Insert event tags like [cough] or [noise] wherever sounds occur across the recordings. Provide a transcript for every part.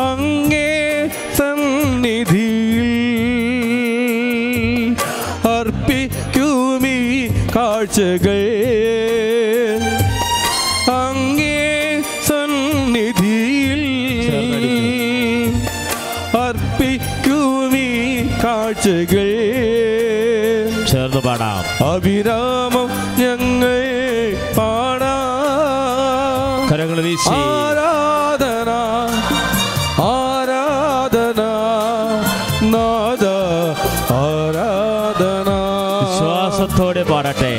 അങ്ങേ സന്നിധിയിൽ അർപ്പിക്കുമീ കാഴ്ചകൾ. അങ്ങേ സന്നിധിയിൽ അർപ്പിക്കുമീ കാഴ്ചകൾ. ചേർന്ന് പാടാം. അഭിരാമം ഞങ്ങൾ പാടാ. കരങ്ങൾ വീശി. പാടട്ടെ.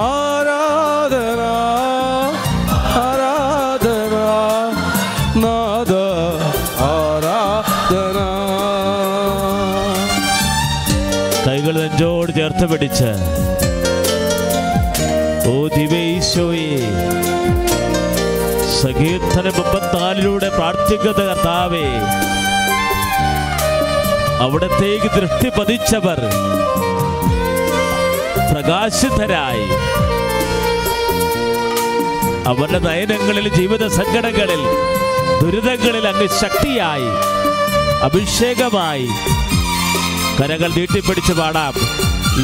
ആരാധന ആരാധന നാദ ആരാധന. കൈകൾ നെഞ്ചോട് ചേർത്ത് പിടിച്ച്. ഓ ദിവീശോയെ മുപ്പത്തിനാലിലൂടെ പ്രാർത്ഥിക്കുന്ന കർത്താവേ. അവിടത്തേക്ക് ദൃഷ്ടി പതിച്ചവർ പ്രകാശിതരായി. അവരുടെ നയനങ്ങളിൽ ജീവിത സങ്കടങ്ങളിൽ ദുരിതങ്ങളിൽ അങ്ങ് ശക്തിയായി അഭിഷേകമായി. കരകൾ നീട്ടിപ്പിടിച്ച് പാടാം.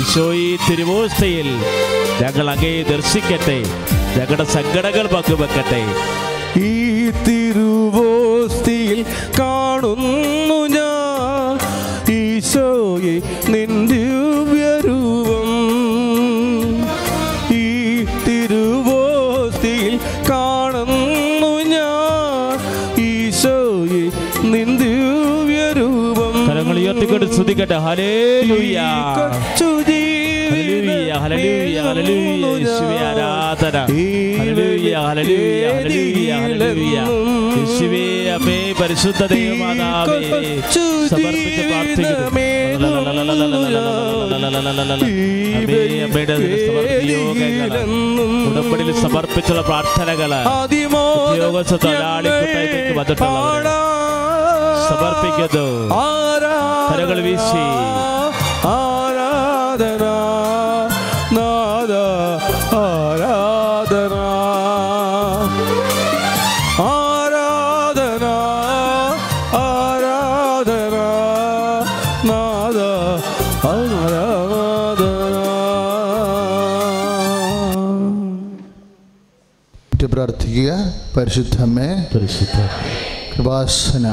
ഈശോയി തിരുവോസ്തയിൽ ഞങ്ങൾ അങ്ങേ ദർശിക്കട്ടെ. ഞങ്ങളുടെ സങ്കടങ്ങൾ പങ്കുവെക്കട്ടെ. ഈ തിരുവോസ്തിയിൽ കാണുന്നു ഞാൻ. ഈശോയെ നിന്ദിവ്യരൂപം സ്തുതിക്കട്ടെ ആരാധന. അമ്മേ, സമർപ്പിച്ചുള്ള പ്രാർത്ഥനകൾ ഉദ്യോഗസ്ഥ തൊഴിലാളി കൂട്ടായ്മയ്ക്ക് സമർപ്പിക്കുന്നു. കരങ്ങൾ വീശി. ആരാധന നാദ ആരാധന. ആരാധന ആരാധന നാദ ആരാധന. പ്രാർത്ഥിക്കുക. പരിശുദ്ധമേ പരിശുദ്ധ കൃപാസന.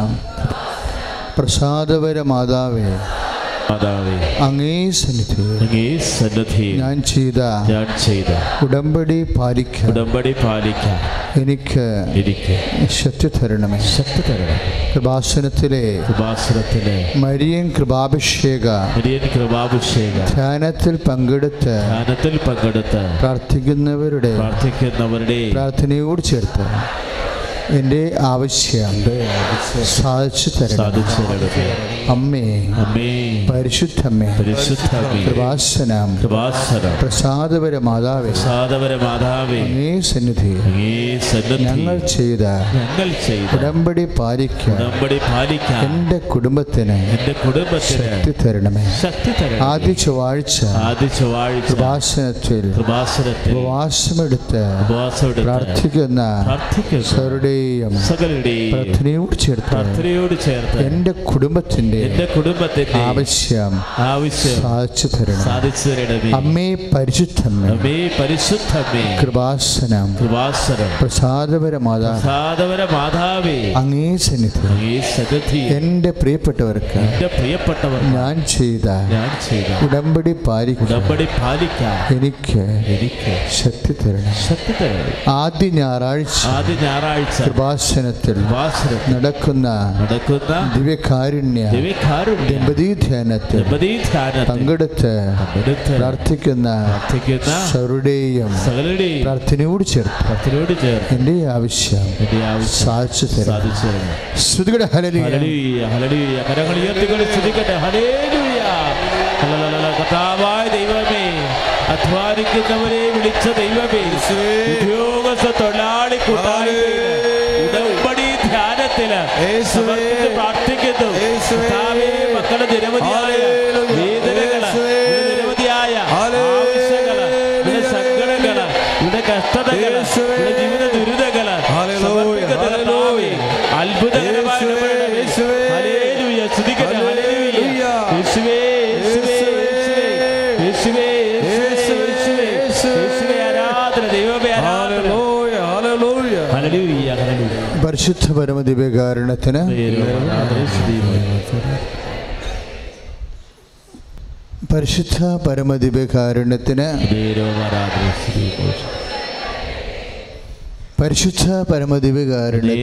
പ്രസാദപര മാതാവേ. മാതാവേ. അങ്ങേ സന്നിധി. അങ്ങേ സന്നിധി. ഞാൻ ചെയ്ത ഞാൻ ചെയ്ത. ഉടമ്പടി പാലിക്ക ഉടമ്പടി പാലിക്ക എനിക്ക് എനിക്ക് ശക്തി തരണമേ ശക്തി തരണം കൃപാസനത്തിലെ കൃപാസനത്തിലെ മരിയൻ കൃപാഭിഷേക മരിയൻ കൃപാഭിഷേക ധ്യാനത്തിൽ പങ്കെടുത്ത് ധ്യാനത്തിൽ പങ്കെടുത്ത് പ്രാർത്ഥിക്കുന്നവരുടെ പ്രാർത്ഥിക്കുന്നവരുടെ പ്രാർത്ഥനയോട് ചേർത്ത് എന്റെ ആവശ്യം സാധിച്ചു തരണം അമ്മേ. അമ്മേ. പരിശുദ്ധമ്മേ പരിശുദ്ധമേ. കൃപാസനം. കൃപാസനം. പ്രസാദപര മാതാവേ പ്രസാദപര മാതാവേ അങ്ങേ സന്നിധി. അങ്ങേ സന്നിധി. ഞങ്ങൾ ചെയ്ത ഞങ്ങൾ ചെയ്ത ഉടമ്പടി പാലിക്കാൻ ഉടമ്പടി പാലിക്കാൻ എന്റെ കുടുംബത്തിന് എന്റെ കുടുംബത്തിന് ശക്തി തരണമേ. ശക്തി തരണം ആദ്യ ചൊവ്വാഴ്ച ആദ്യ ചൊവ്വാഴ്ച കൃപാസനത്തിൽ കൃപാസനത്തിൽ ഉപവാസമെടുത്ത് പ്രാർത്ഥിക്കുന്ന പ്രാർത്ഥിക്കുന്ന സകലരുടെയും പ്രാർത്ഥനയോട് ചേർത്ത് പ്രാർത്ഥനയോട് ചേർത്ത് എന്റെ കുടുംബത്തിന്റെ എന്റെ കുടുംബത്തിന്റെ ആവശ്യം ആവശ്യം സാധിച്ചു തരണം സാധിച്ചു തരണമേ. അമ്മേ പരിശുദ്ധമേ അമ്മേ പരിശുദ്ധമേ കൃപാസനം കൃപാസനം. പ്രസാദപര മാതാ പ്രസാദപര മാതാവേ അങ്ങേ സന്നിധി അങ്ങേ സന്നിധി. എന്റെ പ്രിയപ്പെട്ടവർക്ക് എന്റെ പ്രിയപ്പെട്ടവർ ഞാൻ ചെയ്ത ഞാൻ ചെയ്ത ഉടമ്പടി പാലിക്കുക. ഉടമ്പടി പാലിക്കാം എനിക്ക് എനിക്ക് ശക്തി തരണം ശക്തി തരണം ആദ്യ ഞായറാഴ്ച ആദ്യ ഞായറാഴ്ച കൃപാസനത്തിൽ കൃപാസനം നടക്കുന്ന നടക്കുന്ന ദിവ്യകാരുണ്യ ദിവ്യകാരുണ്യ ദമ്പതി ധ്യാനത്തിൽ ദമ്പതി പങ്കെടുത്ത് പ്രാർത്ഥിക്കുന്ന സകലരുടെയും പ്രാർത്ഥനയോട് ചേർത്ത് പ്രാർത്ഥനയോട് ചേർത്ത് എന്റെ ആവശ്യം എന്റെ ആവശ്യം സാധിച്ചു തരണം ശ്രുതിയുടെ ഹലലിയ ഹല്ലേലൂയ, ഹല്ലേലൂയ. കരങ്ങൾ ഉയർത്തിക്കൊണ്ട് ശ്രുതിക്കട്ടെ ഹല്ലേലൂയ. ഹല്ലേലൂയ. കർത്താവായ ദൈവമേ അധ്വാനിക്കുന്നവരെ വിളിച്ച ദൈവമേ ഉദ്യോഗസ്ഥ തൊഴിലാളി സമർപ്പിച്ച് പ്രാർത്ഥിക്കുന്നു. മക്കളുടെ നിരവധിയായ പരിശുദ്ധ പരമദിവ്യകാരണത്തിന് പരിശുദ്ധ പരമദിവ്യകാരണത്തിന് പരിശുദ്ധ പരമദിവ്യകാരണത്തിന്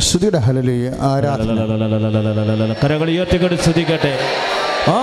സ്തുതിയുടെ ഹലലി ആരാധന. കരകൾ ഉയർത്തിക്കൊണ്ട് സ്തുതിക്കട്ടെ. ആ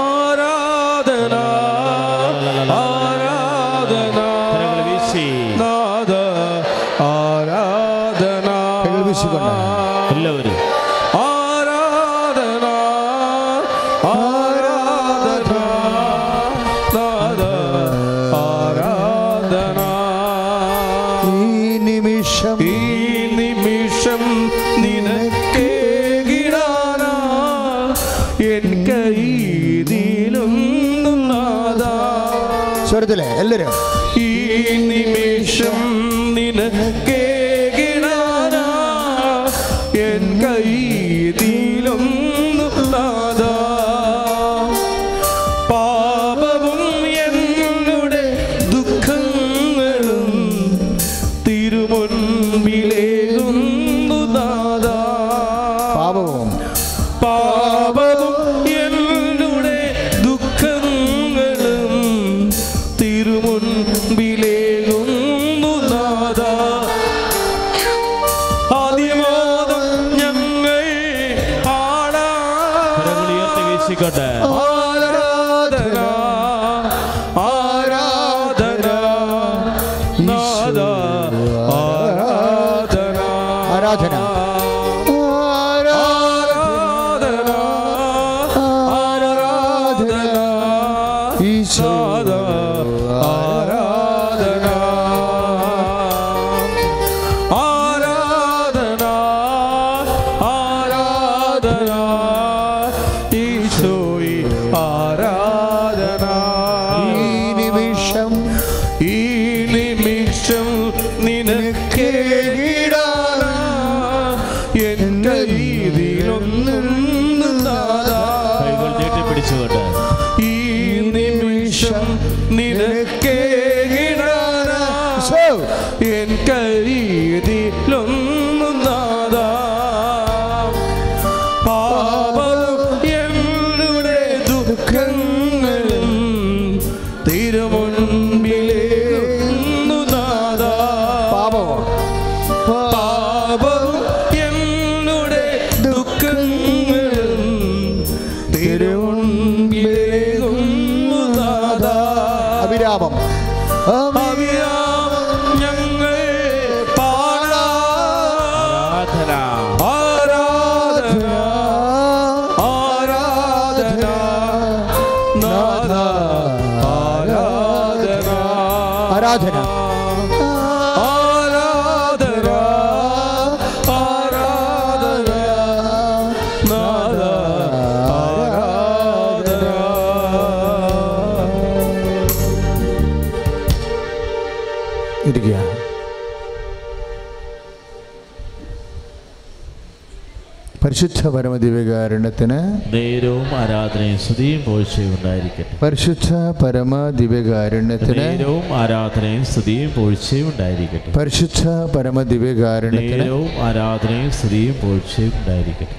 പരിശുദ്ധ പരമദിവ്യകാരുണ്യത്തിന് നേരവും ആരാധനയും സ്തുതിയും പോഴ്ചയും ഉണ്ടായിരിക്കട്ടെ. പരിശുദ്ധ പരമദിവ്യകാരുണ്യത്തിന് നേരവും ആരാധനയും സ്തുതിയും പോഴ്ചയും ഉണ്ടായിരിക്കട്ടെ. പരിശുദ്ധ പരമദിവ്യകാരുണ്യത്തിന് നേരവും ആരാധനയും സ്തുതിയും പോഴ്ചയും ഉണ്ടായിരിക്കട്ടെ.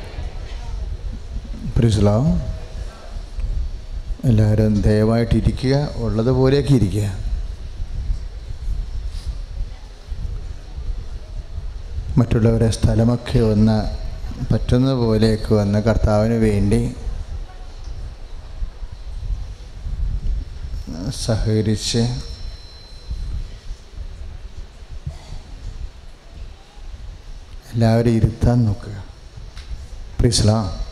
പ്രിസ്ലാം എല്ലാവരും ദയവായിട്ട് ഇരിക്കുക ഉള്ളതുപോലെയൊക്കെ ഇരിക്കുക. മറ്റുള്ളവരെ സ്ഥലമൊക്കെ ഒന്ന് പറ്റുന്ന പോലെയൊക്കെ വന്ന് കർത്താവിന് വേണ്ടി സഹകരിച്ച് എല്ലാവരും ഇരുത്താൻ നോക്കുക. പ്രീസ്ലാം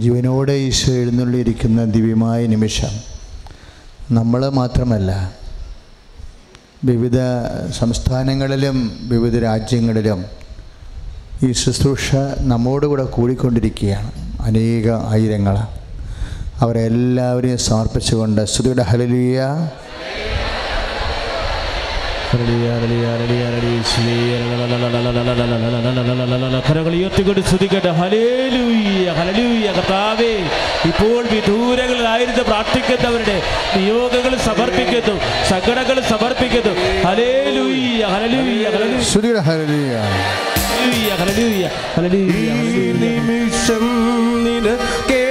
ജീവനോടെ ഈശോ എഴുന്നള്ളിയിരിക്കുന്ന ദിവ്യമായ നിമിഷം. നമ്മൾ മാത്രമല്ല വിവിധ സംസ്ഥാനങ്ങളിലും വിവിധ രാജ്യങ്ങളിലും ഈ ശുശ്രൂഷ നമ്മോടുകൂടെ കൂടിക്കൊണ്ടിരിക്കുകയാണ്. അനേക ആയിരങ്ങൾ അവരെല്ലാവരെയും സമർപ്പിച്ചുകൊണ്ട് ശ്രുതിയുടെ ഹലലിയ ഇപ്പോൾ വിദൂരങ്ങളിലായിരുന്നു പ്രാർത്ഥിക്കുന്നവരുടെ നിയോഗങ്ങൾ സമർപ്പിക്കുന്നു. സങ്കടങ്ങൾ സമർപ്പിക്കുന്നു. ഹലേലൂയ ഹലലൂയ ഹലലൂയ ശ്രുതിയുടെ ഹലലൂയ്യ നിമിഷം ഹലലൂയ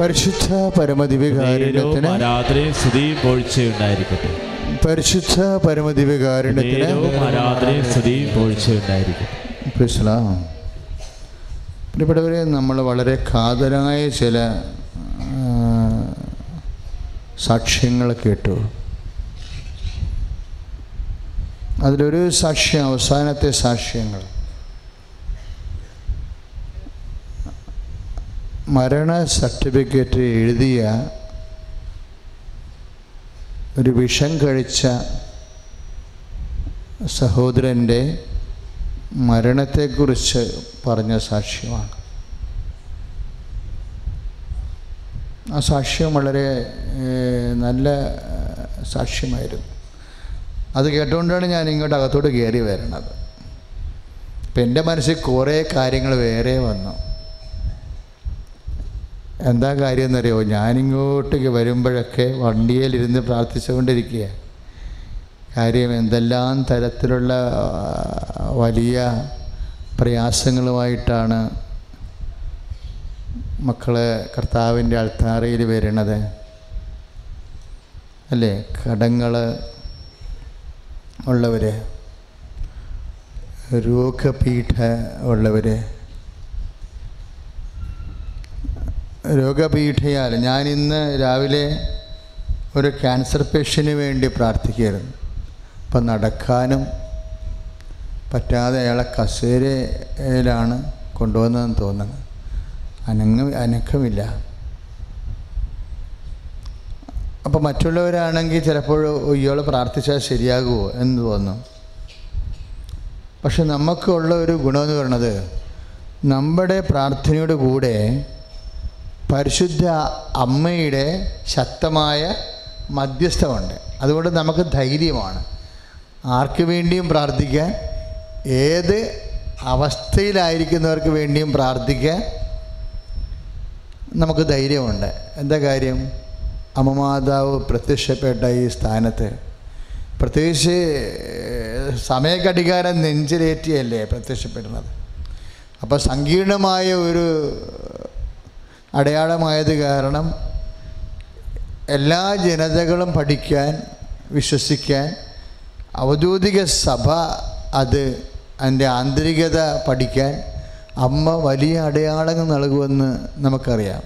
പരിശുദ്ധ പരമദിവ്യകാരുണ്യത്തിന് ആരാധനയും സ്തുതിയും പോഴ്ചയുണ്ടായിരിക്കട്ടെ പരിശുദ്ധ പരമദിവ്യകാരുണ്യത്തിന് നേരവും ആരാധനയും സ്തുതിയും പോഴ്ചയുണ്ടായിരിക്കട്ടെ പ്രിയപ്പെട്ടവരെ നമ്മൾ വളരെ കാതലായ ചില സാക്ഷ്യങ്ങൾ കേട്ടു. അതിലൊരു സാക്ഷ്യം അവസാനത്തെ സാക്ഷ്യങ്ങൾ. മരണ സർട്ടിഫിക്കറ്റ് എഴുതിയ ഒരു വിഷം കഴിച്ച സഹോദരന്റെ മരണത്തെക്കുറിച്ച് പറഞ്ഞ സാക്ഷ്യമാണ്. ആ സാക്ഷ്യം വളരെ നല്ല സാക്ഷ്യമായിരുന്നു. അത് കേട്ടുകൊണ്ടാണ് ഞാൻ ഇങ്ങോട്ട് അകത്തോട്ട് കയറി വരണത്. അപ്പം എന്റെ മനസ്സിൽ കുറേ കാര്യങ്ങൾ വേറെ വന്നു. എന്താ കാര്യം എന്നറിയോ ഞാനിങ്ങോട്ടേക്ക് വരുമ്പോഴൊക്കെ വണ്ടിയിലിരുന്ന് പ്രാർത്ഥിച്ചുകൊണ്ടിരിക്കുക. കാര്യം എന്തെല്ലാം തരത്തിലുള്ള വലിയ പ്രയാസങ്ങളുമായിട്ടാണ് മക്കൾ കർത്താവിന്റെ അൾത്താറയിൽ വരുന്നത് അല്ലേ? കടങ്ങൾ ഉള്ളവർ രോഗപീഠ ഉള്ളവർ രോഗപീഠയാൽ ഞാൻ ഇന്ന് രാവിലെ ഒരു ക്യാൻസർ പേഷ്യന് വേണ്ടി പ്രാർത്ഥിക്കുകയായിരുന്നു. അപ്പം നടക്കാനും പറ്റാതെ അയാളെ കസേരയിലാണ് കൊണ്ടുവന്നതെന്ന് തോന്നുന്നത് അനങ്ങ അനക്കമില്ല. അപ്പം മറ്റുള്ളവരാണെങ്കിൽ ചിലപ്പോൾ ഇയാൾ പ്രാർത്ഥിച്ചാൽ ശരിയാകുമോ എന്ന് തോന്നുന്നു. പക്ഷെ നമുക്കുള്ള ഒരു ഗുണമെന്ന് പറയുന്നത് നമ്മുടെ പ്രാർത്ഥനയുടെ കൂടെ പരിശുദ്ധ അമ്മയുടെ ശക്തമായ മധ്യസ്ഥമുണ്ട്. അതുകൊണ്ട് നമുക്ക് ധൈര്യമാണ്. ആർക്ക് വേണ്ടിയും പ്രാർത്ഥിക്കാൻ ഏത് അവസ്ഥയിലായിരിക്കുന്നവർക്ക് വേണ്ടിയും പ്രാർത്ഥിക്കാൻ നമുക്ക് ധൈര്യമുണ്ട്. എന്താ കാര്യം? അമ്മമാതാവ് പ്രത്യക്ഷപ്പെട്ട ഈ സ്ഥാനത്ത്. പ്രത്യേകിച്ച് സമയക്കടികാരം നെഞ്ചിലേറ്റിയല്ലേ പ്രത്യക്ഷപ്പെടുന്നത്. അപ്പോൾ സങ്കീർണമായ ഒരു അടയാളമായത് കാരണം എല്ലാ ജനതകളും പഠിക്കാൻ വിശ്വസിക്കാൻ ഔദ്യോഗിക സഭ അത് അതിന്റെ ആന്തരികത പഠിക്കാൻ അമ്മ വലിയ അടയാളങ്ങൾ നൽകുമെന്ന് നമുക്കറിയാം.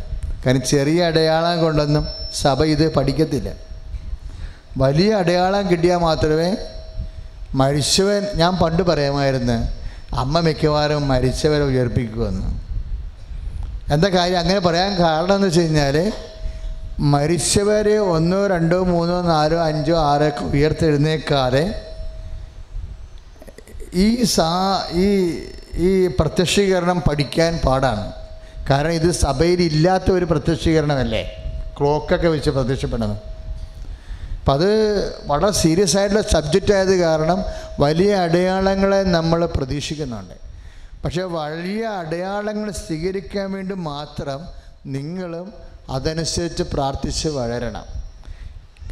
കാരണം ചെറിയ അടയാളം കൊണ്ടൊന്നും സഭ ഇത് പഠിക്കത്തില്ല. വലിയ അടയാളം കിട്ടിയാൽ മാത്രമേ മരിച്ചവൻ ഞാൻ പണ്ട് പറയാമായിരുന്നു അമ്മ മിക്കവാറും മരിച്ചവരെ ഉയർപ്പിക്കുമെന്ന്. എന്താ കാര്യം? അങ്ങനെ പറയാൻ കാരണം എന്ന് വെച്ച് കഴിഞ്ഞാൽ മരിച്ചവരെ ഒന്നോ രണ്ടോ മൂന്നോ നാലോ അഞ്ചോ ആറോ ഒക്കെ ഉയർത്തെഴുന്നേക്കാതെ ഈ സാ ഈ ഈ പ്രത്യക്ഷീകരണം പഠിക്കാൻ പാടാണ്. കാരണം ഇത് സഭയിൽ ഇല്ലാത്ത ഒരു പ്രത്യക്ഷീകരണമല്ലേ? ക്ലോക്കൊക്കെ വെച്ച് പ്രത്യക്ഷപ്പെടുന്നത്. അപ്പം അത് വളരെ സീരിയസ് ആയിട്ടുള്ള സബ്ജക്റ്റ് ആയത് കാരണം വലിയ അടയാളങ്ങളെ നമ്മൾ പ്രതീക്ഷിക്കുന്നുണ്ട്. പക്ഷേ വലിയ അടയാളങ്ങൾ സ്വീകരിക്കാൻ വേണ്ടി മാത്രം നിങ്ങളും അതനുസരിച്ച് പ്രാർത്ഥിച്ച് വളരണം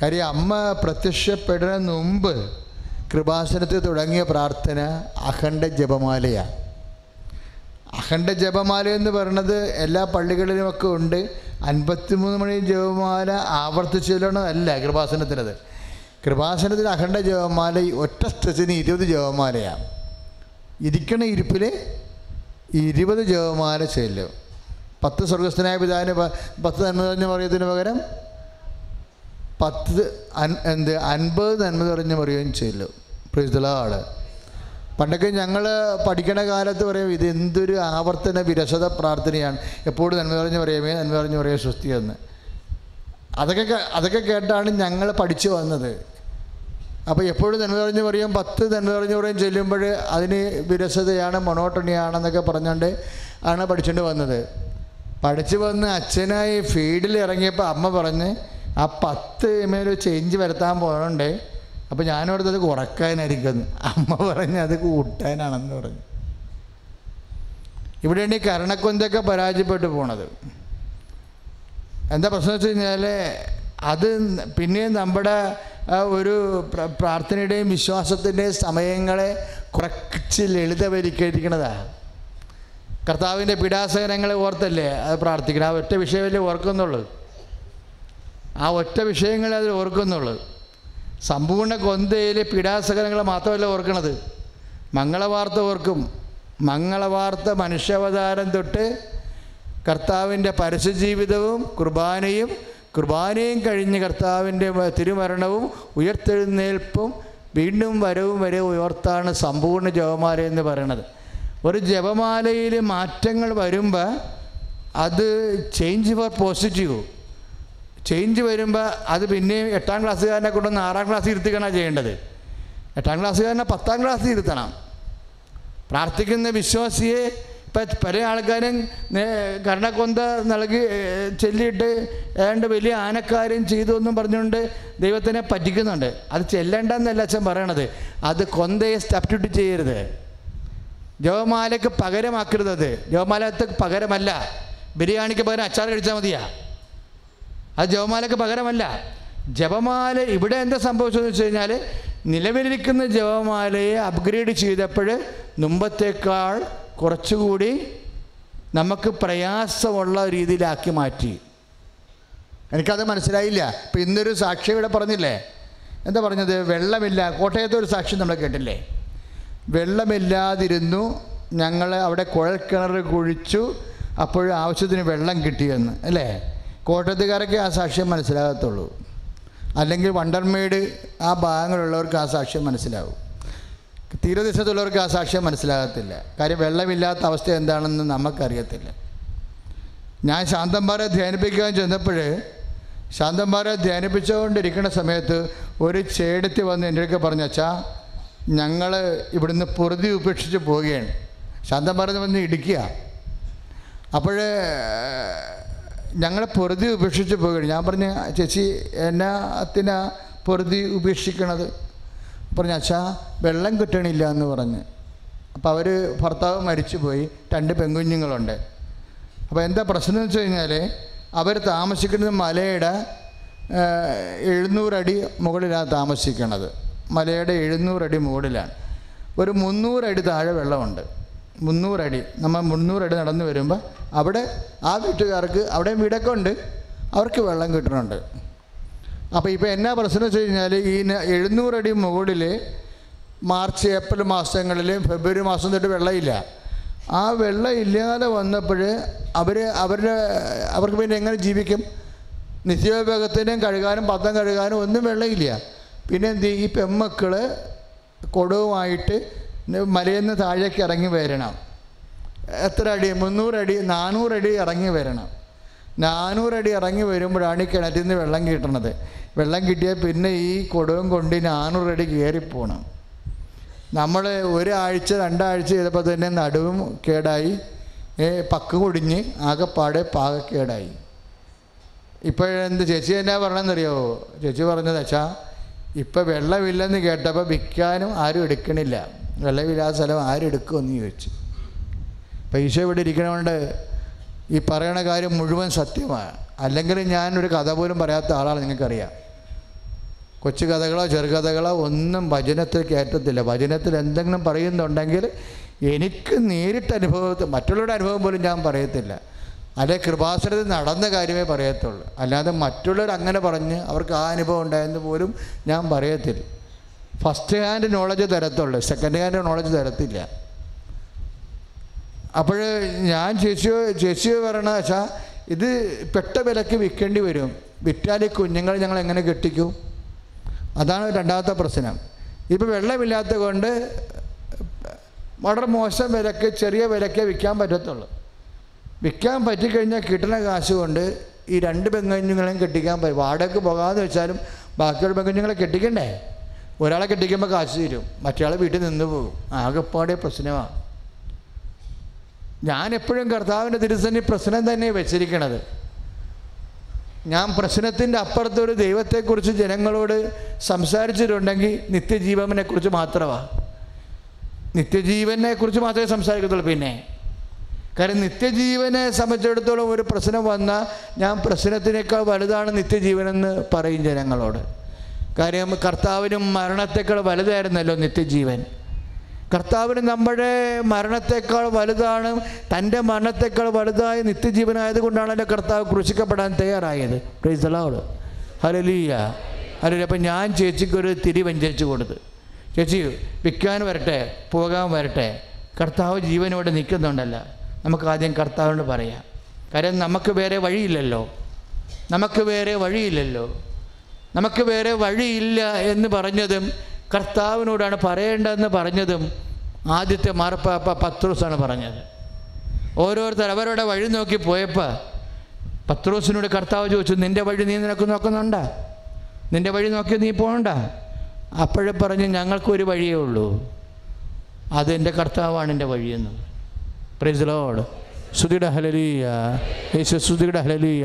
കാര്യം അമ്മ പ്രത്യക്ഷപ്പെടുന്നതിന് മുമ്പ് കൃപാസനത്തിൽ തുടങ്ങിയ പ്രാർത്ഥന അഖണ്ഡ ജപമാലയാണ്. അഖണ്ഡ ജപമാല എന്ന് പറയുന്നത് എല്ലാ പള്ളികളിലുമൊക്കെ ഉണ്ട്. അൻപത്തിമൂന്ന് മണി ജപമാല ആവർത്തിച്ച് ചൊല്ലണമല്ല കൃപാസനത്തിനത്. കൃപാസനത്തിൽ അഖണ്ഡ ജപമാല ഒറ്റ സ്ഥിതിന് ഇരുപത് ജപമാലയാണ്. ഇരിക്കണ ഇരിപ്പിൽ ഇരുപത് ജപമാല ചെല്ലും. പത്ത് സ്വർഗസ്ഥനായ പിതാവിന് പത്ത് നന്മ നിറഞ്ഞ മറിയത്തിന് പകരം പത്ത് എന്ത് അൻപത് നന്മ നിറഞ്ഞ പറയുകയും ചെല്ലും. പ്രീതളാൾ പണ്ടൊക്കെ ഞങ്ങൾ പഠിക്കണ കാലത്ത് പറയും ഇത് എന്തൊരു ആവർത്തന വിരസത പ്രാർത്ഥനയാണ്. എപ്പോഴും നന്മ നിറഞ്ഞ് പറയുമേ നന്മ നിറഞ്ഞ് പറയുക സ്വസ്തി എന്ന് അതൊക്കെ അതൊക്കെ കേട്ടാണ് ഞങ്ങൾ പഠിച്ചു വന്നത്. അപ്പോൾ എപ്പോഴും നന്മ നിറഞ്ഞ് പറയും പത്ത് നന്മ നിറഞ്ഞ് പറയും ചെല്ലുമ്പോൾ അതിന് വിരസതയാണ് മൊണോട്ടണിയാണെന്നൊക്കെ പറഞ്ഞുകൊണ്ട് ആണ് പഠിച്ചുകൊണ്ട് വന്നത്. പഠിച്ചു വന്ന് അച്ഛനായി ഫീൽഡിൽ ഇറങ്ങിയപ്പോൾ അമ്മ പറഞ്ഞ് ആ പത്ത് മേലൊരു ചേഞ്ച് വരുത്താൻ പോകണ്ടേ അപ്പോൾ ഞാനോടത്തത് കുറക്കാനായിരിക്കും അമ്മ പറഞ്ഞ് അത് കൂട്ടാനാണെന്ന് പറഞ്ഞു. ഇവിടെയാണ് ഈ കരണക്കൊന്തൊക്കെ പരാജയപ്പെട്ടു പോണത്. എന്താ പ്രശ്നം വെച്ച് കഴിഞ്ഞാൽ അത് പിന്നെ നമ്മുടെ ഒരു പ്ര- പ്രാർത്ഥനയുടെയും വിശ്വാസത്തിന്റെയും സമയങ്ങളെ കുറച്ച് ലളിതവരിക്കരിക്കണതാണ് കർത്താവിന്റെ പീഡാസകനങ്ങളെ ഓർത്തല്ലേ അത് പ്രാർത്ഥിക്കണം? ആ ഒറ്റ വിഷയമല്ലേ ഓർക്കുന്നുള്ളൂ. ആ ഒറ്റ വിഷയങ്ങളെ അതിൽ ഓർക്കുന്നുള്ളൂ. സമ്പൂർണ കൊന്തയിലെ പീഡാസകനങ്ങൾ മാത്രമല്ല ഓർക്കണത്. മംഗളവാർത്ത ഓർക്കും. മംഗളവാർത്ത മനുഷ്യാവതാരം തൊട്ട് കർത്താവിന്റെ പരസ്യജീവിതവും കുർബാനയും കുർബാനയും കഴിഞ്ഞ് കർത്താവിന്റെ തിരുമരണവും ഉയർത്തെഴുന്നേൽപ്പും വീണ്ടും വരവും വരെ ഉയർത്താണ് സമ്പൂർണ ജപമാല എന്ന് പറയണത്. ഒരു ജപമാലയിൽ മാറ്റങ്ങൾ വരുമ്പോൾ അത് ചേഞ്ച് ഫോർ പോസിറ്റീവ് ചേഞ്ച് വരുമ്പോൾ അത് പിന്നെയും എട്ടാം ക്ലാസ്സുകാരനെ കൊണ്ടൊന്ന് ആറാം ക്ലാസ്സിൽ ഇരുത്തിക്കണം ചെയ്യേണ്ടത്? എട്ടാം ക്ലാസ്സുകാരനെ പത്താം ക്ലാസ്സിൽ ഇരുത്തണം. പ്രാർത്ഥിക്കുന്ന വിശ്വാസിയെ ഇപ്പം പല ആൾക്കാരും കർണക്കൊന്ത നൽകി ചെല്ലിയിട്ട് ഏതാണ്ട് വലിയ ആനക്കാര്യം ചെയ്തു എന്നും പറഞ്ഞുകൊണ്ട് ദൈവത്തിനെ പറ്റിക്കുന്നുണ്ട്. അത് ചെല്ലേണ്ടെന്നല്ല അച്ഛൻ പറയണത്. അത് കൊന്തയെ സബ്സ്റ്റിറ്റ്യൂട്ട് ചെയ്യരുത്. ജവമാലയ്ക്ക് പകരമാക്കരുത് ജവമാലക്ക് പകരമല്ല. ബിരിയാണിക്ക് പകരം അച്ചാർ കഴിച്ചാൽ മതിയാ. അത് ജപമാലയ്ക്ക് പകരമല്ല. ജപമാല ഇവിടെ എന്താ സംഭവിച്ചതെന്ന് വെച്ച് കഴിഞ്ഞാൽ നിലവിലിരിക്കുന്ന ജപമാലയെ അപ്ഗ്രേഡ് ചെയ്തപ്പോൾ മുമ്പത്തേക്കാൾ കുറച്ചുകൂടി നമുക്ക് പ്രയാസമുള്ള രീതിയിലാക്കി മാറ്റി. എനിക്കത് മനസ്സിലായില്ല. ഇപ്പം ഇന്നൊരു സാക്ഷി ഇവിടെ പറഞ്ഞില്ലേ? എന്താ പറഞ്ഞത്? വെള്ളമില്ല കോട്ടയത്തെ ഒരു സാക്ഷി നമ്മൾ കേട്ടില്ലേ? വെള്ളമില്ലാതിരുന്നു ഞങ്ങൾ അവിടെ കുഴൽക്കിണർ കുഴിച്ചു അപ്പോൾ ആവശ്യത്തിന് വെള്ളം കിട്ടിയെന്ന് അല്ലേ? കോട്ടയത്തുകാരൊക്കെ ആ സാക്ഷ്യം മനസ്സിലാകത്തുള്ളൂ. അല്ലെങ്കിൽ വണ്ടർമേഡ് ആ ഭാഗങ്ങളുള്ളവർക്ക് ആ സാക്ഷ്യം മനസ്സിലാവും. തീരദേശത്തുള്ളവർക്ക് ആ സാക്ഷ്യം മനസ്സിലാകത്തില്ല. കാര്യം വെള്ളമില്ലാത്ത അവസ്ഥ എന്താണെന്ന് നമുക്കറിയത്തില്ല. ഞാൻ ശാന്തന്മാരെ ധ്യാനിപ്പിക്കാൻ ചെന്നപ്പോൾ ശാന്തന്മാരെ ധ്യാനിപ്പിച്ചുകൊണ്ടിരിക്കുന്ന സമയത്ത് ഒരു ചേടത്തി വന്ന് എന്റെ അടുക്ക പറഞ്ഞു അച്ഛാ ഞങ്ങൾ ഇവിടുന്ന് പൊറുതി ഉപേക്ഷിച്ച് പോവുകയാണ്. ശാന്തന്മാരെ വന്ന് ഇടിക്കുക. അപ്പോൾ ഞങ്ങളെ പൊറുതി ഉപേക്ഷിച്ച് പോവുകയാണ്. ഞാൻ പറഞ്ഞു ചേച്ചി എന്നാത്തിനാ പൊറുതി ഉപേക്ഷിക്കണത്? പറഞ്ഞു അച്ഛാ വെള്ളം കിട്ടണില്ല എന്ന് പറഞ്ഞ്. അപ്പോൾ അവർ ഭർത്താവ് മരിച്ചുപോയി. രണ്ട് പെൺകുഞ്ഞുങ്ങളുണ്ട്. അപ്പോൾ എന്താ പ്രശ്നം എന്ന് വെച്ച് കഴിഞ്ഞാൽ അവർ താമസിക്കുന്നത് മലയുടെ എഴുന്നൂറടി മുകളിലാണ് താമസിക്കണത്. മലയുടെ എഴുന്നൂറടി മുകളിലാണ്. ഒരു മുന്നൂറടി താഴെ വെള്ളമുണ്ട്. മുന്നൂറടി. നമ്മൾ മുന്നൂറടി നടന്നു വരുമ്പോൾ അവിടെ ആ വീട്ടുകാർക്ക് അവിടെ വീടൊക്കെ ഉണ്ട്. അവർക്ക് വെള്ളം കിട്ടുന്നുണ്ട് അപ്പോൾ ഇപ്പോൾ എന്നാ പ്രശ്നം വെച്ച് കഴിഞ്ഞാൽ ഈ എഴുന്നൂറടി മുകളിൽ മാർച്ച് ഏപ്രിൽ മാസങ്ങളിൽ ഫെബ്രുവരി മാസം തൊട്ട് വെള്ളമില്ല. ആ വെള്ളം ഇല്ലാതെ വന്നപ്പോൾ അവർ അവരുടെ അവർക്ക് പിന്നെ എങ്ങനെ ജീവിക്കും? നിത്യോപയോഗത്തിനും കഴുകാനും പത്തം കഴുകാനും ഒന്നും വെള്ളമില്ല. പിന്നെ എന്ത് ഈ പെമ്മക്കൾ കൊടുവുമായിട്ട് മലയിൽ നിന്ന് താഴേക്ക് ഇറങ്ങി വരണം. എത്ര അടി? മുന്നൂറടി നാനൂറടി ഇറങ്ങി വരണം. നാനൂറടി ഇറങ്ങി വരുമ്പോഴാണ് ഈ കിണറ്റിൽ നിന്ന് വെള്ളം കിട്ടണത്. വെള്ളം കിട്ടിയാൽ പിന്നെ ഈ കൊടുവും കൊണ്ട് നാനൂറടി കയറിപ്പോണം നമ്മൾ ഒരാഴ്ച രണ്ടാഴ്ച ചെയ്തപ്പോൾ തന്നെ നടുവും കേടായി. പക്ക് കുടിഞ്ഞ് ആകെപ്പാടെ പാകക്കേടായി ഇപ്പോഴെന്ത് ചേച്ചി എന്നാ പറഞ്ഞതെന്നറിയാവോ ചേച്ചി പറഞ്ഞത് അച്ഛാ ഇപ്പം വെള്ളമില്ലെന്ന് കേട്ടപ്പോൾ വിൽക്കാനും ആരും എടുക്കണില്ല. വെള്ളമില്ലാത്ത സ്ഥലം ആരും എടുക്കുമെന്ന് ചോദിച്ചു. പൈസ ഇവിടെ ഇരിക്കണതുകൊണ്ട് ഈ പറയണ കാര്യം മുഴുവൻ സത്യമാണ്. അല്ലെങ്കിൽ ഞാൻ ഒരു കഥ പോലും പറയാത്ത ആളാണ് നിങ്ങൾക്കറിയാം. കൊച്ചു കഥകളോ ചെറുകഥകളോ ഒന്നും ഭജനത്തിൽ കയറ്റത്തില്ല ഭജനത്തിൽ എന്തെങ്കിലും പറയുന്നുണ്ടെങ്കിൽ എനിക്ക് നേരിട്ട് അനുഭവത്തിൽ മറ്റുള്ളവരുടെ അനുഭവം പോലും ഞാൻ പറയത്തില്ല. അല്ലെ കൃപാസനത്തിൽ നടന്ന കാര്യമേ പറയത്തുള്ളൂ. അല്ലാതെ മറ്റുള്ളവർ അങ്ങനെ പറഞ്ഞ് അവർക്ക് ആ അനുഭവം ഉണ്ടായെന്ന് പോലും ഞാൻ പറയത്തില്ല. ഫസ്റ്റ് ഹാൻഡ് നോളജ് തരത്തുള്ളൂ. സെക്കൻഡ് ഹാൻഡ് നോളജ് തരത്തില്ല. അപ്പോൾ ഞാൻ ചേച്ചി ചേച്ചി പറയണ വെച്ചാൽ ഇത് പെട്ട വിലക്ക് വിൽക്കേണ്ടി വരും. വിറ്റാൽ കുഞ്ഞുങ്ങൾ ഞങ്ങൾ എങ്ങനെ കെട്ടിക്കും? അതാണ് രണ്ടാമത്തെ പ്രശ്നം. ഇപ്പോൾ വെള്ളമില്ലാത്ത കൊണ്ട് വളരെ മോശം വിലക്ക് ചെറിയ വിലക്കേ വിൽക്കാൻ പറ്റത്തുള്ളൂ. വിൽക്കാൻ പറ്റിക്കഴിഞ്ഞാൽ കിട്ടുന്ന കാശ് കൊണ്ട് ഈ രണ്ട് പെങ്കുഞ്ഞുങ്ങളെയും കെട്ടിക്കാൻ പറ്റും. വാടകയ്ക്ക് പോകാമെന്ന് വെച്ചാലും ബാക്കിയുള്ള പെങ്കുഞ്ഞുങ്ങളെ കെട്ടിക്കണ്ടേ? ഒരാളെ കെട്ടിക്കുമ്പോൾ കാശ് തരും. മറ്റേ വീട്ടിൽ നിന്ന് പോകും. ആകെപ്പാടെ പ്രശ്നമാണ് ഞാൻ എപ്പോഴും കർത്താവിന്റെ തിരുസന്നി പ്രശ്നം തന്നെ വെച്ചിരിക്കണത്. ഞാൻ പ്രശ്നത്തിന്റെ അപ്പുറത്തൊരു ദൈവത്തെക്കുറിച്ച് ജനങ്ങളോട് സംസാരിച്ചിട്ടുണ്ടെങ്കിൽ നിത്യജീവനെക്കുറിച്ച് മാത്രമാണ് നിത്യജീവനെ കുറിച്ച് മാത്രമേ സംസാരിക്കത്തുള്ളൂ പിന്നെ. കാരണം നിത്യജീവനെ സംബന്ധിച്ചിടത്തോളം ഒരു പ്രശ്നം വന്നാൽ ഞാൻ പ്രശ്നത്തിനേക്കാൾ വലുതാണ് നിത്യജീവനെന്ന് പറയും ജനങ്ങളോട്. കാര്യം കർത്താവിനും മരണത്തേക്കാൾ വലുതായിരുന്നല്ലോ നിത്യജീവൻ. കർത്താവിന് നമ്മുടെ മരണത്തെക്കാൾ വലുതാണ് തന്റെ മരണത്തെക്കാൾ വലുതായ നിത്യജീവനായത് കൊണ്ടാണല്ലോ കർത്താവ് ക്രൂശിക്കപ്പെടാൻ തയ്യാറായത്. പ്രൈസലോട് ഹലലീയ ഹലലി അപ്പം ഞാൻ ചേച്ചിക്കൊരു തിരി വഞ്ചരിച്ചു കൊടുത്ത്. ചേച്ചി വിൽക്കാൻ വരട്ടെ പോകാൻ വരട്ടെ. കർത്താവ് ജീവനോട് നിൽക്കുന്നുണ്ടല്ലോ. നമുക്ക് ആദ്യം കർത്താവിനോട് പറയാം. കാര്യം നമുക്ക് വേറെ വഴിയില്ലല്ലോ. നമുക്ക് വേറെ വഴിയില്ലല്ലോ. നമുക്ക് വേറെ വഴിയില്ല എന്ന് പറഞ്ഞതും കർത്താവിനോടാണ് പറയേണ്ടതെന്ന് പറഞ്ഞതും ആദ്യത്തെ മാർപ്പാപ്പ പത്രോസാണ് പറഞ്ഞത്. ഓരോരുത്തർ അവരുടെ വഴി നോക്കി പോയപ്പോൾ പത്രോസിനോട് കർത്താവ് ചോദിച്ചു നിന്റെ വഴി നീ നിനക്ക് നോക്കുന്നുണ്ടാ? നിന്റെ വഴി നോക്കി നീ പോകണ്ട? അപ്പോഴേ പറഞ്ഞ് ഞങ്ങൾക്കൊരു വഴിയേ ഉള്ളൂ. അതെന്റെ കർത്താവാണ് എന്റെ വഴിയെന്ന്. പ്രൈസ് സുധിയുടെ ഹലലിയ യേശു സുധിയുടെ ഹലലിയ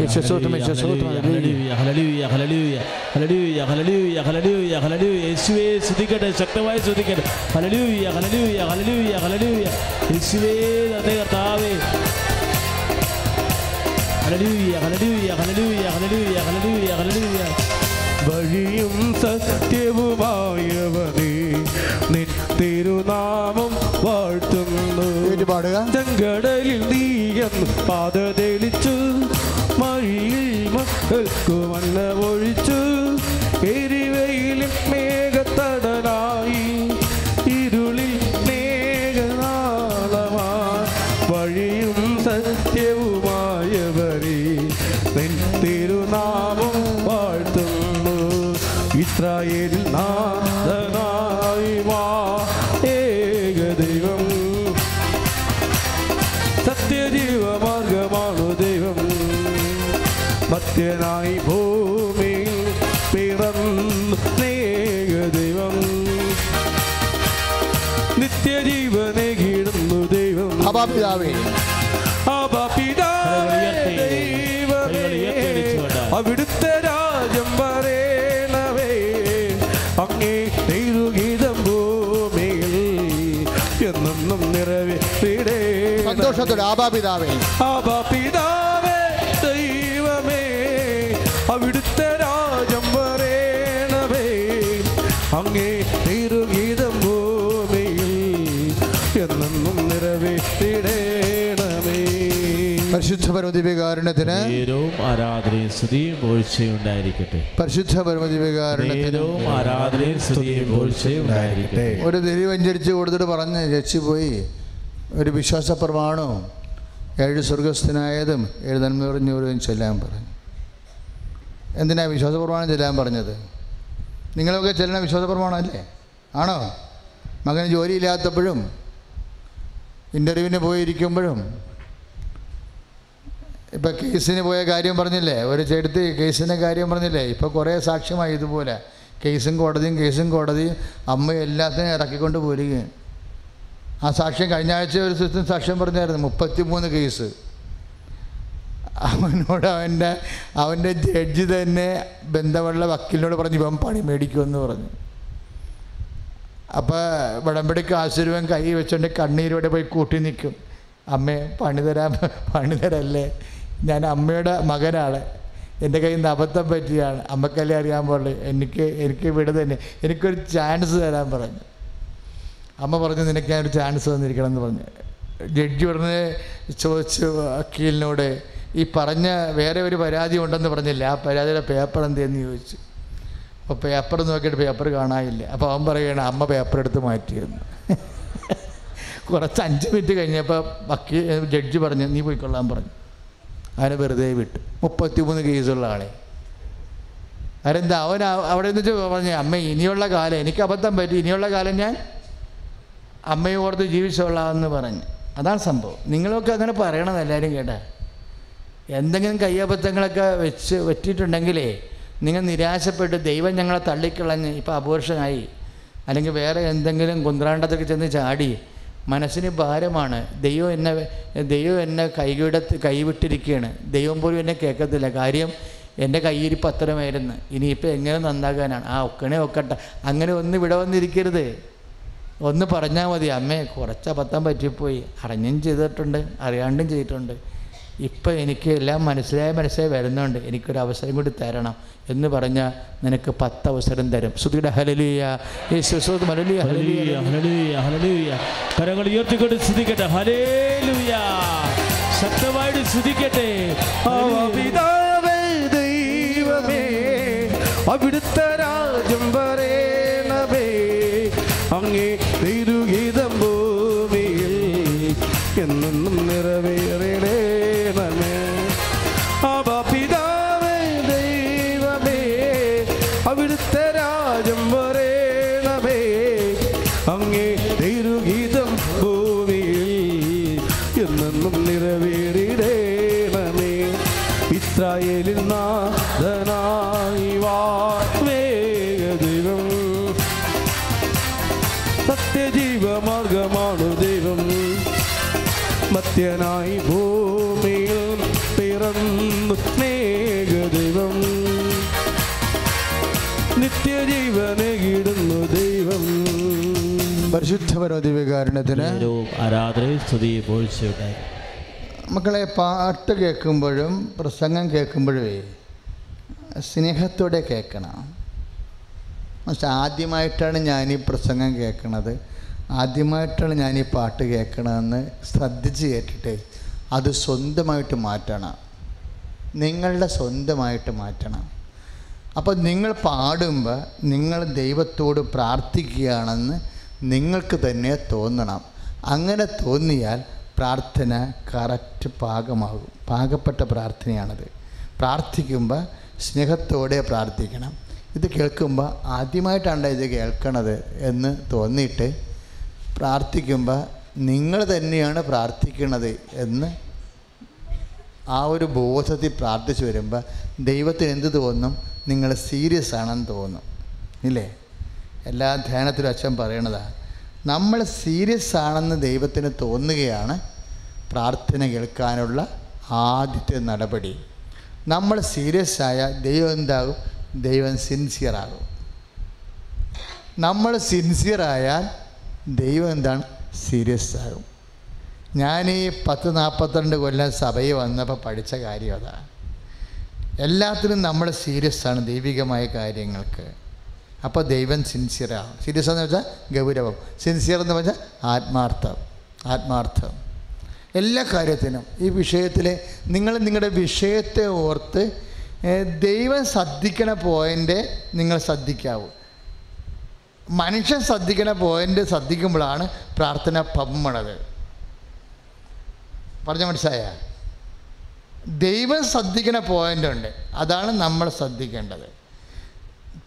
യേശു സ്വത്തം യേശു സ്വത്തം ഹല്ലേലൂയ. ഹല്ലേലൂയ, ഹല്ലേലൂയ, ഹല്ലേലൂയ, ഹല്ലേലൂയ, ഹല്ലേലൂയ, ഹല്ലേലൂയ. യേശുവേ സ്തുതിക്കട്ടെ ശക്തമായി സ്തുതിക്കട്ടെ ഹല്ലേലൂയ, ഹല്ലേലൂയ, ഹല്ലേലൂയ, ഹല്ലേലൂയ. യേശുവേ നന്ദി കർത്താവേ ഹല്ലേലൂയ, ഹല്ലേലൂയ, ഹല്ലേലൂയ, ഹല്ലേലൂയ, ഹല്ലേലൂയ, ഹല്ലേലൂയ. വഴിയും സത്യവുമായവനേ നിൻ തിരുനാമം വാഴ്ത്തുന്നു. ചെങ്കടലിൽ നീയെന്ന് പാത തെളിച്ചു മഴിയിൽ മക്കൾക്കു മണ്ണ ഒഴിച്ചു എരിവയിലും മേഘത്തടലായി ഇസ്രായേലിൽ നാഥനായി വാ. ഏകദൈവം സത്യജീവമാർഗമാണു ദൈവം. മത്യനായി ഭൂമിയിൽ പിറന്നു ദൈവം. നിത്യജീവനെ കീടുന്നു ദൈവം. അബാപിതാവേ അബാപിതാവേ പിതാവേ ദൈവമേ, അവിടുത്തെ സന്തോഷത്തോടെ ആപാപിതാവേ. ആബാ പിതാവേ ദൈവമേ അവിടുത്തെ രാജം വരേണവേ അങ്ങേ തിരുഗീതം ഭൂമിയിൽ എന്നും നിറവേറ്റിടേണമേ. പരിശുദ്ധ പരമദിവ്യകാരുണ്യത്തിന് നേരവും ആരാധനയും സ്തുതിയും പോഴ്ചയും ഉണ്ടായിരിക്കട്ടെ. പരിശുദ്ധ പരമദിവ്യകാരുണ്യത്തിന് നേരവും ആരാധനയും സ്തുതിയും പോഴ്ചയും ഉണ്ടായിരിക്കട്ടെ. ഒരു തെരുവഞ്ചരിച്ച് കൊടുത്തിട്ട് പറഞ്ഞ് ചേച്ചി പോയി ഒരു വിശ്വാസ പ്രമാണവും ഏഴ് സ്വർഗസ്ഥനായതും ഏഴ് നന്മ നിറഞ്ഞവരും ചെല്ലാൻ പറഞ്ഞു. എന്തിനാ വിശ്വാസ പ്രമാണം ചെല്ലാൻ പറഞ്ഞത്? നിങ്ങളൊക്കെ ചെല്ലണ വിശ്വാസ പ്രമാണമല്ലേ ആണോ? മകന് ജോലിയില്ലാത്തപ്പോഴും ഇന്റർവ്യൂവിന് പോയിരിക്കുമ്പോഴും ഇപ്പം കേസിന് പോയ കാര്യം പറഞ്ഞില്ലേ? ഒരു ചെടുത്ത് കേസിന്റെ കാര്യം പറഞ്ഞില്ലേ? ഇപ്പോൾ കുറേ സാക്ഷ്യമായി ഇതുപോലെ. കേസും കോടതിയും കേസും കോടതിയും അമ്മ എല്ലാത്തിനും ഇറക്കിക്കൊണ്ട് പോരുകയും ആ സാക്ഷ്യം കഴിഞ്ഞ ആഴ്ച ഒരു സിസ്റ്റം സാക്ഷ്യം പറഞ്ഞായിരുന്നു മുപ്പത്തിമൂന്ന് കേസ്. അവനോട് അവന്റെ അവന്റെ ജഡ്ജ് തന്നെ ബന്ധമുള്ള വക്കീലിനോട് പറഞ്ഞു ഇവൻ പണി മേടിക്കുമെന്ന് പറഞ്ഞു. അപ്പോൾ വിളമ്പടിക്ക് കാശുരുവൻ കൈ വെച്ചോണ്ട് കണ്ണീരോടെ പോയി കൂട്ടി നിൽക്കും. അമ്മേ പണി തരാൻ പണി തരല്ലേ? ഞാൻ അമ്മയുടെ മകനാണ്. എന്റെ കയ്യിൽ നിന്ന് അബദ്ധം പറ്റിയാണ് അമ്മക്കല്ലേ അറിയാൻ പാടുള്ളൂ? എനിക്ക് എനിക്ക് വിട തന്നെ. എനിക്കൊരു ചാൻസ് തരാൻ പറഞ്ഞു. അമ്മ പറഞ്ഞു നിനക്ക് ഞാനൊരു ചാൻസ് തന്നിരിക്കണം എന്ന് പറഞ്ഞു. ജഡ്ജി ഉടനെ ചോദിച്ചു വക്കീലിനോട് ഈ പറഞ്ഞ വേറെ ഒരു പരാതി ഉണ്ടെന്ന് പറഞ്ഞില്ല? ആ പരാതിയുടെ പേപ്പർ എന്തെന്ന് ചോദിച്ചു. അപ്പോൾ പേപ്പർ നോക്കിയിട്ട് പേപ്പർ കാണാനില്ല. അപ്പോൾ അവൻ പറയുകയാണ് അമ്മ പേപ്പർ എടുത്ത് മാറ്റിയെന്ന്. [laughs] കുറച്ച് അഞ്ച് മിനിറ്റ് കഴിഞ്ഞപ്പോൾ വക്കീൽ ജഡ്ജി പറഞ്ഞു നീ പോയിക്കൊള്ളാൻ പറഞ്ഞു. അവനെ വെറുതെ വിട്ടു. മുപ്പത്തിമൂന്ന് കേസുള്ള ആളെ. അവരെന്താ അവൻ അവിടെ നിന്ന് പറഞ്ഞു അമ്മ ഇനിയുള്ള കാലം എനിക്ക് അബദ്ധം പറ്റി ഇനിയുള്ള കാലം ഞാൻ അമ്മയെ ഓർത്ത് ജീവിച്ചോളാമെന്ന് പറഞ്ഞു. അതാണ് സംഭവം. നിങ്ങളൊക്കെ അങ്ങനെ പറയണം എല്ലാവരും കേട്ടാ. എന്തെങ്കിലും കയ്യബദ്ധങ്ങളൊക്കെ വെച്ച് പറ്റിയിട്ടുണ്ടെങ്കിലേ നിങ്ങൾ നിരാശപ്പെട്ട് ദൈവം ഞങ്ങളെ തള്ളിക്കളഞ്ഞ് ഇപ്പോൾ അപോർഷനായി അല്ലെങ്കിൽ വേറെ എന്തെങ്കിലും കുന്ത്രാണ്ടത്തൊക്കെ ചെന്ന് ചാടി മനസ്സിന് ഭാരമാണ്. ദൈവം എന്നെ ദൈവം എന്നെ കൈകിടത്ത് കൈവിട്ടിരിക്കുകയാണ്. ദൈവം പോലും എന്നെ കേൾക്കത്തില്ല. കാര്യം എന്റെ കയ്യിരിപ്പ് അത്രമായിരുന്നു. ഇനിയിപ്പോൾ എങ്ങനെ നന്നാകാനാണ്? ആ ഒക്കണേ ഒക്കട്ടെ. അങ്ങനെ ഒന്ന് ഇവിടെ വന്നിരിക്കരുത്. ഒന്ന് പറഞ്ഞാൽ മതി. അമ്മേ കുറച്ച് അബദ്ധം പറ്റിപ്പോയി. അറിഞ്ഞും ചെയ്തിട്ടുണ്ട് അറിയാണ്ടും ചെയ്തിട്ടുണ്ട്. ഇപ്പം എനിക്ക് എല്ലാം മനസ്സിലായ മനസ്സിലായി വരുന്നുണ്ട്. എനിക്കൊരു അവസരം കൂടി തരണം എന്ന് പറഞ്ഞാൽ നിനക്ക് പത്ത് അവസരം തരും. ശ്രുതിയുടെ ഹലലിയ യേശു ഹലലിയ ഹലലിയ ഹലലിയ ഹല്ലേലൂയ. കരങ്ങൾ ഉയർത്തിക്കൊണ്ട് ശ്രദ്ധിക്കട്ടെ ഹലേലുയ ശക്തമായിട്ട് ശ്രദ്ധിക്കട്ടെ പിതാവേ ദൈവമേ അവിടുത്തെ രാജ്യം വരേണമേ. അങ്ങേ മത്യനായി ഭൂമിയിൽ പിറന്നു സ്നേഹദൈവം. നിത്യജീവനകിടുന്നു ദൈവം. പരിശുദ്ധപരോധിവികാരണത്തിന് ആരാധനയും സ്തുതിയും പോഴ്ചയുണ്ടായി. മക്കളെ പാട്ട് കേൾക്കുമ്പോഴും പ്രസംഗം കേൾക്കുമ്പോഴേ സ്നേഹത്തോടെ കേൾക്കണം. പക്ഷെ ആദ്യമായിട്ടാണ് ഞാൻ ഈ പ്രസംഗം കേൾക്കണത്. ആദ്യമായിട്ടാണ് ഞാൻ ഈ പാട്ട് കേൾക്കണമെന്ന് ശ്രദ്ധിച്ച് കേട്ടിട്ട് അത് സ്വന്തമായിട്ട് മാറ്റണം. നിങ്ങളുടെ സ്വന്തമായിട്ട് മാറ്റണം. അപ്പോൾ നിങ്ങൾ പാടുമ്പോൾ നിങ്ങൾ ദൈവത്തോട് പ്രാർത്ഥിക്കുകയാണെന്ന് നിങ്ങൾക്ക് തന്നെ തോന്നണം. അങ്ങനെ തോന്നിയാൽ പ്രാർത്ഥന കറക്റ്റ് പാകമാകും. പാകപ്പെട്ട പ്രാർത്ഥനയാണത്. പ്രാർത്ഥിക്കുമ്പോൾ സ്നേഹത്തോടെ പ്രാർത്ഥിക്കണം. ഇത് കേൾക്കുമ്പോൾ ആദ്യമായിട്ടാണ് ഇത് കേൾക്കണത് എന്ന് തോന്നിയിട്ട് പ്രാർത്ഥിക്കുമ്പോൾ നിങ്ങൾ തന്നെയാണ് പ്രാർത്ഥിക്കുന്നത് എന്ന് ആ ഒരു ബോധത്തിൽ പ്രാർത്ഥിച്ചു വരുമ്പോൾ ദൈവത്തിന് എന്ത് തോന്നും? നിങ്ങൾ സീരിയസ് ആണെന്ന് തോന്നും. ഇല്ലേ? എല്ലാ ധ്യാനത്തിലും അച്ഛൻ പറയണതാണ് നമ്മൾ സീരിയസ് ആണെന്ന് ദൈവത്തിന് തോന്നുകയാണ് പ്രാർത്ഥന കേൾക്കാനുള്ള ആദ്യത്തെ നടപടി. നമ്മൾ സീരിയസ് ആയ ദൈവം എന്താകും? ദൈവം സിൻസിയറാകും നമ്മൾ സിൻസിയറായാൽ ദൈവം എന്താണ്? സീരിയസ് ആകും. ഞാൻ ഈ പത്ത് നാൽപ്പത്തിരണ്ട് കൊല്ലം സഭയിൽ വന്നപ്പോൾ പഠിച്ച കാര്യം അതാണ് എല്ലാത്തിനും നമ്മൾ സീരിയസ് ആണ് ദൈവികമായ കാര്യങ്ങൾക്ക്. അപ്പോൾ ദൈവം സിൻസിയറാണ് സീരിയസ് എന്ന് വെച്ചാൽ ഗൗരവം. സിൻസിയർ എന്ന് വെച്ചാൽ ആത്മാർത്ഥം. ആത്മാർത്ഥം. എല്ലാ കാര്യത്തിനും. ഈ വിഷയത്തിൽ നിങ്ങൾ നിങ്ങളുടെ വിഷയത്തെ ഓർത്ത് ദൈവം ശ്രദ്ധിക്കണ പോയിന്റ് നിങ്ങൾ ശ്രദ്ധിക്കാവൂ. മനുഷ്യൻ ശ്രദ്ധിക്കണ പോയിന്റ് ശ്രദ്ധിക്കുമ്പോഴാണ് പ്രാർത്ഥന പമ്മണത്. പറഞ്ഞ മനസ്സിലായ? ദൈവം ശ്രദ്ധിക്കുന്ന പോയിന്റ് ഉണ്ട്. അതാണ് നമ്മൾ ശ്രദ്ധിക്കേണ്ടത്.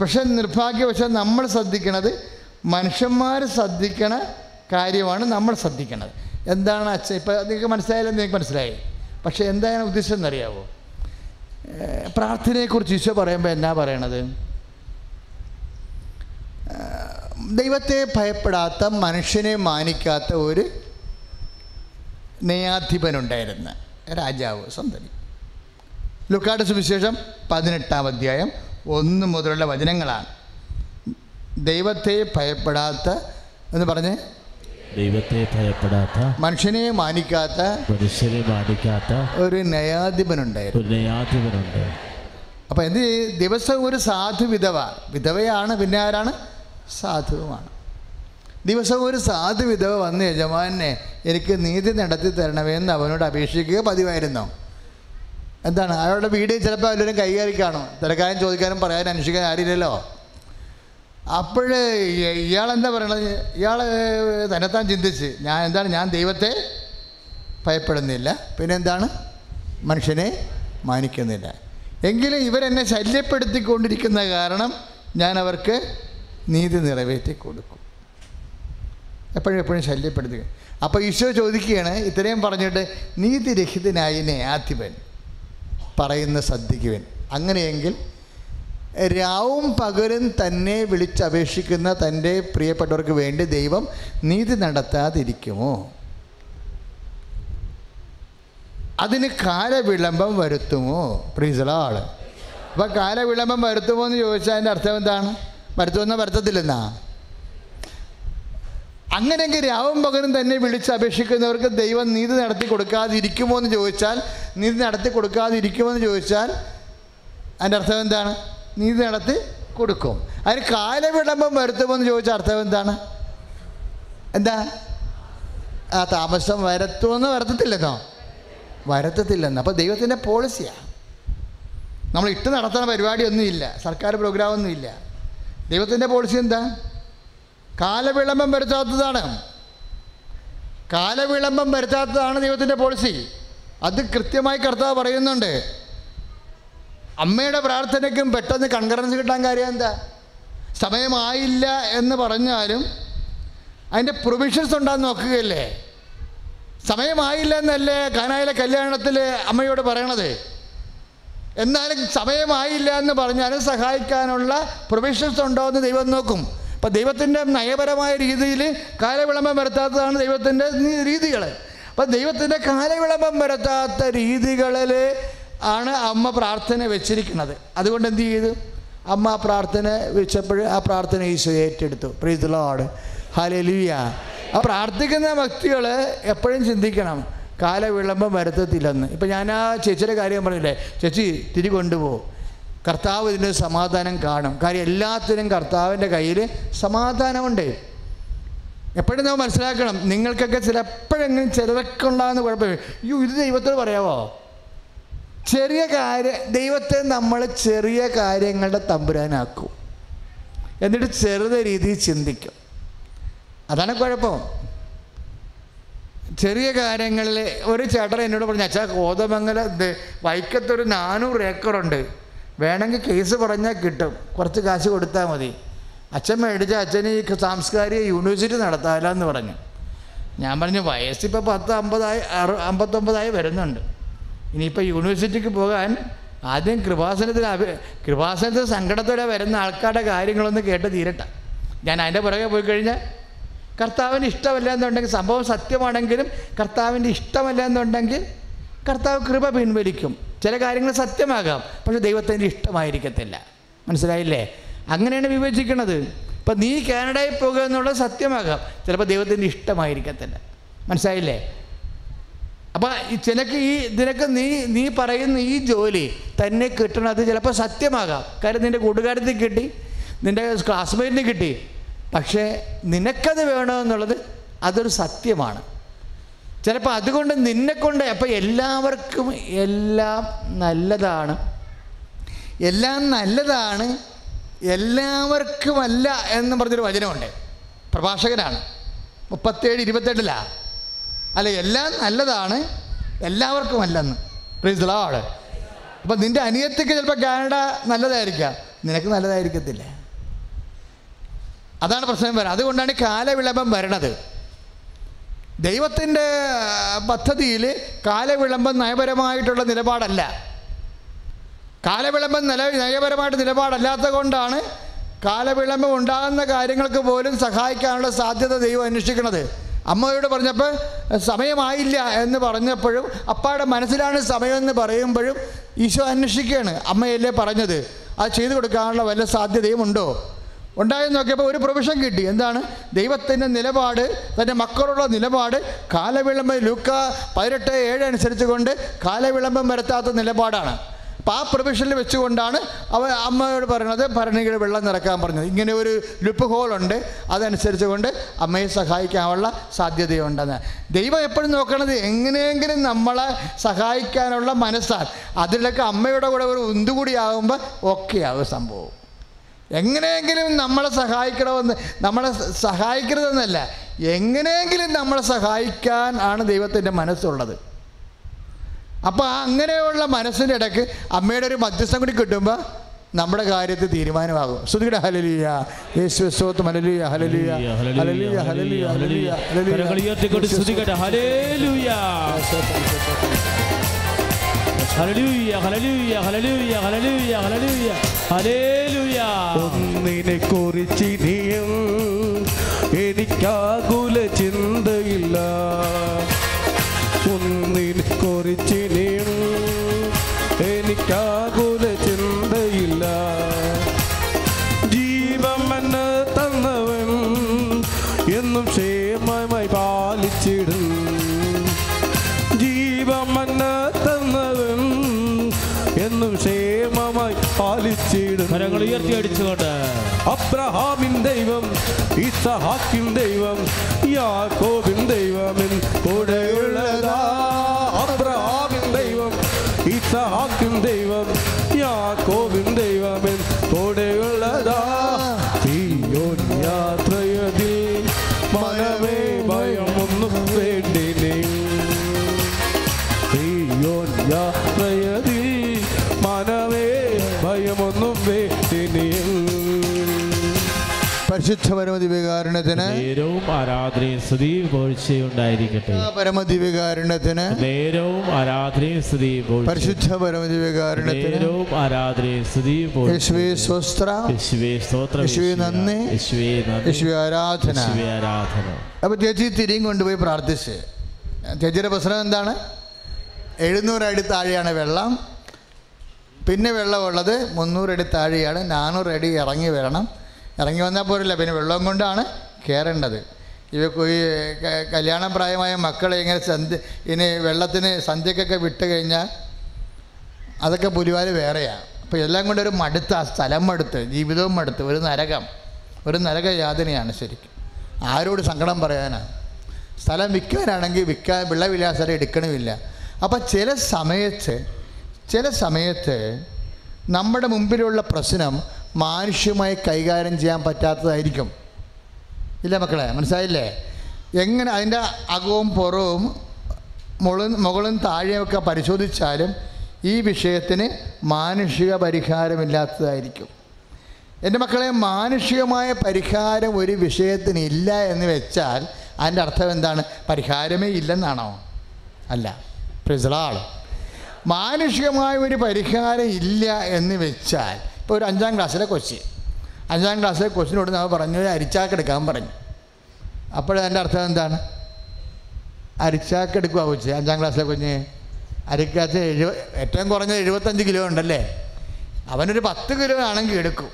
പക്ഷെ നിർഭാഗ്യവശം നമ്മൾ ശ്രദ്ധിക്കണത് മനുഷ്യന്മാർ ശ്രദ്ധിക്കണ കാര്യമാണ് നമ്മൾ ശ്രദ്ധിക്കണത്. എന്താണ് അച്ഛൻ ഇപ്പം നിങ്ങൾക്ക് മനസ്സിലായാലും നിങ്ങൾക്ക് മനസ്സിലായി. പക്ഷേ എന്താണ് എന്നറിയാവോ? പ്രാർത്ഥനയെക്കുറിച്ച് ഈശോ പറയുമ്പോൾ എന്നാ പറയണത്? ദൈവത്തെ ഭയപ്പെടാത്ത മനുഷ്യനെ മാനിക്കാത്ത ഒരു നെയ്യാധിപനുണ്ടായിരുന്ന രാജാവ് സന്തതി ലുക്കാട് സുവിശേഷം പതിനെട്ടാം അധ്യായം ഒന്ന് മുതലുള്ള വചനങ്ങളാണ്. ദൈവത്തെ ഭയപ്പെടാത്ത എന്ന് പറഞ്ഞ്? ദൈവത്തെ ഭയപ്പെടാത്ത മനുഷ്യനെ മാനിക്കാത്ത മനുഷ്യനെ മാനിക്കാത്ത ഒരു നയാധിപനുണ്ടായിരുന്നു ഒരു അപ്പോൾ എന്ത് ദിവസം ഒരു സാധു വിധവ വിധവയാണ് പിന്നെ ആരാണ്? സാധുവുമാണ് ദിവസവും ഒരു സാധു വിധവ വന്ന് യജമാനെ എനിക്ക് നീതി നടത്തി തരണമെന്ന് അവനോട് അപേക്ഷിക്കുക പതിവായിരുന്നു. എന്താണ്? അയാളുടെ വീട് ചിലപ്പോൾ എല്ലാവരും കൈകാരി കാണും. തിരക്കാനും ചോദിക്കാനും പറയാനും അന്വേഷിക്കാനും ആരില്ലല്ലോ അപ്പോൾ ഇയാളെന്താ പറയണത്? ഇയാൾ തന്നെത്താൻ ചിന്തിച്ച് ഞാൻ എന്താണ്? ഞാൻ ദൈവത്തെ ഭയപ്പെടുന്നില്ല. പിന്നെ എന്താണ് മനുഷ്യനെ മാനിക്കുന്നില്ല. എങ്കിലും ഇവരെന്നെ ശല്യപ്പെടുത്തിക്കൊണ്ടിരിക്കുന്ന കാരണം ഞാൻ അവർക്ക് നീതി നിറവേറ്റി കൊടുക്കും. എപ്പോഴും എപ്പോഴും ശല്യപ്പെടുത്തുക. അപ്പോൾ ഈശോ ചോദിക്കുകയാണ് ഇത്രയും പറഞ്ഞിട്ട് നീതിരഹിതനായി ന്യായാധിപൻ പറയുന്ന ശ്രദ്ധിക്കുവൻ അങ്ങനെയെങ്കിൽ രാവും പകലും തന്നെ വിളിച്ചപേക്ഷിക്കുന്ന തന്റെ പ്രിയപ്പെട്ടവർക്ക് വേണ്ടി ദൈവം നീതി നടത്താതിരിക്കുമോ? അതിന് കാലവിളംബം വരുത്തുമോ? പ്രീസളാൾ അപ്പോൾ കാലവിളംബം വരുത്തുമോ എന്ന് ചോദിച്ചാൽ അതിന്റെ അർത്ഥം എന്താണ്? വരുത്തുമെന്നോ വരുത്തത്തില്ലെന്നാ? അങ്ങനെയെങ്കിൽ രാവും പകലും തന്നെ വിളിച്ച് അപേക്ഷിക്കുന്നവർക്ക് ദൈവം നീതി നടത്തി കൊടുക്കാതിരിക്കുമോ എന്ന് ചോദിച്ചാൽ നീതി നടത്തി കൊടുക്കാതിരിക്കുമോ എന്ന് ചോദിച്ചാൽ അതിന്റെ അർത്ഥം എന്താണ്? നീതി നടത്തി കൊടുക്കും. അതിന് കാലവിളംബം വരുത്തുമോ എന്ന് ചോദിച്ചാൽ അർത്ഥം എന്താണ്? എന്താ? ആ താമസം വരത്തുമെന്ന് വരത്തത്തില്ലെന്നോ? വരത്തത്തില്ലെന്ന്. അപ്പോൾ ദൈവത്തിന്റെ പോളിസിയാണ് നമ്മൾ ഇട്ട് നടത്തുന്ന പരിപാടിയൊന്നുമില്ല. സർക്കാർ പ്രോഗ്രാമൊന്നുമില്ല ദൈവത്തിന്റെ പോളിസി എന്താ? കാലവിളംബം വരുത്താത്തതാണ്. കാലവിളംബം വരുത്താത്തതാണ് ദൈവത്തിന്റെ പോളിസി അത് കൃത്യമായി കർത്താവ് പറയുന്നുണ്ട്. അമ്മയുടെ പ്രാർത്ഥനയ്ക്കും പെട്ടെന്ന് കൺകറൻസ് കിട്ടാൻ കാര്യം എന്താ? സമയമായില്ല എന്ന് പറഞ്ഞാലും അതിന്റെ പ്രൊവിഷൻസ് ഉണ്ടാകുന്ന നോക്കുകയല്ലേ? സമയമായില്ല എന്നല്ലേ കാനായിലെ കല്യാണത്തിൽ അമ്മയോട് പറയണത്? എന്നാലും സമയമായില്ല എന്ന് പറഞ്ഞാലും സഹായിക്കാനുള്ള പ്രൊവിഷൻസ് ഉണ്ടോ എന്ന് ദൈവം നോക്കും. അപ്പം ദൈവത്തിന്റെ നയപരമായ രീതിയിൽ കാലവിളംബം വരുത്താത്തതാണ് ദൈവത്തിന്റെ രീതികൾ. അപ്പം ദൈവത്തിന്റെ കാലവിളംബം വരുത്താത്ത രീതികളിൽ ആണ് അമ്മ പ്രാർത്ഥന വെച്ചിരിക്കുന്നത്. അതുകൊണ്ട് എന്ത് ചെയ്തു? അമ്മ ആ പ്രാർത്ഥന വെച്ചപ്പോൾ ആ പ്രാർത്ഥന ഈശോ ഏറ്റെടുത്തു. പ്രീതിലോട് ഹാലലിയ ആ പ്രാർത്ഥിക്കുന്ന വ്യക്തികൾ എപ്പോഴും ചിന്തിക്കണം കാലവിളംബം വരുത്തത്തില്ലെന്ന്. ഇപ്പം ഞാൻ ആ ചേച്ചിയുടെ കാര്യം പറഞ്ഞില്ലേ? ചേച്ചി തിരി കൊണ്ടുപോകും കർത്താവ് ഇതിന്റെ സമാധാനം കാണും. കാര്യം എല്ലാത്തിനും കർത്താവിന്റെ കയ്യിൽ സമാധാനമുണ്ട്. എപ്പോഴും നമ്മൾ മനസ്സിലാക്കണം നിങ്ങൾക്കൊക്കെ ചിലപ്പോഴെങ്കിലും ചിലരൊക്കെ ഉണ്ടാകുന്ന കുഴപ്പമില്ല. അയ്യോ ഇത് ദൈവത്തോട് പറയാമോ ചെറിയ കാര്യ ദൈവത്തെ നമ്മൾ ചെറിയ കാര്യങ്ങളുടെ തമ്പുരാനാക്കും. എന്നിട്ട് ചെറുത രീതിയിൽ ചിന്തിക്കും. അതാണ് കുഴപ്പം. ചെറിയ കാര്യങ്ങളിൽ ഒരു ചേട്ടൻ എന്നോട് പറഞ്ഞു അച്ഛാ കോതമംഗല വൈക്കത്തൊരു നാനൂറ് ഏക്കറുണ്ട്. വേണമെങ്കിൽ കേസ് പറഞ്ഞാൽ കിട്ടും. കുറച്ച് കാശ് കൊടുത്താൽ മതി. അച്ഛൻ മേടിച്ച അച്ഛന് ഈ സാംസ്കാരിക യൂണിവേഴ്സിറ്റി നടത്താമല്ലോ എന്ന് പറഞ്ഞു. ഞാൻ പറഞ്ഞു വയസ്സിപ്പോൾ പത്ത് അമ്പതായി അറു അമ്പത്തൊമ്പതായി വരുന്നുണ്ട്. ഇനിയിപ്പോൾ യൂണിവേഴ്സിറ്റിക്ക് പോകാൻ ആദ്യം കൃപാസനത്തിൽ അഭി കൃപാസനത്തിൽ സങ്കടത്തോടെ വരുന്ന ആൾക്കാരുടെ കാര്യങ്ങളൊന്ന് കേട്ട് തീരട്ടെ. ഞാൻ അതിന്റെ പുറകെ പോയി കഴിഞ്ഞാൽ കർത്താവിന് ഇഷ്ടമല്ല എന്നുണ്ടെങ്കിൽ സംഭവം സത്യമാണെങ്കിലും കർത്താവിന്റെ ഇഷ്ടമല്ല എന്നുണ്ടെങ്കിൽ കർത്താവ് കൃപ പിൻവലിക്കും. ചില കാര്യങ്ങൾ സത്യമാകാം പക്ഷെ ദൈവത്തിന്റെ ഇഷ്ടമായിരിക്കത്തില്ല. മനസ്സിലായില്ലേ? അങ്ങനെയാണ് വിഭജിക്കുന്നത് ഇപ്പം നീ കാനഡയിൽ പോകുക എന്നുള്ളത് സത്യമാകാം ചിലപ്പോൾ ദൈവത്തിന്റെ ഇഷ്ടമായിരിക്കത്തില്ല. മനസ്സിലായില്ലേ? അപ്പോൾ ചിലക്ക് ഈ നിനക്ക് നീ നീ പറയുന്ന ഈ ജോലി തന്നെ കിട്ടണത് ചിലപ്പോൾ സത്യമാകാം. കാര്യം നിന്റെ കൂട്ടുകാരത്തിൽ കിട്ടി നിന്റെ ക്ലാസ്മേറ്റിന് കിട്ടി. പക്ഷേ നിനക്കത് വേണമെന്നുള്ളത് അതൊരു സത്യമാണ്. ചിലപ്പോൾ അതുകൊണ്ട് നിന്നെക്കൊണ്ട് അപ്പോൾ എല്ലാവർക്കും എല്ലാം നല്ലതാണ്. എല്ലാം നല്ലതാണ് എല്ലാവർക്കുമല്ല എന്ന് പറഞ്ഞൊരു വചനമുണ്ട്. പ്രഭാഷകനാണ്. മുപ്പത്തേഴ് ഇരുപത്തെട്ടിലാണ് അല്ല എല്ലാം നല്ലതാണ് എല്ലാവർക്കും അല്ലെന്ന് പ്രീസലാട് അപ്പം നിന്റെ അനിയത്തിക്ക് ചിലപ്പോൾ കാനഡ നല്ലതായിരിക്കാം. നിനക്ക് നല്ലതായിരിക്കത്തില്ല. അതാണ് പ്രശ്നം വരാം അതുകൊണ്ടാണ് കാലവിളംബം വരണത്. ദൈവത്തിന്റെ പദ്ധതിയിൽ കാലവിളംബം നയപരമായിട്ടുള്ള നിലപാടല്ല. കാലവിളംബം നില നയപരമായിട്ട് നിലപാടല്ലാത്ത കൊണ്ടാണ് കാലവിളംബം ഉണ്ടാകുന്ന കാര്യങ്ങൾക്ക് പോലും സഹായിക്കാനുള്ള സാധ്യത ദൈവം അന്വേഷിക്കുന്നത്. അമ്മയോട് പറഞ്ഞപ്പോൾ സമയമായില്ല എന്ന് പറഞ്ഞപ്പോഴും അപ്പാടെ മനസ്സിലാണ് സമയമെന്ന് പറയുമ്പോഴും ഈശോ അന്വേഷിക്കുകയാണ് അമ്മയല്ലേ പറഞ്ഞത്. അത് ചെയ്തു കൊടുക്കാനുള്ള വല്ല സാധ്യതയും ഉണ്ടോ? ഉണ്ടായെന്ന് നോക്കിയപ്പോൾ ഒരു പ്രൊവിഷൻ കിട്ടി. എന്താണ്? ദൈവത്തിന്റെ നിലപാട് തന്റെ മക്കളുള്ള നിലപാട്. കാലവിളമ്പ് ലൂക്ക പതിനെട്ട് ഏഴ് അനുസരിച്ച് കൊണ്ട് കാലവിളംബം വരുത്താത്ത നിലപാടാണ്. അപ്പം ആ പ്രൊവിഷനിൽ വെച്ചുകൊണ്ടാണ് അവ അമ്മയോട് പറയുന്നത് ഭരണികൾ വെള്ളം നിറക്കാൻ പറഞ്ഞത്. ഇങ്ങനെ ഒരു ലുപ്പ് ഹോളുണ്ട് അതനുസരിച്ച് കൊണ്ട് അമ്മയെ സഹായിക്കാനുള്ള സാധ്യതയുണ്ടെന്ന്. ദൈവം എപ്പോഴും നോക്കണത് എങ്ങനെയെങ്കിലും നമ്മളെ സഹായിക്കാനുള്ള മനസ്സാണ്. അതിലൊക്കെ അമ്മയുടെ കൂടെ ഒരു ഉന്തുകൂടിയാകുമ്പോൾ ഓക്കെ ആകും സംഭവം. എങ്ങനെയെങ്കിലും നമ്മളെ സഹായിക്കണമെന്ന് നമ്മളെ സഹായിക്കരുതെന്നല്ല എങ്ങനെയെങ്കിലും നമ്മളെ സഹായിക്കാൻ ആണ് ദൈവത്തിന്റെ മനസ്സുള്ളത്. അപ്പോൾ ആ അങ്ങനെയുള്ള മനസ്സിന്റെ ഇടയ്ക്ക് അമ്മയുടെ ഒരു മധ്യസ്ഥം കൂടി കിട്ടുമ്പോൾ നമ്മുടെ കാര്യത്തിൽ തീരുമാനമാകും. ശ്രുതിയുടെ ഹലലിയ യേശു സ്വത്തും ഹലലിയ ഹലലിയ ഹലലിയ ഹലലിയ ഹലലിയ ഹലലിയ ഹലലിയ സ്തുതിക്കട്ടെ ഹല്ലേലൂയ ഹല്ലേലൂയ ഹല്ലേലൂയ ഹല്ലേലൂയ ഹല്ലേലൂയ ഹല്ലേലൂയ ഒന്നിനെ കുറിച്ചിനിയും എനിക്കാകുല ചിന്തയില്ല. ഒന്നിനെ കുറിച്ചിനിയും എനിക്കാകുല ചിന്തയില്ല. ജീവമെന്ന് തന്നവൻ എന്നും ക്ഷേമമായി എന്നും ക്ഷേമമായി പാലിച്ചിടും കരങ്ങൾ ഉയർത്തി അടിച്ചുകൊണ്ട്. അബ്രഹാമിൻ ദൈവം ഇസഹാക്കിൻ ദൈവം യാക്കോബിൻ ദൈവമിൻ കൂടെയുള്ളതാ. അബ്രഹാമിൻ ദൈവം ഇസഹാക്കിൻ ദൈവം യാക്കോബിൻ ദൈവമിൻ പരിശുദ്ധ പരമധിവികാരണത്തിന് നേരവും ആരാധനയും സ്ഥിതി പോഴ്ചയും ഉണ്ടായിരിക്കട്ടെ പരമദിവ്യകാരുണ്യത്തിന് നേരവും ആരാധനയും സ്ഥിതി പരിശുദ്ധ പരമദിവ്യകാരുണ്യത്തിന് നേരവും ആരാധനയും സ്തുതിയും യേശുവേ പോഴ്ചയും സ്വസ്ത്ര യേശുവേ സ്തോത്രം യേശുവേ നന്ദി. യേശുവേ നന്ദി. യേശുവേ ആരാധന. യേശുവേ ആരാധന. അപ്പോൾ ചേച്ചി തിരിയും കൊണ്ടുപോയി പ്രാർത്ഥിച്ച്. ചേച്ചിയുടെ പ്രശ്നം എന്താണ്? എഴുന്നൂറടി താഴെയാണ് വെള്ളം. പിന്നെ വെള്ളമുള്ളത് മുന്നൂറടി താഴെയാണ്. നാനൂറടി ഇറങ്ങി വരണം. ഇറങ്ങി വന്നാൽ പോരില്ല. പിന്നെ വെള്ളം കൊണ്ടാണ് കയറേണ്ടത് ഇവ ഈ ക- കല്യാണ പ്രായമായ മക്കളെ ഇങ്ങനെ സന്ധ്യ ഇനി വെള്ളത്തിന് സന്ധ്യക്കൊക്കെ വിട്ട് കഴിഞ്ഞാൽ അതൊക്കെ പുലിവാൽ വേറെയാണ് അപ്പോൾ എല്ലാം കൊണ്ടൊരു മടുത്ത സ്ഥലം മടുത്ത് ജീവിതവും മടുത്ത് ഒരു നരകം ഒരു നരക യാതനയാണ് ശരിക്കും. ആരോട് സങ്കടം പറയാനാണ് സ്ഥലം വിൽക്കാനാണെങ്കിൽ വിൽക്കാൻ വിളവില്ലാസരം എടുക്കണമില്ല. അപ്പം ചില സമയത്ത് ചില സമയത്ത് നമ്മുടെ മുമ്പിലുള്ള പ്രശ്നം മാനുഷ്യമായി കൈകാര്യം ചെയ്യാൻ പറ്റാത്തതായിരിക്കും. ഇല്ല മക്കളെ? മനസ്സിലായില്ലേ? എങ്ങനെ അതിന്റെ അകവും പുറവും മുകളും മുകളും താഴെയൊക്കെ പരിശോധിച്ചാലും ഈ വിഷയത്തിന് മാനുഷിക പരിഹാരമില്ലാത്തതായിരിക്കും. എന്റെ മക്കളെ മാനുഷികമായ പരിഹാരം ഒരു വിഷയത്തിന് ഇല്ല എന്ന് വെച്ചാൽ അതിന്റെ അർത്ഥം എന്താണ്? പരിഹാരമേ ഇല്ലെന്നാണോ? അല്ല. പ്രിസളാൾ മാനുഷികമായ ഒരു പരിഹാരം ഇല്ല എന്ന് വെച്ചാൽ ഇപ്പോൾ ഒരു അഞ്ചാം ക്ലാസ്സിലെ കൊച്ച്. അഞ്ചാം ക്ലാസ്സിലെ കൊച്ചിനോട് നമ്മൾ പറഞ്ഞു അരിച്ചാക്കെടുക്കാൻ പറഞ്ഞു. അപ്പോഴതിന്റെ അർത്ഥം എന്താണ്? അരിച്ചാക്കെടുക്കുക കൊച്ച് അഞ്ചാം ക്ലാസ്സിലെ കുഞ്ഞ്. അരിക്കാത്ത എഴുപ ഏറ്റവും കുറഞ്ഞത് എഴുപത്തഞ്ച് കിലോ ഉണ്ടല്ലേ? അവനൊരു പത്ത് കിലോ ആണെങ്കിൽ എടുക്കും.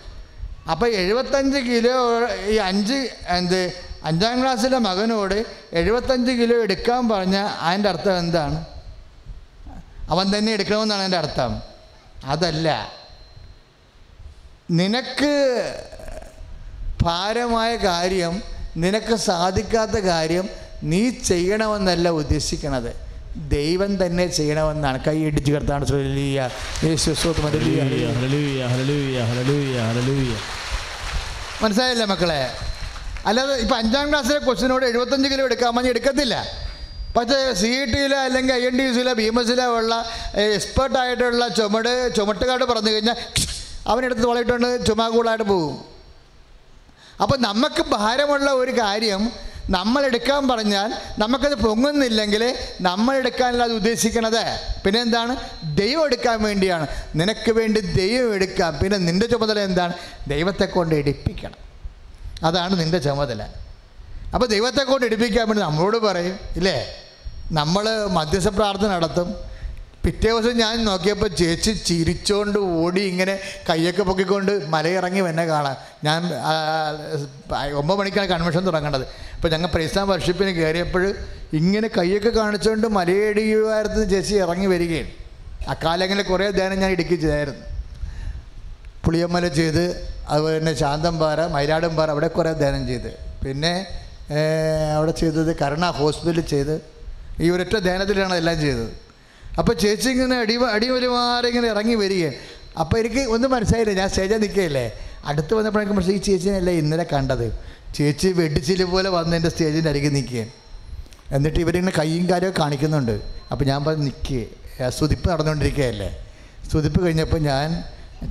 അപ്പോൾ എഴുപത്തഞ്ച് കിലോ ഈ അഞ്ച് എന്ത് അഞ്ചാം ക്ലാസ്സിലെ മകനോട് എഴുപത്തഞ്ച് കിലോ എടുക്കാൻ പറഞ്ഞാൽ അതിന്റെ അർത്ഥം എന്താണ്? അവൻ തന്നെ എടുക്കണമെന്നാണ് എന്റെ അർത്ഥം. അതല്ല. നിനക്ക് ഭാരമായ കാര്യം നിനക്ക് സാധിക്കാത്ത കാര്യം നീ ചെയ്യണമെന്നല്ല ഉദ്ദേശിക്കണത്. ദൈവം തന്നെ ചെയ്യണമെന്നാണ്. കൈ ഇടിച്ച് കർത്താണ് മനസ്സിലായില്ല മക്കളെ? അല്ലാതെ ഇപ്പം അഞ്ചാം ക്ലാസ്സിലെ ക്വസ്റ്റിനോട് എഴുപത്തഞ്ച് കിലോ എടുക്കാൻ പറഞ്ഞ് എടുക്കത്തില്ല. പക്ഷേ സി ഇ ടിയിലോ അല്ലെങ്കിൽ ഐ എൻ ടി സിയിലോ ബി എം എസിലോ ഉള്ള എക്സ്പേർട്ടായിട്ടുള്ള ചുമട് ചുമട്ടുകാട് പറഞ്ഞു കഴിഞ്ഞാൽ അവനെടുത്ത് തോളിട്ടുണ്ട് ചുമാകൂളായിട്ട് പോകും. അപ്പം നമുക്ക് ഭാരമുള്ള ഒരു കാര്യം നമ്മളെടുക്കാൻ പറഞ്ഞാൽ നമുക്കത് പൊങ്ങുന്നില്ലെങ്കിൽ നമ്മളെടുക്കാനല്ല അത് ഉദ്ദേശിക്കണത്. പിന്നെ എന്താണ്? ദൈവം എടുക്കാൻ വേണ്ടിയാണ്. നിനക്ക് വേണ്ടി ദൈവം എടുക്കാം. പിന്നെ നിന്റെ ചുമതല എന്താണ്? ദൈവത്തെ കൊണ്ട് എടുപ്പിക്കണം. അതാണ് നിന്റെ ചുമതല. അപ്പോൾ ദൈവത്തെ കൊണ്ട് എടുപ്പിക്കാൻ വേണ്ടി നമ്മളോട് പറയും ഇല്ലേ? നമ്മൾ മധ്യസ്ഥ പ്രാർത്ഥന നടത്തും. പിറ്റേ ദിവസം ഞാൻ നോക്കിയപ്പോൾ ചേച്ചി ചിരിച്ചുകൊണ്ട് ഓടി ഇങ്ങനെ കയ്യൊക്കെ പൊക്കിക്കൊണ്ട് മലയിറങ്ങി വന്നെ കാണാം ഞാൻ ഒമ്പത് മണിക്കാണ് കൺവെൻഷൻ തുടങ്ങേണ്ടത്. അപ്പോൾ ഞങ്ങൾ പ്രൈസ്ലാം വർഷിപ്പിന് കയറിയപ്പോൾ ഇങ്ങനെ കയ്യൊക്കെ കാണിച്ചുകൊണ്ട് മലയടിയുമായിരുന്നു ചേച്ചി ഇറങ്ങി വരികയാണ് അക്കാലങ്ങളിൽ കുറേ ധ്യാനം ഞാൻ ഇടുക്കി ചെയ്തായിരുന്നു. പുളിയമ്മല ചെയ്ത് അതുപോലെ തന്നെ ശാന്തംപാറ മയിലാടുംപാറ അവിടെ കുറേ ധ്യാനം ചെയ്ത്. പിന്നെ അവിടെ ചെയ്തത് കരുണ ഹോസ്പിറ്റലിൽ ചെയ്ത്. ഈ ഒരൊറ്റ ധ്യാനത്തിലാണ് എല്ലാം ചെയ്തത്. അപ്പോൾ ചേച്ചി ഇങ്ങനെ അടി അടിവലിമാരെ ഇങ്ങനെ ഇറങ്ങി വരികയാണ് അപ്പോൾ എനിക്ക് ഒന്നും മനസ്സിലായില്ല. ഞാൻ സ്റ്റേജിൽ നിൽക്കുകയല്ലേ. അടുത്ത് വന്നപ്പോൾ എനിക്ക് മനസ്സിലായി ഈ ചേച്ചിനല്ലേ ഇന്നലെ കണ്ടത്. ചേച്ചി വെടിച്ചിൽ പോലെ വന്ന് എന്റെ സ്റ്റേജിന്റെ അരികിൽ നിൽക്കുകയാണ് എന്നിട്ട് ഇവരിങ്ങനെ കൈയും കാര്യമൊക്കെ കാണിക്കുന്നുണ്ട്. അപ്പോൾ ഞാൻ പറഞ്ഞ് നിൽക്കുക സ്തുതിപ്പ് നടന്നുകൊണ്ടിരിക്കുകയല്ലേ. സ്തുതിപ്പ് കഴിഞ്ഞപ്പോൾ ഞാൻ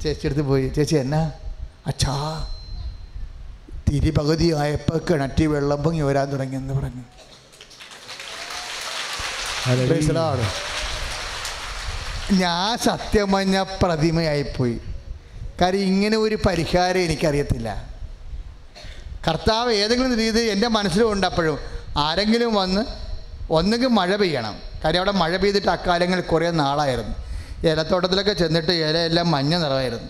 ചേച്ചി അടുത്ത് പോയി. ചേച്ചി എന്നാ? അച്ഛാ തിരി പകുതി ആയപ്പോൾ കിണറ്റി വെള്ളം പൊങ്ങി വരാൻ തുടങ്ങിയെന്ന് പറഞ്ഞു. Lord. ഞാൻ സത്യമഞ്ഞ പ്രതിമയായിപ്പോയി. കാര്യം ഇങ്ങനെ ഒരു പരിഹാരം എനിക്കറിയത്തില്ല. കർത്താവ് ഏതെങ്കിലും രീതി എന്റെ മനസ്സിലുണ്ട് അപ്പോഴും. ആരെങ്കിലും വന്ന് ഒന്നുകിൽ മഴ പെയ്യണം. കാര്യം അവിടെ മഴ പെയ്തിട്ട് അക്കാലങ്ങളിൽ കുറേ നാളായിരുന്നു. ഏലത്തോട്ടത്തിലൊക്കെ ചെന്നിട്ട് ഇലയെല്ലാം മഞ്ഞ നിറമായിരുന്നു.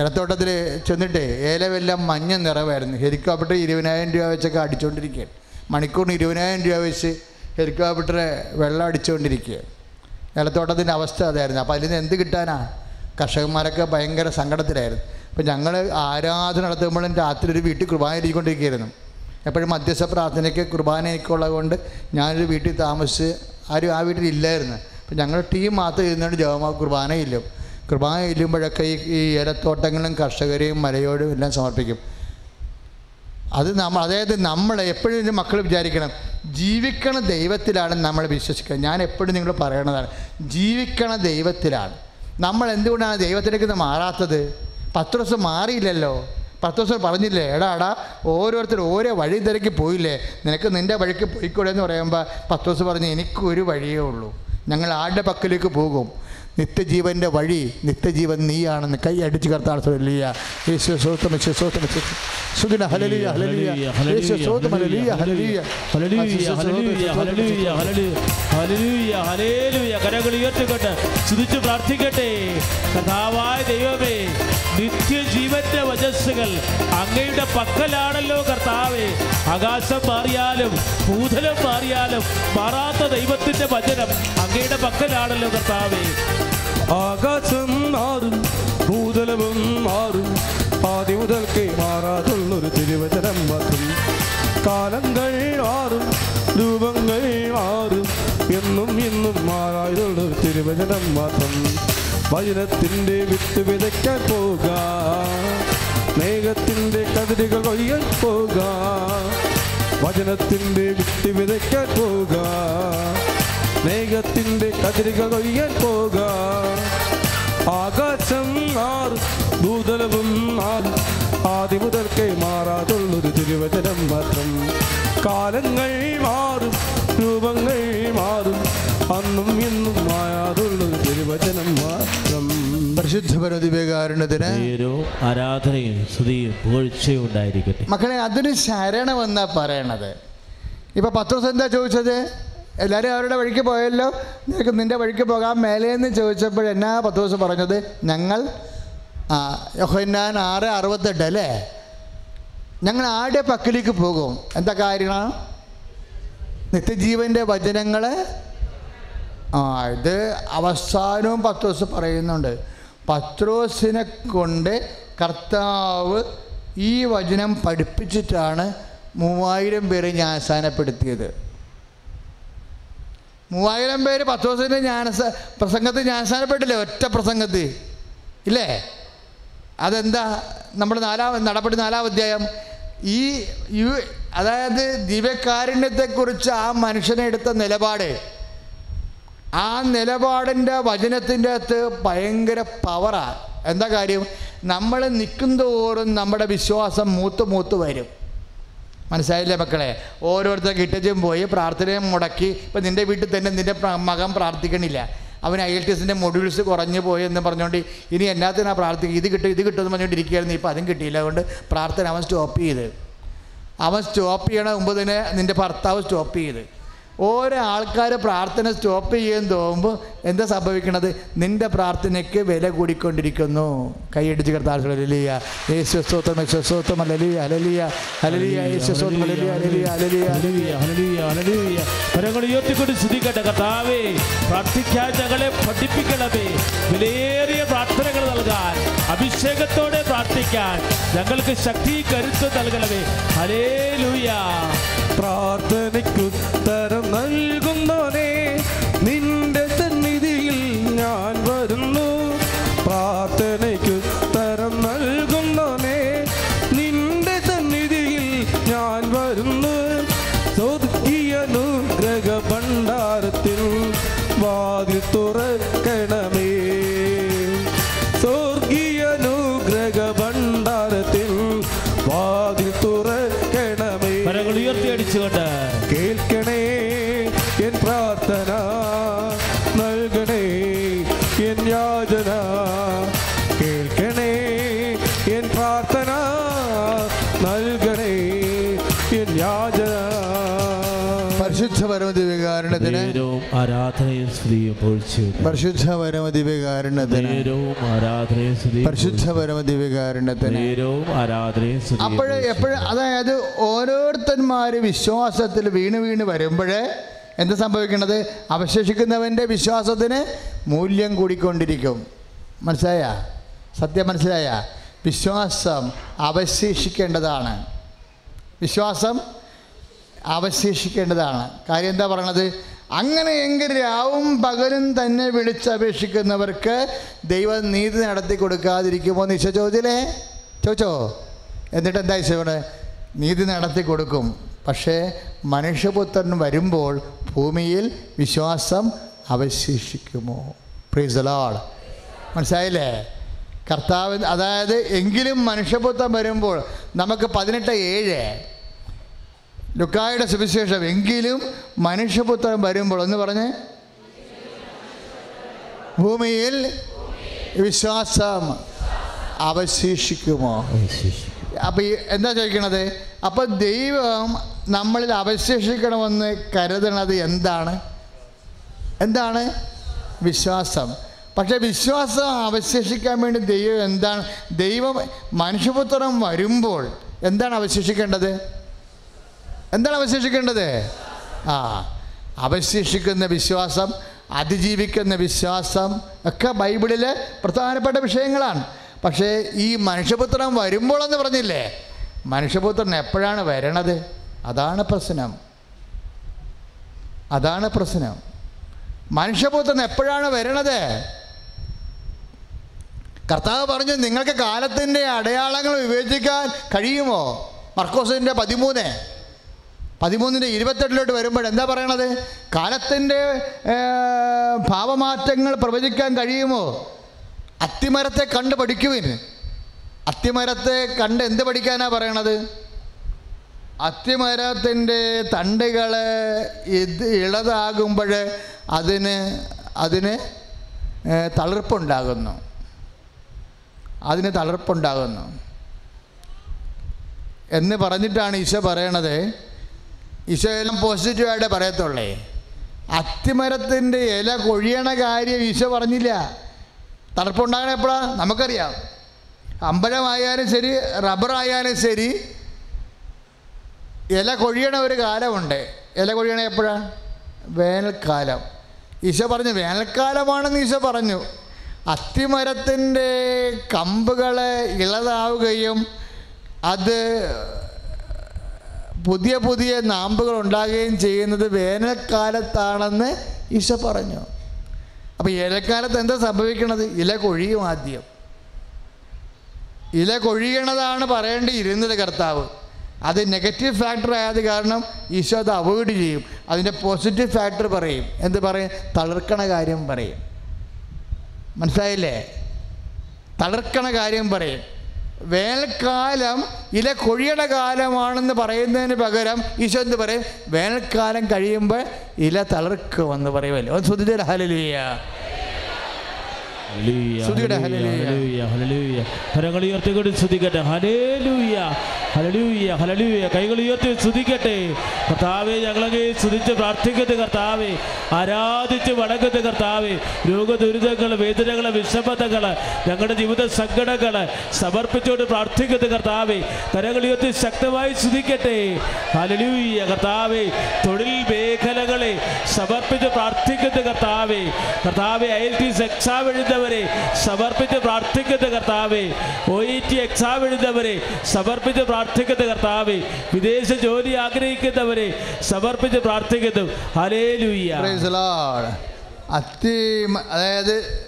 ഏലത്തോട്ടത്തിൽ ചെന്നിട്ട് ഏലമെല്ലാം മഞ്ഞ നിറമായിരുന്നു. ഹെലികോപ്റ്റർ ഇരുപതിനായിരം രൂപ വെച്ചൊക്കെ അടിച്ചുകൊണ്ടിരിക്കുകയാണ് മണിക്കൂറിന് ഇരുപതിനായിരം രൂപ വെച്ച് ഹെലികോപ്റ്ററെ വെള്ളം അടിച്ചുകൊണ്ടിരിക്കുക ഏലത്തോട്ടത്തിന്റെ അവസ്ഥ അതായിരുന്നു. അപ്പോൾ അതിൽ നിന്ന് എന്ത് കിട്ടാനാ കർഷകന്മാരൊക്കെ ഭയങ്കര സങ്കടത്തിലായിരുന്നു. അപ്പോൾ ഞങ്ങൾ ആരാധന നടത്തുമ്പോഴും രാത്രി ഒരു വീട്ടിൽ കുർബാന ഇരിക്കൊണ്ടിരിക്കുകയായിരുന്നു. എപ്പോഴും മധ്യസ്ഥ പ്രാർത്ഥനയ്ക്ക് കുർബാന എനിക്കുള്ളത് കൊണ്ട് ഞാനൊരു വീട്ടിൽ താമസിച്ച് ആരും ആ വീട്ടിൽ ഇല്ലായിരുന്നു. അപ്പം ഞങ്ങളുടെ ടീം മാത്രം ഇരുന്നുകൊണ്ട് ജവ കുർബാന ഇല്ലും കുർബാന ഇല്ലുമ്പോഴൊക്കെ ഈ ഈ ഏലത്തോട്ടങ്ങളും കർഷകരെയും മലയോടും എല്ലാം സമർപ്പിക്കും. അത് നമ്മൾ അതായത് നമ്മൾ എപ്പോഴും മക്കൾ വിചാരിക്കണം ജീവിക്കണ ദൈവത്തിലാണ് നമ്മൾ വിശ്വസിക്കുക. ഞാൻ എപ്പോഴും നിങ്ങൾ പറയണതാണ് ജീവിക്കണ ദൈവത്തിലാണ്. നമ്മൾ എന്തുകൊണ്ടാണ് ദൈവത്തിലേക്ക് മാറാത്തത്? പത്ത് ദിവസം മാറിയില്ലല്ലോ. പത്ത് ദിവസം പറഞ്ഞില്ലേ എടാ എടാ ഓരോരുത്തർ ഓരോ വഴി തിരക്കി പോയില്ലേ? നിനക്ക് നിന്റെ വഴിക്ക് പോയിക്കൂടെ എന്ന് പറയുമ്പോൾ പത്ത് ദിവസം പറഞ്ഞ് എനിക്കൊരു വഴിയേ ഉള്ളൂ. ഞങ്ങൾ ആരുടെ പക്കലേക്ക് പോകും? നിത്യജീവന്റെ വഴി നിത്യജീവൻ നീയാണെന്ന് കൈ അടിച്ചു കർത്താൻ ഹല്ലേലൂയ. യേശു സുദിന. യേശു സ്തുതിച്ച് പ്രാർത്ഥിക്കട്ടെ. കഥാവായ ദൈവമേ നിത്യജീവന്റെ വചസ്സുകൾ അങ്ങയുടെ പക്കലാണല്ലോ കർത്താവേ. ആകാശം മാറിയാലും ഭൂതലം മാറിയാലും മാറാത്ത ദൈവത്തിന്റെ വചനം അങ്ങയുടെ പക്കലാണല്ലോ കർത്താവേ. ആകാശം മാറും ഭൂതലവും മാറും. ആദ്യ മുതൽക്കേ മാറാതുള്ളൊരു തിരുവചനം മാത്രം. കാലങ്ങൾ മാറും രൂപങ്ങൾ മാറും. എന്നും ഇന്നും മാറാതുള്ളൊരു തിരുവചനം മാത്രം. വചനത്തിന്റെ വിത്ത് വിതയ്ക്കാൻ പോക. മേഘത്തിന്റെ കതിരുകൾ ഒഴിയാൻ പോക. വചനത്തിന്റെ വിത്ത് വിതയ്ക്കാൻ പോക. മേഘത്തിന്റെ കതിരുകൾ കൊയ്യാൻ പോക. ആകാശം മാറും ഭൂതലവും മാറും. ആദ്യ മുതൽക്കേ മാറാതുള്ളൊരു തിരുവചനം മാത്രം. കാലങ്ങൾ മാറും രൂപങ്ങൾ മാറും. അന്നും ഇന്നും മായാതുള്ളൊരു തിരുവചനം മാത്രം. പരിശുദ്ധ പരദിവേകാരുണ്യത്തിന് ആരാധനയും സ്തുതിയും പുകഴ്ചയും ഉണ്ടായിരിക്കട്ടെ. മക്കളെ അതൊരു ശരണമെന്നാ പറയണത്? ഇപ്പൊ പത്ത് എന്താ ചോദിച്ചത്? എല്ലാവരും അവരുടെ വഴിക്ക് പോയല്ലോ. നിനക്ക് നിന്റെ വഴിക്ക് പോകാൻ മേലേന്ന് ചോദിച്ചപ്പോൾ എന്നാ പത്ത് ദിവസം പറഞ്ഞത്? ഞങ്ങൾ ആറ് അറുപത്തെട്ട് അല്ലേ? ഞങ്ങൾ ആരുടെ പക്കലേക്ക് പോകും? എന്താ കാര്യമാണ് നിത്യജീവന്റെ വചനങ്ങൾ ആ ഇത് അവസാനവും പത്രോസ് പറയുന്നുണ്ട്. പത്രോസിനെ കൊണ്ട് കർത്താവ് ഈ വചനം പഠിപ്പിച്ചിട്ടാണ് മൂവായിരം പേരെ ജ്ഞാനസ്ഥാനപ്പെടുത്തിയത് മൂവായിരം പേര് പത്ത് ദിവസത്തിന്റെ ജ്ഞാനസ പ്രസംഗത്തിൽ ജ്ഞാനസ്ഥാനപ്പെട്ടില്ലേ ഒറ്റ പ്രസംഗത്തിൽ. ഇല്ലേ? അതെന്താ? നമ്മുടെ നാലാം നടപടി നാലാം അധ്യായം. ഈ യു അതായത് ദിവ്യകാരുണ്യത്തെക്കുറിച്ച് ആ മനുഷ്യനെ എടുത്ത നിലപാട്. ആ നിലപാടിന്റെ വചനത്തിന്റെ അകത്ത് ഭയങ്കര പവറാണ് എന്താ കാര്യം? നമ്മൾ നിൽക്കുന്നതോറും നമ്മുടെ വിശ്വാസം മൂത്ത് മൂത്ത് വരും. മനസ്സിലായില്ലേ മക്കളെ? ഓരോരുത്തർ കിട്ടച്ചും പോയി പ്രാർത്ഥനയും മുടക്കി. ഇപ്പം നിന്റെ വീട്ടിൽ തന്നെ നിന്റെ മകൻ പ്രാർത്ഥിക്കണില്ല. അവൻ ഐ എൽ ടി എസിന്റെ മൊഡ്യൂൾസ് കുറഞ്ഞു പോയി എന്ന് പറഞ്ഞുകൊണ്ട് ഇനി എന്നാത്തിനാ പ്രാർത്ഥിക്കുക ഇത് കിട്ടും ഇത് കിട്ടുമെന്ന് പറഞ്ഞുകൊണ്ടിരിക്കുകയായിരുന്നു ഇപ്പം അതും കിട്ടിയില്ല. അതുകൊണ്ട് പ്രാർത്ഥന അവൻ സ്റ്റോപ്പ് ചെയ്ത്. അവൻ സ്റ്റോപ്പ് ചെയ്യണ മുമ്പ് തന്നെ നിന്റെ ഭർത്താവ് സ്റ്റോപ്പ് ചെയ്ത്. ഓരോ ആൾക്കാർ പ്രാർത്ഥന സ്റ്റോപ്പ് ചെയ്യാൻ തോന്നുമ്പോൾ എന്താ സംഭവിക്കണത്? നിന്റെ പ്രാർത്ഥനയ്ക്ക് വില കൂടിക്കൊണ്ടിരിക്കുന്നു. കൈയടിച്ച് കർത്താവ് ഹല്ലേലൂയ. യേശു സ്തോത്രം യേശു സ്തോത്രം ഹല്ലേലൂയ ഹല്ലേലൂയ അലലിയ യേശു സ്തോത്രം ഹല്ലേലൂയ ഹല്ലേലൂയ ഹല്ലേലൂയ. ഹല്ലേലൂയ, ഹല്ലേലൂയ, ഹല്ലേലൂയ. കരങ്ങൾ ഉയർത്തിക്കൊണ്ട് സ്തുതിക്കട്ടെ കർത്താവേ. പ്രാർത്ഥിക്കാൻ ഞങ്ങളെ പഠിപ്പിക്കണമേ. വിലയേറിയ പ്രാർത്ഥനകൾ നൽകാൻ അഭിഷേകത്തോടെ പ്രാർത്ഥിക്കാൻ ഞങ്ങൾക്ക് ശക്തി കരുത്ത് നൽകണമേ. ഹലേ പ്രാർത്ഥനയ്ക്കുത്തരം നൽകുന്നോനെ നിന്റെ സന്നിധിയിൽ ഞാൻ വരുന്നു. പ്രാർത്ഥനയ്ക്കുത്തരം ആരാധനയും സ്തുതിയും പൊഴിച്ചു പരിശുദ്ധ പരമദിവ്യകാരണത്തിന് നേരവും ആരാധനയും സ്തുതിയും പരിശുദ്ധ പരമദിവ്യകാരണത്തിന് നേരവും ആരാധനയും സ്തുതിയും അപ്പോഴേ എപ്പോഴും അതായത് ഓരോരുത്തന്മാർ വിശ്വാസത്തിൽ വീണ് വീണ് വരുമ്പോഴേ എന്ത് സംഭവിക്കണത്? അവശേഷിക്കുന്നവന്റെ വിശ്വാസത്തിന് മൂല്യം കൂടിക്കൊണ്ടിരിക്കും. മനസ്സിലായ? സത്യം മനസ്സിലായ? വിശ്വാസം അവശേഷിക്കേണ്ടതാണ്. വിശ്വാസം അവശേഷിക്കേണ്ടതാണ്. കാര്യം എന്താ പറയണത്? അങ്ങനെയെങ്കിൽ രാവും പകലും തന്നെ വിളിച്ചപേക്ഷിക്കുന്നവർക്ക് ദൈവം നീതി നടത്തി കൊടുക്കാതിരിക്കുമോ എന്ന് ഈശോ ചോദിച്ചില്ലേ? ചോദിച്ചോ? എന്നിട്ട് എന്താ ഈശോ നീതി നടത്തി കൊടുക്കും. പക്ഷേ മനുഷ്യപുത്രൻ വരുമ്പോൾ ഭൂമിയിൽ വിശ്വാസം അവശേഷിക്കുമോ? പ്രീസലോൾ മനസ്സിലായില്ലേ? കർത്താവ് അതായത് എങ്കിലും മനുഷ്യപുത്രൻ വരുമ്പോൾ നമുക്ക് പതിനെട്ട് ഏഴ്. ലുക്കായുടെ സുവിശേഷം എങ്കിലും മനുഷ്യപുത്രൻ വരുമ്പോൾ എന്ന് പറഞ്ഞ്? ഭൂമിയിൽ വിശ്വാസം അവശേഷിക്കുമോ? അപ്പം ഈ എന്താ ചോദിക്കണത്? അപ്പം ദൈവം നമ്മളിൽ അവശേഷിക്കണമെന്ന് കരുതണത് എന്താണ്? എന്താണ്? വിശ്വാസം. പക്ഷേ വിശ്വാസം അവശേഷിക്കാൻ വേണ്ടി ദൈവം എന്താണ്? ദൈവം മനുഷ്യപുത്രം വരുമ്പോൾ എന്താണ് അവശേഷിക്കേണ്ടത്? എന്താണ് അവശേഷിക്കേണ്ടത്? ആ അവശേഷിക്കുന്ന വിശ്വാസം അതിജീവിക്കുന്ന വിശ്വാസം ഒക്കെ ബൈബിളിൽ പ്രധാനപ്പെട്ട വിഷയങ്ങളാണ്. പക്ഷേ ഈ മനുഷ്യപുത്രൻ വരുമ്പോഴെന്ന് പറഞ്ഞില്ലേ? മനുഷ്യപുത്രൻ എപ്പോഴാണ് വരണത്? അതാണ് പ്രശ്നം. അതാണ് പ്രശ്നം. മനുഷ്യപുത്രൻ എപ്പോഴാണ് വരണത്? കർത്താവ് പറഞ്ഞു നിങ്ങൾക്ക് കാലത്തിന്റെ അടയാളങ്ങൾ വിവേചിക്കാൻ കഴിയുമോ? മർക്കോസിന്റെ പതിമൂന്ന്. പതിമൂന്നിന്റെ ഇരുപത്തെട്ടിലോട്ട് വരുമ്പോൾ എന്താ പറയണത്? കാലത്തിന്റെ ഭാവമാറ്റങ്ങൾ പ്രവചിക്കാൻ കഴിയുമോ? അത്തിമരത്തെ കണ്ട് പഠിക്കുവിന് അത്തിമരത്തെ കണ്ട് എന്ത് പഠിക്കാനാണ് പറയണത്? അത്തിമരത്തിന്റെ തണ്ടുകൾ ഇത് ഇളതാകുമ്പോൾ അതിന് അതിന് തളിർപ്പുണ്ടാകുന്നു. അതിന് തളിർപ്പുണ്ടാകുന്നു. എന്ന് പറഞ്ഞിട്ടാണ് ഈശോ പറയണത്. ഈശോ എല്ലാം പോസിറ്റീവായിട്ട് പറയത്തുള്ളേ. അത്തിമരത്തിന്റെ ഇല കൊഴിയണ കാര്യം ഈശോ പറഞ്ഞില്ല. തണുപ്പുണ്ടാകണ എപ്പോഴാണ് നമുക്കറിയാം. അമ്പലമായാലും ശരി റബ്ബറായാലും ശരി ഇല കൊഴിയണ ഒരു കാലമുണ്ട്. ഇല കൊഴിയണ എപ്പോഴാണ് വേനൽക്കാലം. ഈശോ പറഞ്ഞു വേനൽക്കാലമാണെന്ന് ഈശോ പറഞ്ഞു. അത്തിമരത്തിന്റെ കമ്പുകൾ ഇളതാവുകയും അത് പുതിയ പുതിയ നാമ്പുകൾ ഉണ്ടാകുകയും ചെയ്യുന്നത് വേനൽക്കാലത്താണെന്ന് ഈശ പറഞ്ഞു. അപ്പോൾ ഇലക്കാലത്ത് എന്താ സംഭവിക്കണത്? ഇല കൊഴിയും ആദ്യം. ഇല കൊഴിയണതാണ് പറയേണ്ടി ഇരുന്നത് കർത്താവ്. അത് നെഗറ്റീവ് ഫാക്ടർ ആയത് കാരണം ഈശോ അത് അവോയ്ഡ് ചെയ്യും. അതിന്റെ പോസിറ്റീവ് ഫാക്ടർ പറയും. എന്ത് പറയും? തളിർക്കണ കാര്യം പറയും. മനസ്സിലായില്ലേ? തളിർക്കണ കാര്യം പറയും. വേനൽക്കാലം ഇല കൊഴിയണ കാലമാണെന്ന് പറയുന്നതിന് പകരം ഈശോ എന്ത് പറയും? വേനൽക്കാലം കഴിയുമ്പോൾ ഇല തളർക്കുമെന്ന് പറയുമല്ലോ. ഒന്ന് ശ്രദ്ധിച്ചാൽ ഹലലിയ ഹല്ലേലൂയ, സ്തുതിയുടെ ഹല്ലേലൂയ, ഹല്ലേലൂയ. ഹല്ലേലൂയ, ഹല്ലേലൂയ. കരങ്ങൾ ഉയർത്തിക്കൊണ്ട് സ്തുതിക്കട്ടെ ഹലേലൂയ ഹലലൂയ ഹലലൂയ കൈകൾ ഉയർത്തി സ്തുതിക്കട്ടെ കർത്താവെ ഞങ്ങളെ സ്തുതിച്ച് പ്രാർത്ഥിക്കത്ത് കർത്താവെ. ആരാധിച്ച് വടക്കത്ത് കർത്താവെ. രോഗദുരിതങ്ങൾ വേദനകൾ വിഷമതകൾ ഞങ്ങളുടെ ജീവിത സങ്കടങ്ങൾ സമർപ്പിച്ചുകൊണ്ട് പ്രാർത്ഥിക്കത്ത് കർത്താവെ. കരങ്ങൾ ഉയർത്തി ശക്തമായി സ്തുതിക്കട്ടെ ഹലലൂയ കർത്താവെ. തൊഴിൽ മേഖലകളെ സമർപ്പിച്ച് പ്രാർത്ഥിക്കത്ത് കർത്താവേ. കർത്താവെ ഐ എൽ ടി എക്സാം എഴുതുന്നവരെ സമർപ്പിച്ച് പ്രാർത്ഥിക്കുന്ന കർത്താവേ. ഒ ഇ ടി എക്സാം എഴുതുന്നവരെ സമർപ്പിച്ച് പ്രാർത്ഥിക്കുന്ന കർത്താവേ. വിദേശ ജോലി ആഗ്രഹിക്കുന്നവരെ സമർപ്പിച്ച് പ്രാർത്ഥിക്കുന്നു. the Lord. അത്തി അതായത്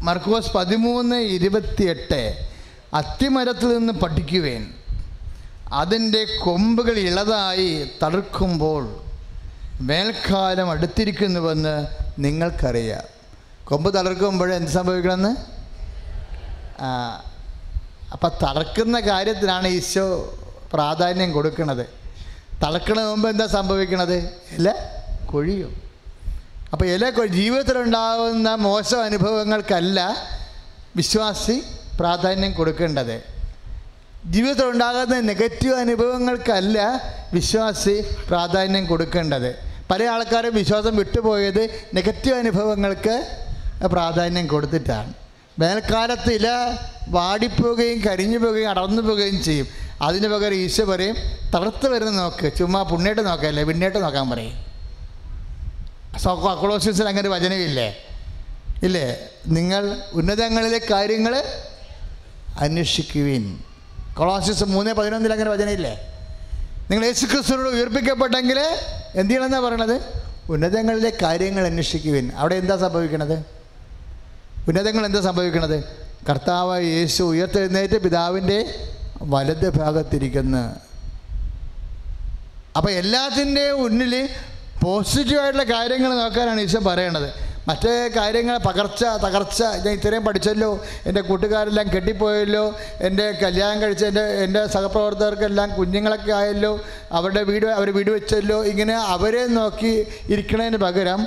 മർക്കോസ് പതിമൂന്ന് ഇരുപത്തിയെട്ട്. അത്തിമരത്തിൽ നിന്ന് പഠിക്കുവേൻ. അതിന്റെ കൊമ്പുകൾ ഇളതായി തളിർക്കുമ്പോൾ മേൽക്കാലം അടുത്തിരിക്കുന്നുവെന്ന് നിങ്ങൾക്കറിയാം. കൊമ്പ് തളർക്കുമ്പോഴേ എന്ത് സംഭവിക്കണമെന്ന്? അപ്പം തളർക്കുന്ന കാര്യത്തിനാണ് ഈശോ പ്രാധാന്യം കൊടുക്കുന്നത് തളർക്കണ മുമ്പ് എന്താ സംഭവിക്കണത്? ഇല കൊഴിയും. അപ്പോൾ ഇല കൊഴി ജീവിതത്തിലുണ്ടാകുന്ന മോശം അനുഭവങ്ങൾക്കല്ല വിശ്വാസി പ്രാധാന്യം കൊടുക്കേണ്ടത്. ജീവിതത്തിലുണ്ടാകുന്ന നെഗറ്റീവ് അനുഭവങ്ങൾക്കല്ല വിശ്വാസി പ്രാധാന്യം കൊടുക്കേണ്ടത്. പല ആൾക്കാരും വിശ്വാസം വിട്ടുപോയത് നെഗറ്റീവ് അനുഭവങ്ങൾക്ക് പ്രാധാന്യം കൊടുത്തിട്ടാണ്. വേനൽക്കാലത്ത് ഇല വാടിപ്പോവുകയും കരിഞ്ഞു പോവുകയും അടർന്നു പോവുകയും ചെയ്യും. അതിന് പകരം ഈശോ പറയും തളർത്ത് വരുന്ന നോക്ക് ചുമ്മാ പുണ്യായിട്ട് നോക്കല്ലേ പിന്നീട്ട് നോക്കാൻ പറയും. അക്ലോസിസിൽ അങ്ങനെ ഒരു വചനമില്ലേ? ഇല്ലേ? നിങ്ങൾ ഉന്നതങ്ങളിലെ കാര്യങ്ങൾ അന്വേഷിക്കുവിൻ. കൊളോസിസ് മൂന്ന് പതിനൊന്നിൽ അങ്ങനെ വചനമില്ലേ? നിങ്ങൾ യേശു ക്രിസ്തുവിനോട് ഉയർപ്പിക്കപ്പെട്ടെങ്കിൽ എന്ത് ചെയ്യണമെന്നാണ് പറയണത്? ഉന്നതങ്ങളിലെ കാര്യങ്ങൾ അന്വേഷിക്കുവിൻ. അവിടെ എന്താ സംഭവിക്കണത്? ഉന്നതങ്ങൾ എന്താ സംഭവിക്കണത്? കർത്താവ് യേശു ഉയർത്തെഴുന്നേറ്റ് പിതാവിന്റെ വലത് ഭാഗത്തിരിക്കുന്ന. അപ്പോൾ എല്ലാത്തിന്റെ ഉന്നിൽ പോസിറ്റീവായിട്ടുള്ള കാര്യങ്ങൾ നോക്കാനാണ് ഈശോ പറയണത്. മറ്റേ കാര്യങ്ങൾ പകർച്ച തകർച്ച ഞാൻ ഇത്രയും പഠിച്ചല്ലോ എന്റെ കൂട്ടുകാരെല്ലാം കെട്ടിപ്പോയല്ലോ എന്റെ കല്യാണം കഴിച്ച എന്റെ എന്റെ സഹപ്രവർത്തകർക്കെല്ലാം കുഞ്ഞുങ്ങളൊക്കെ ആയല്ലോ അവരുടെ വീട് അവർ വീട് വെച്ചല്ലോ ഇങ്ങനെ അവരെ നോക്കി ഇരിക്കണതിന് പകരം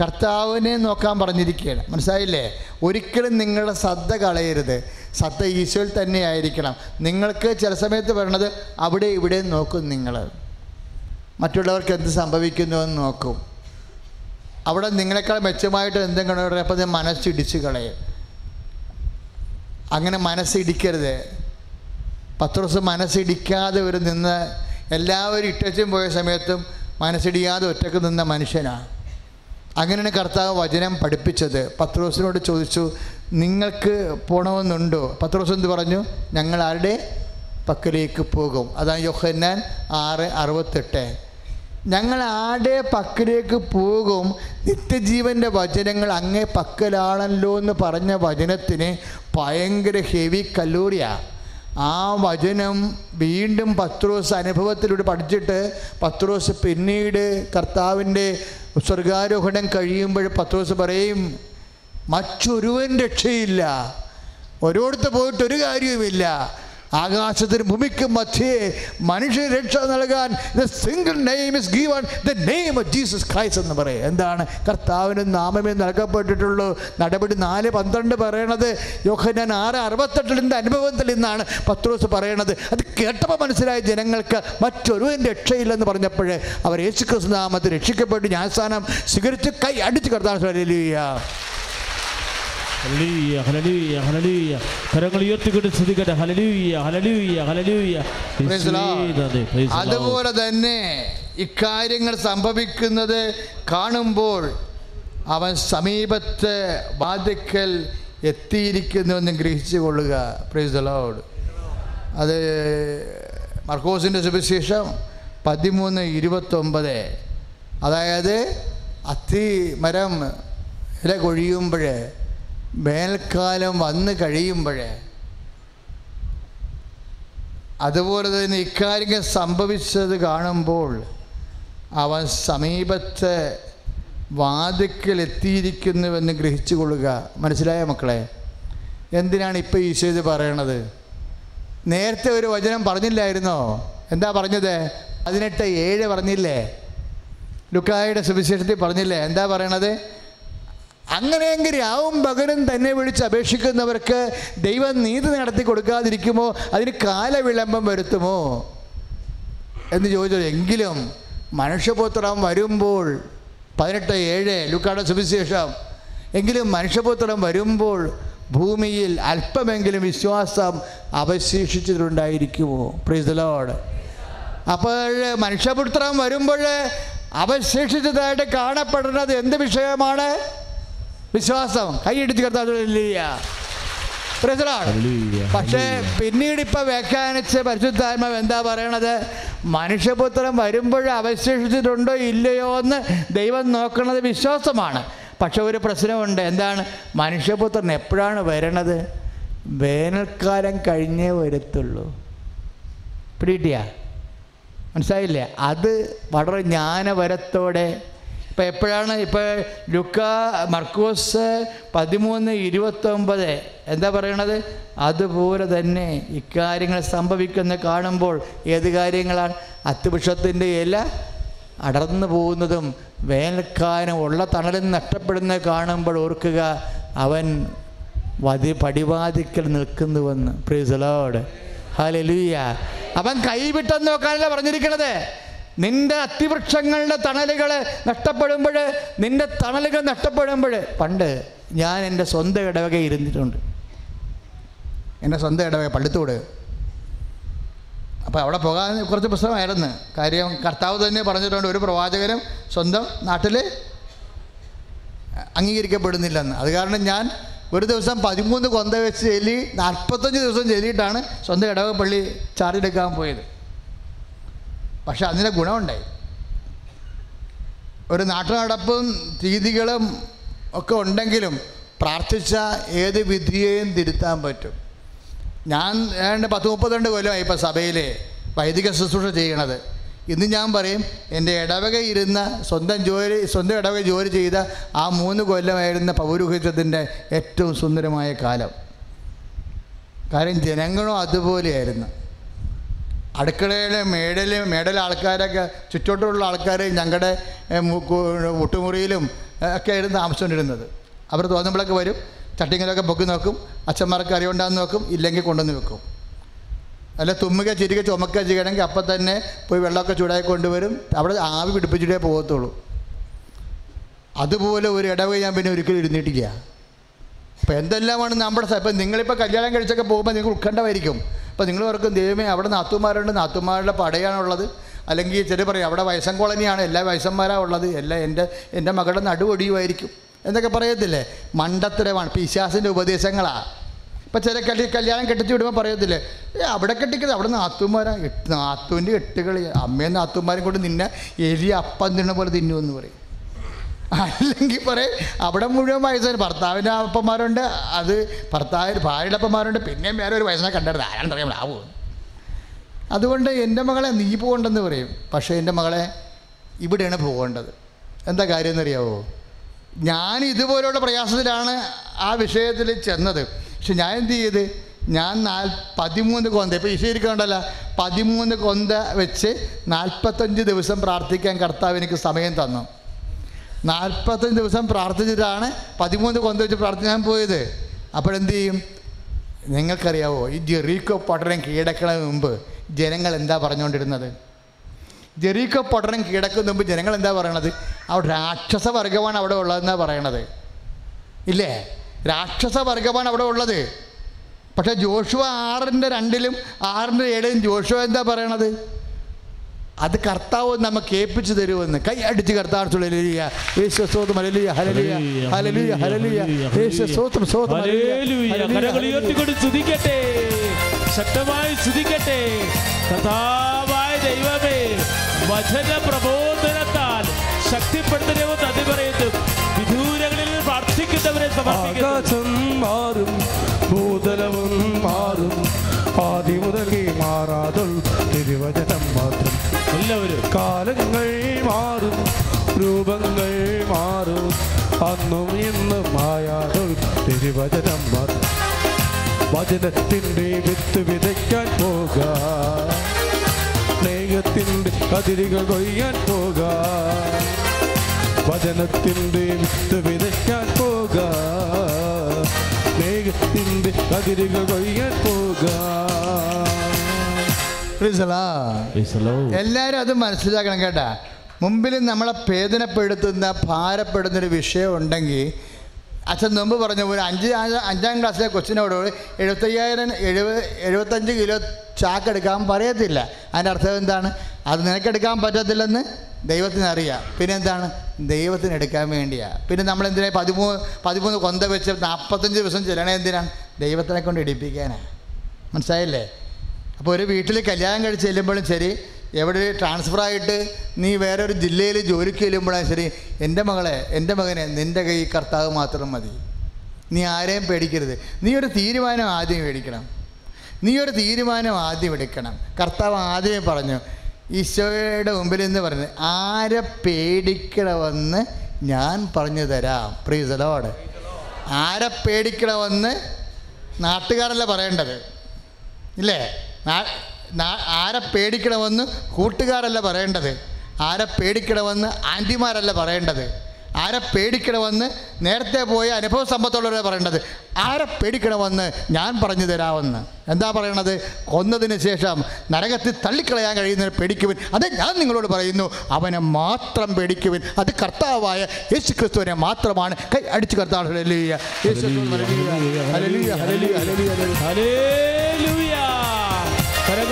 കർത്താവിനെ നോക്കാൻ പറഞ്ഞിരിക്കുകയാണ്. മനസ്സിലായില്ലേ? ഒരിക്കലും നിങ്ങളുടെ ശ്രദ്ധ കളയരുത്. ശ്രദ്ധ ഈശോയിൽ തന്നെ ആയിരിക്കണം. നിങ്ങൾക്ക് ചില സമയത്ത് പറയണത് അവിടെ ഇവിടെ നോക്കും നിങ്ങൾ മറ്റുള്ളവർക്ക് എന്ത് സംഭവിക്കുന്നു എന്ന് നോക്കും. അവിടെ നിങ്ങളെക്കാൾ മെച്ചമായിട്ട് എന്തെങ്കിലും അത് മനസ്സിടിച്ച് കളയും. അങ്ങനെ മനസ്സിടിക്കരുത് പത്ത് ദിവസം മനസ്സിടിക്കാതെ ഒരു നിന്ന് എല്ലാവരും ഇട്ടച്ചും പോയ സമയത്തും മനസ്സിടിയാതെ ഒറ്റയ്ക്ക് നിന്ന മനുഷ്യനാണ് അങ്ങനെയാണ് കർത്താവ് വചനം പഠിപ്പിച്ചത്. പത്രോസിനോട് ചോദിച്ചു നിങ്ങൾക്ക് പോണമെന്നുണ്ടോ? പത്രോസ് എന്ത് പറഞ്ഞു? ഞങ്ങൾ ആരുടെ? പക്കലേക്ക് പോകും. അതാണ് യോഹന്നാൻ ആറ് അറുപത്തെട്ട്. ഞങ്ങൾ ആടെ പക്കലേക്ക് പോകും? നിത്യജീവന്റെ വചനങ്ങൾ അങ്ങേ പക്കലാണല്ലോ എന്ന് പറഞ്ഞ വചനത്തിന് ഭയങ്കര ഹെവി കല്ലൂറിയ. ആ വചനം വീണ്ടും പത്രോസ് അനുഭവത്തിലൂടെ പഠിച്ചിട്ട് പത്രോസ് പിന്നീട് കർത്താവിന്റെ സ്വർഗാരോഹണം കഴിയുമ്പോൾ പത്രോസ് പറയും മറ്റൊരുവൻ രക്ഷയില്ല. ഒരിടത്ത് പോയിട്ട് ഒരു കാര്യവുമില്ല. ആകാശത്തിനും ഭൂമിക്കും മധ്യേ മനുഷ്യന് രക്ഷ നൽകാൻ the single name is given the name of Jesus Christ എന്ന് പറയും. എന്താണ്? കർത്താവിന് നാമമേ നൽകപ്പെട്ടിട്ടുള്ളൂ. നടപടി നാല് പന്ത്രണ്ട് പറയണത് യോഹനാൻ ആറ് അറുപത്തെട്ടിന്റെ അനുഭവത്തിൽ നിന്നാണ് പത്രോസ് പറയണത്. അത് കേട്ടപ്പോൾ മനസ്സിലായ ജനങ്ങൾക്ക് മറ്റൊരുവൻ രക്ഷയില്ലെന്ന് പറഞ്ഞപ്പോഴേ അവർ യേശു ക്രിസ്തു നാമത്തിൽ ഞാൻ സ്ഥാനം സ്വീകരിച്ച് കൈ അടിച്ച് കർത്താവ് ഹല്ലേലൂയ. കരങ്ങൾ ഉയർത്തിക്കൊണ്ട് ഹലലൂയ ഹലലൂയ ഹലലൂയ. അതുപോലെ തന്നെ ഇക്കാര്യങ്ങൾ സംഭവിക്കുന്നത് കാണുമ്പോൾ അവൻ സമീപത്ത് വാതിക്കൽ എത്തിയിരിക്കുന്നുവെന്ന് ഗ്രഹിച്ചു കൊള്ളുക പ്രൈസ് ലോഡ് അത് മർക്കോസിന്റെ സുവിശേഷം പതിമൂന്ന് ഇരുപത്തൊമ്പത്. അതായത് അത്തി മരം ഇല കൊഴിയുമ്പോൾ വേനൽക്കാലം വന്നു കഴിയുമ്പോഴേ അതുപോലെ തന്നെ ഇക്കാര്യം സംഭവിച്ചത് കാണുമ്പോൾ അവൻ സമീപത്ത് വാതിക്കൽ എത്തിയിരിക്കുന്നുവെന്ന് ഗ്രഹിച്ചു കൊള്ളുക മനസ്സിലായ മക്കളെ? എന്തിനാണ് ഇപ്പോൾ ഈശോ ഇത് പറയണത്? നേരത്തെ ഒരു വചനം പറഞ്ഞില്ലായിരുന്നോ? എന്താ പറഞ്ഞത്? പതിനെട്ട് ഏഴ് പറഞ്ഞില്ലേ? ലുക്കായുടെ സുവിശേഷത്തിൽ പറഞ്ഞില്ലേ? എന്താ പറയണത്? അങ്ങനെയെങ്കിൽ രാവും പകലും തന്നെ വിളിച്ച് അപേക്ഷിക്കുന്നവർക്ക് ദൈവം നീതി നടത്തി കൊടുക്കാതിരിക്കുമോ? അതിന് കാലവിളംബം വരുത്തുമോ? എന്ന് ചോദിച്ചു എങ്കിലും മനുഷ്യപുത്രം വരുമ്പോൾ പതിനെട്ട് ഏഴ് ലുക്കാട സുവിശേഷം. എങ്കിലും മനുഷ്യപുത്രം വരുമ്പോൾ ഭൂമിയിൽ അല്പമെങ്കിലും വിശ്വാസം അവശേഷിച്ചിട്ടുണ്ടായിരിക്കുമോ? പ്രീതലോട് അപ്പോൾ മനുഷ്യപുത്രം വരുമ്പോൾ അവശേഷിച്ചതായിട്ട് കാണപ്പെടുന്നത് എന്ത് വിഷയമാണ്? വിശ്വാസം. കൈയിടിച്ച് കർത്താവില്ല. പക്ഷേ പിന്നീട് ഇപ്പൊ വ്യാഖ്യാനിച്ച് പരിശുദ്ധാത്മാവ് എന്താ പറയണത്? മനുഷ്യപുത്രം വരുമ്പോൾ അവശേഷിച്ചിട്ടുണ്ടോ ഇല്ലയോ എന്ന് ദൈവം നോക്കുന്നത് വിശ്വാസമാണ്. പക്ഷെ ഒരു പ്രശ്നമുണ്ട്. എന്താണ്? മനുഷ്യപുത്രൻ എപ്പോഴാണ് വരണത്? വേനൽക്കാലം കഴിഞ്ഞേ വരത്തുള്ളൂ. പിടികിട്ടിയ? മനസ്സിലായില്ലേ? അത് വളരെ ജ്ഞാനവരത്തോടെ ഇപ്പം എപ്പോഴാണ് ഇപ്പോൾ ലുക്ക മർക്കോസ് പതിമൂന്ന് ഇരുപത്തൊമ്പത് എന്താ പറയണത്? അതുപോലെ തന്നെ ഇക്കാര്യങ്ങൾ സംഭവിക്കുന്ന കാണുമ്പോൾ ഏത് കാര്യങ്ങളാണ്? അത്തുവൃക്ഷത്തിന്റെ ഇല അടർന്നു പോകുന്നതും വേനൽക്കാലം ഉള്ള തണലിൽ നഷ്ടപ്പെടുന്ന കാണുമ്പോൾ ഓർക്കുക അവൻ വതി പടിവാതിക്കൽ നിൽക്കുന്നുവെന്ന്. പ്രീസലോട് ഹാലലുയ്യ അവൻ കൈവിട്ടെന്ന് നോക്കാനല്ല പറഞ്ഞിരിക്കണത്. നിന്റെ അത്തിവൃക്ഷങ്ങളുടെ തണലുകൾ നഷ്ടപ്പെടുമ്പോൾ നിന്റെ തണലുകൾ നഷ്ടപ്പെടുമ്പോൾ. പണ്ട് ഞാൻ എന്റെ സ്വന്തം ഇടവക ഇരുന്നിട്ടുണ്ട്. എന്റെ സ്വന്തം ഇടവക പള്ളിത്തോട്. അപ്പോൾ അവിടെ പോകാൻ കുറച്ച് പുസ്തകമായിരുന്നു കാര്യം കർത്താവ് തന്നെ പറഞ്ഞിട്ടുണ്ട് ഒരു പ്രവാചകനും സ്വന്തം നാട്ടിൽ അംഗീകരിക്കപ്പെടുന്നില്ലെന്ന്. അത് കാരണം ഞാൻ ഒരു ദിവസം പതിമൂന്ന് കൊന്ത വെച്ച് ചെല്ലി നാൽപ്പത്തഞ്ച് ദിവസം ചെല്ലിയിട്ടാണ് സ്വന്തം ഇടവക പള്ളി ചാർജ് എടുക്കാൻ പോയത്. പക്ഷെ അതിന്റെ ഗുണമുണ്ടായി. ഒരു നാട്ടുനടപ്പും രീതികളും ഒക്കെ ഉണ്ടെങ്കിലും പ്രാർത്ഥിച്ച ഏത് വിധിയെയും തിരുത്താൻ പറ്റും. ഞാൻ ഏതാണ്ട് പത്ത് മുപ്പത്തിരണ്ട് കൊല്ലമായി ഇപ്പോൾ സഭയിൽ വൈദിക ശുശ്രൂഷ ചെയ്യണത്. ഇന്ന് ഞാൻ പറയും എന്റെ ഇടവക ഇരുന്ന സ്വന്തം ജോലി സ്വന്തം ഇടവക ജോലി ചെയ്ത ആ മൂന്ന് കൊല്ലമായിരുന്ന പൗരോഹിത്യത്തിന്റെ ഏറ്റവും സുന്ദരമായ കാലം. കാര്യം ജനങ്ങളും അതുപോലെയായിരുന്നു. അടുക്കളയിലെ മേടൽ മേടൽ ആൾക്കാരൊക്കെ ചുറ്റോട്ടുള്ള ആൾക്കാർ ഞങ്ങളുടെ ഒട്ടുമുറിയിലും ഒക്കെ ആയിരുന്നു താമസിച്ചുകൊണ്ടിരുന്നത് അവർ തോന്നുമ്പോഴൊക്കെ വരും ചട്ടിങ്ങനൊക്കെ പൊക്കി നോക്കും അച്ഛന്മാർക്ക് അറിയുണ്ടാന്ന് നോക്കും ഇല്ലെങ്കിൽ കൊണ്ടുവന്ന് വെക്കും. അല്ല തുമ്മുക ചിരിക ചുമക്കുക ചെയ്യണമെങ്കിൽ അപ്പം തന്നെ പോയി വെള്ളമൊക്കെ ചൂടായി കൊണ്ടുവരും. അവിടെ ആവി പിടിപ്പിച്ചിട്ടേ പോകത്തുള്ളൂ. അതുപോലെ ഒരു ഇടവ് ഞാൻ പിന്നെ ഒരിക്കലും ഇരുന്നിട്ടില്ല. അപ്പോൾ എന്തെല്ലാമാണ് നമ്മുടെ ഇപ്പം നിങ്ങളിപ്പോൾ കല്യാണം കഴിച്ചൊക്കെ പോകുമ്പോൾ നിങ്ങൾ ഉത്കണ്ഠമായിരിക്കും. അപ്പോൾ നിങ്ങൾ ഓർക്കും ദൈവമേ അവിടെ നാത്തുമാരുണ്ട് നാത്തുമാരുടെ പടയാണുള്ളത് അല്ലെങ്കിൽ ചെറിയ പറയും അവിടെ വയസ്സൻ കോളനിയാണ്. എല്ലാ വയസ്സന്മാരാണ് ഉള്ളത്. എല്ലാ എന്റെ എന്റെ മകളുടെ നടുവൊടിയുമായിരിക്കും എന്നൊക്കെ പറയത്തില്ലേ? മണ്ടത്തരമാണ്. പിശാസിന്റെ ഉപദേശങ്ങളാണ് ഇപ്പം ചില കല്യ കല്യാണം കെട്ടിച്ച് വിടുമ്പോൾ പറയത്തില്ലേ? ഏ അവിടെ കെട്ടിക്കുന്നത് അവിടെ നാത്തുമാരാ എട്ട് നാത്തുവിന്റെ എട്ടുകളി. അമ്മയും നാത്തുമാരും കൊണ്ട് നിന്നെ എലി അപ്പം തിന്നുന്ന പോലെ തിന്നുമെന്ന് പറയും. അല്ലെങ്കിൽ പറയും അവിടെ മുഴുവൻ വയസ്സായി. ഭർത്താവിന്റെ അപ്പന്മാരുണ്ട് അത് ഭർത്താവ് ഭാര്യയുടെ അപ്പന്മാരുണ്ട് പിന്നെയും വേറെ ഒരു വയസ്സിനെ കണ്ടത് ആരാണ്ടറിയാം ആ പോകും അതുകൊണ്ട് എന്റെ മകളെ നീ പോകണ്ടെന്ന് പറയും. പക്ഷേ എന്റെ മകളെ ഇവിടെയാണ് പോകേണ്ടത്. എന്താ കാര്യം എന്നറിയാവോ? ഞാൻ ഇതുപോലെയുള്ള പ്രയാസത്തിലാണ് ആ വിഷയത്തിൽ ചെന്നത്. പക്ഷെ ഞാൻ എന്ത് ചെയ്ത്? ഞാൻ നാൽ പതിമൂന്ന് കൊന്ത ഇപ്പോൾ ഈശ്വരിക്കണ്ടല്ല പതിമൂന്ന് കൊന്ത വെച്ച് നാൽപ്പത്തഞ്ച് ദിവസം പ്രാർത്ഥിക്കാൻ കർത്താവ് എനിക്ക് സമയം തന്നു. നാൽപ്പത്തഞ്ച് ദിവസം പ്രാർത്ഥിച്ചിട്ടാണ് പതിമൂന്ന് കൊന്ത വെച്ച് പ്രാർത്ഥിക്കാൻ പോയത്. അപ്പോഴെന്ത് ചെയ്യും? നിങ്ങൾക്കറിയാവോ ഈ ജെറീക്കോ പട്ടണം കീഴടക്കണതിന് മുമ്പ് ജനങ്ങൾ എന്താ പറഞ്ഞുകൊണ്ടിരുന്നത്? ജെറീക്കോ പട്ടണം കീഴടക്കുന്ന മുമ്പ് ജനങ്ങൾ എന്താ പറയണത്? അവിടെ രാക്ഷസ വർഗമാണ് അവിടെ ഉള്ളതെന്നാണ് പറയണത്. ഇല്ലേ? രാക്ഷസ വർഗമാണ് അവിടെ ഉള്ളത്. പക്ഷേ ജോഷുവ ആറിന്റെ രണ്ടിലും ആറിന്റെ ഏഴിലും ജോഷുവ എന്താ പറയണത്? അത് കർത്താവ് നമുക്ക് ഏൽപ്പിച്ചു തരുമെന്ന്. കൈ അടിച്ച് കർത്താവ്. സ്തോത്രം. ഉയർത്തിക്കൊണ്ട് സ്തുതിക്കട്ടെ. ശക്തമായി സ്തുതിക്കട്ടെ. കഥാവായ ദൈവമേ വചന പ്രബോധനത്താൽ ശക്തിപ്പെടുത്തലവും നന്ദി പറയുന്നു. വിദൂരങ്ങളിൽ പ്രാർത്ഥിക്കുന്നവരെ ആകാശം മാറും ഭൂതലവും മാറും. ആദ്യ മുതലേ മാറാതും തിരുവചനം എല്ലാവരും. കാലങ്ങൾ മാറും രൂപങ്ങൾ മാറും. അന്നും ഇന്നും മായാതുൾ തിരുവചനം മാറും വചനത്തിന്റെ വിത്ത് വിതയ്ക്കാൻ പോക. സ്നേഹത്തിന്റെ അതിരുകൾ കൊയ്യാൻ പോക. വചനത്തിന്റെ വിത്ത് വിതയ്ക്കാൻ പോക. സ്നേഹത്തിന്റെ അതിരുകൾ കൊയ്യാൻ പോക. എല്ലാവരും അത് മനസ്സിലാക്കണം കേട്ടാ. മുമ്പിൽ നമ്മളെ വേദനപ്പെടുത്തുന്ന ഭാരപ്പെടുന്നൊരു വിഷയം ഉണ്ടെങ്കിൽ അച്ഛൻ മുമ്പ് പറഞ്ഞ ഒരു അഞ്ച് അഞ്ചാം ക്ലാസ്സിലെ കൊച്ചിനോട് എഴുപത്തയ്യായിരം എഴുപത് എഴുപത്തഞ്ച് കിലോ ചാക്ക് എടുക്കാൻ പറയത്തില്ല. അതിന്റെ അർത്ഥം എന്താണ്? അത് നിനക്കെടുക്കാൻ പറ്റത്തില്ലെന്ന് ദൈവത്തിന് അറിയാം പിന്നെ എന്താണ്? ദൈവത്തിന് എടുക്കാൻ വേണ്ടിയാണ് പിന്നെ നമ്മൾ എന്തിനാ പതിമൂന്ന് പതിമൂന്ന് കൊന്ത വെച്ച് നാൽപ്പത്തഞ്ച് ദിവസം ചെല്ലണേ എന്തിനാണ് ദൈവത്തിനെ കൊണ്ട് ഇടിപ്പിക്കാനാണ് മനസ്സിലായില്ലേ? അപ്പോൾ ഒരു വീട്ടിൽ കല്യാണം കഴിച്ച് ചെല്ലുമ്പോഴും ശരി എവിടെ ട്രാൻസ്ഫർ ആയിട്ട് നീ വേറെ ഒരു ജില്ലയിൽ ജോലിക്ക് ചെല്ലുമ്പോഴാണ് ശരി എന്റെ മകളെ എന്റെ മകനെ നിന്റെ കൈ കർത്താവ് മാത്രം മതി. നീ ആരെയും പേടിക്കരുത്. നീ ഒരു തീരുമാനം ആദ്യം മേടിക്കണം നീ ഒരു തീരുമാനം ആദ്യം എടുക്കണം. കർത്താവ് ആദ്യമേ പറഞ്ഞു ഈശോയുടെ മുമ്പിൽ നിന്ന് പറഞ്ഞു ആരെ പേടിക്കണമെന്ന് ഞാൻ പറഞ്ഞു തരാം. പ്രീസലോട് ആരെ പേടിക്കണമെന്ന് നാട്ടുകാരല്ല പറയേണ്ടത്. ഇല്ലേ? ആരെ പേടിക്കണമെന്ന് കൂട്ടുകാരല്ല പറയേണ്ടത്. ആരെ പേടിക്കണമെന്ന് ആന്റിമാരല്ല പറയേണ്ടത്. ആരെ പേടിക്കണമെന്ന് നേരത്തെ പോയ അനുഭവ സമ്പത്തുള്ളവരെ പറയേണ്ടത് ആരെ പേടിക്കണമെന്ന് ഞാൻ പറഞ്ഞു തരാമെന്ന്. എന്താ പറയണത്? കൊന്നതിന് ശേഷം നരകത്തിൽ തള്ളിക്കളയാൻ കഴിയുന്ന പേടിക്കുവിൻ. അത് ഞാൻ നിങ്ങളോട് പറയുന്നു അവനെ മാത്രം പേടിക്കുവിൻ. അത് കർത്താവായ യേശു ക്രിസ്തുവിനെ മാത്രമാണ്. കൈ അടിച്ച് കർത്താവ്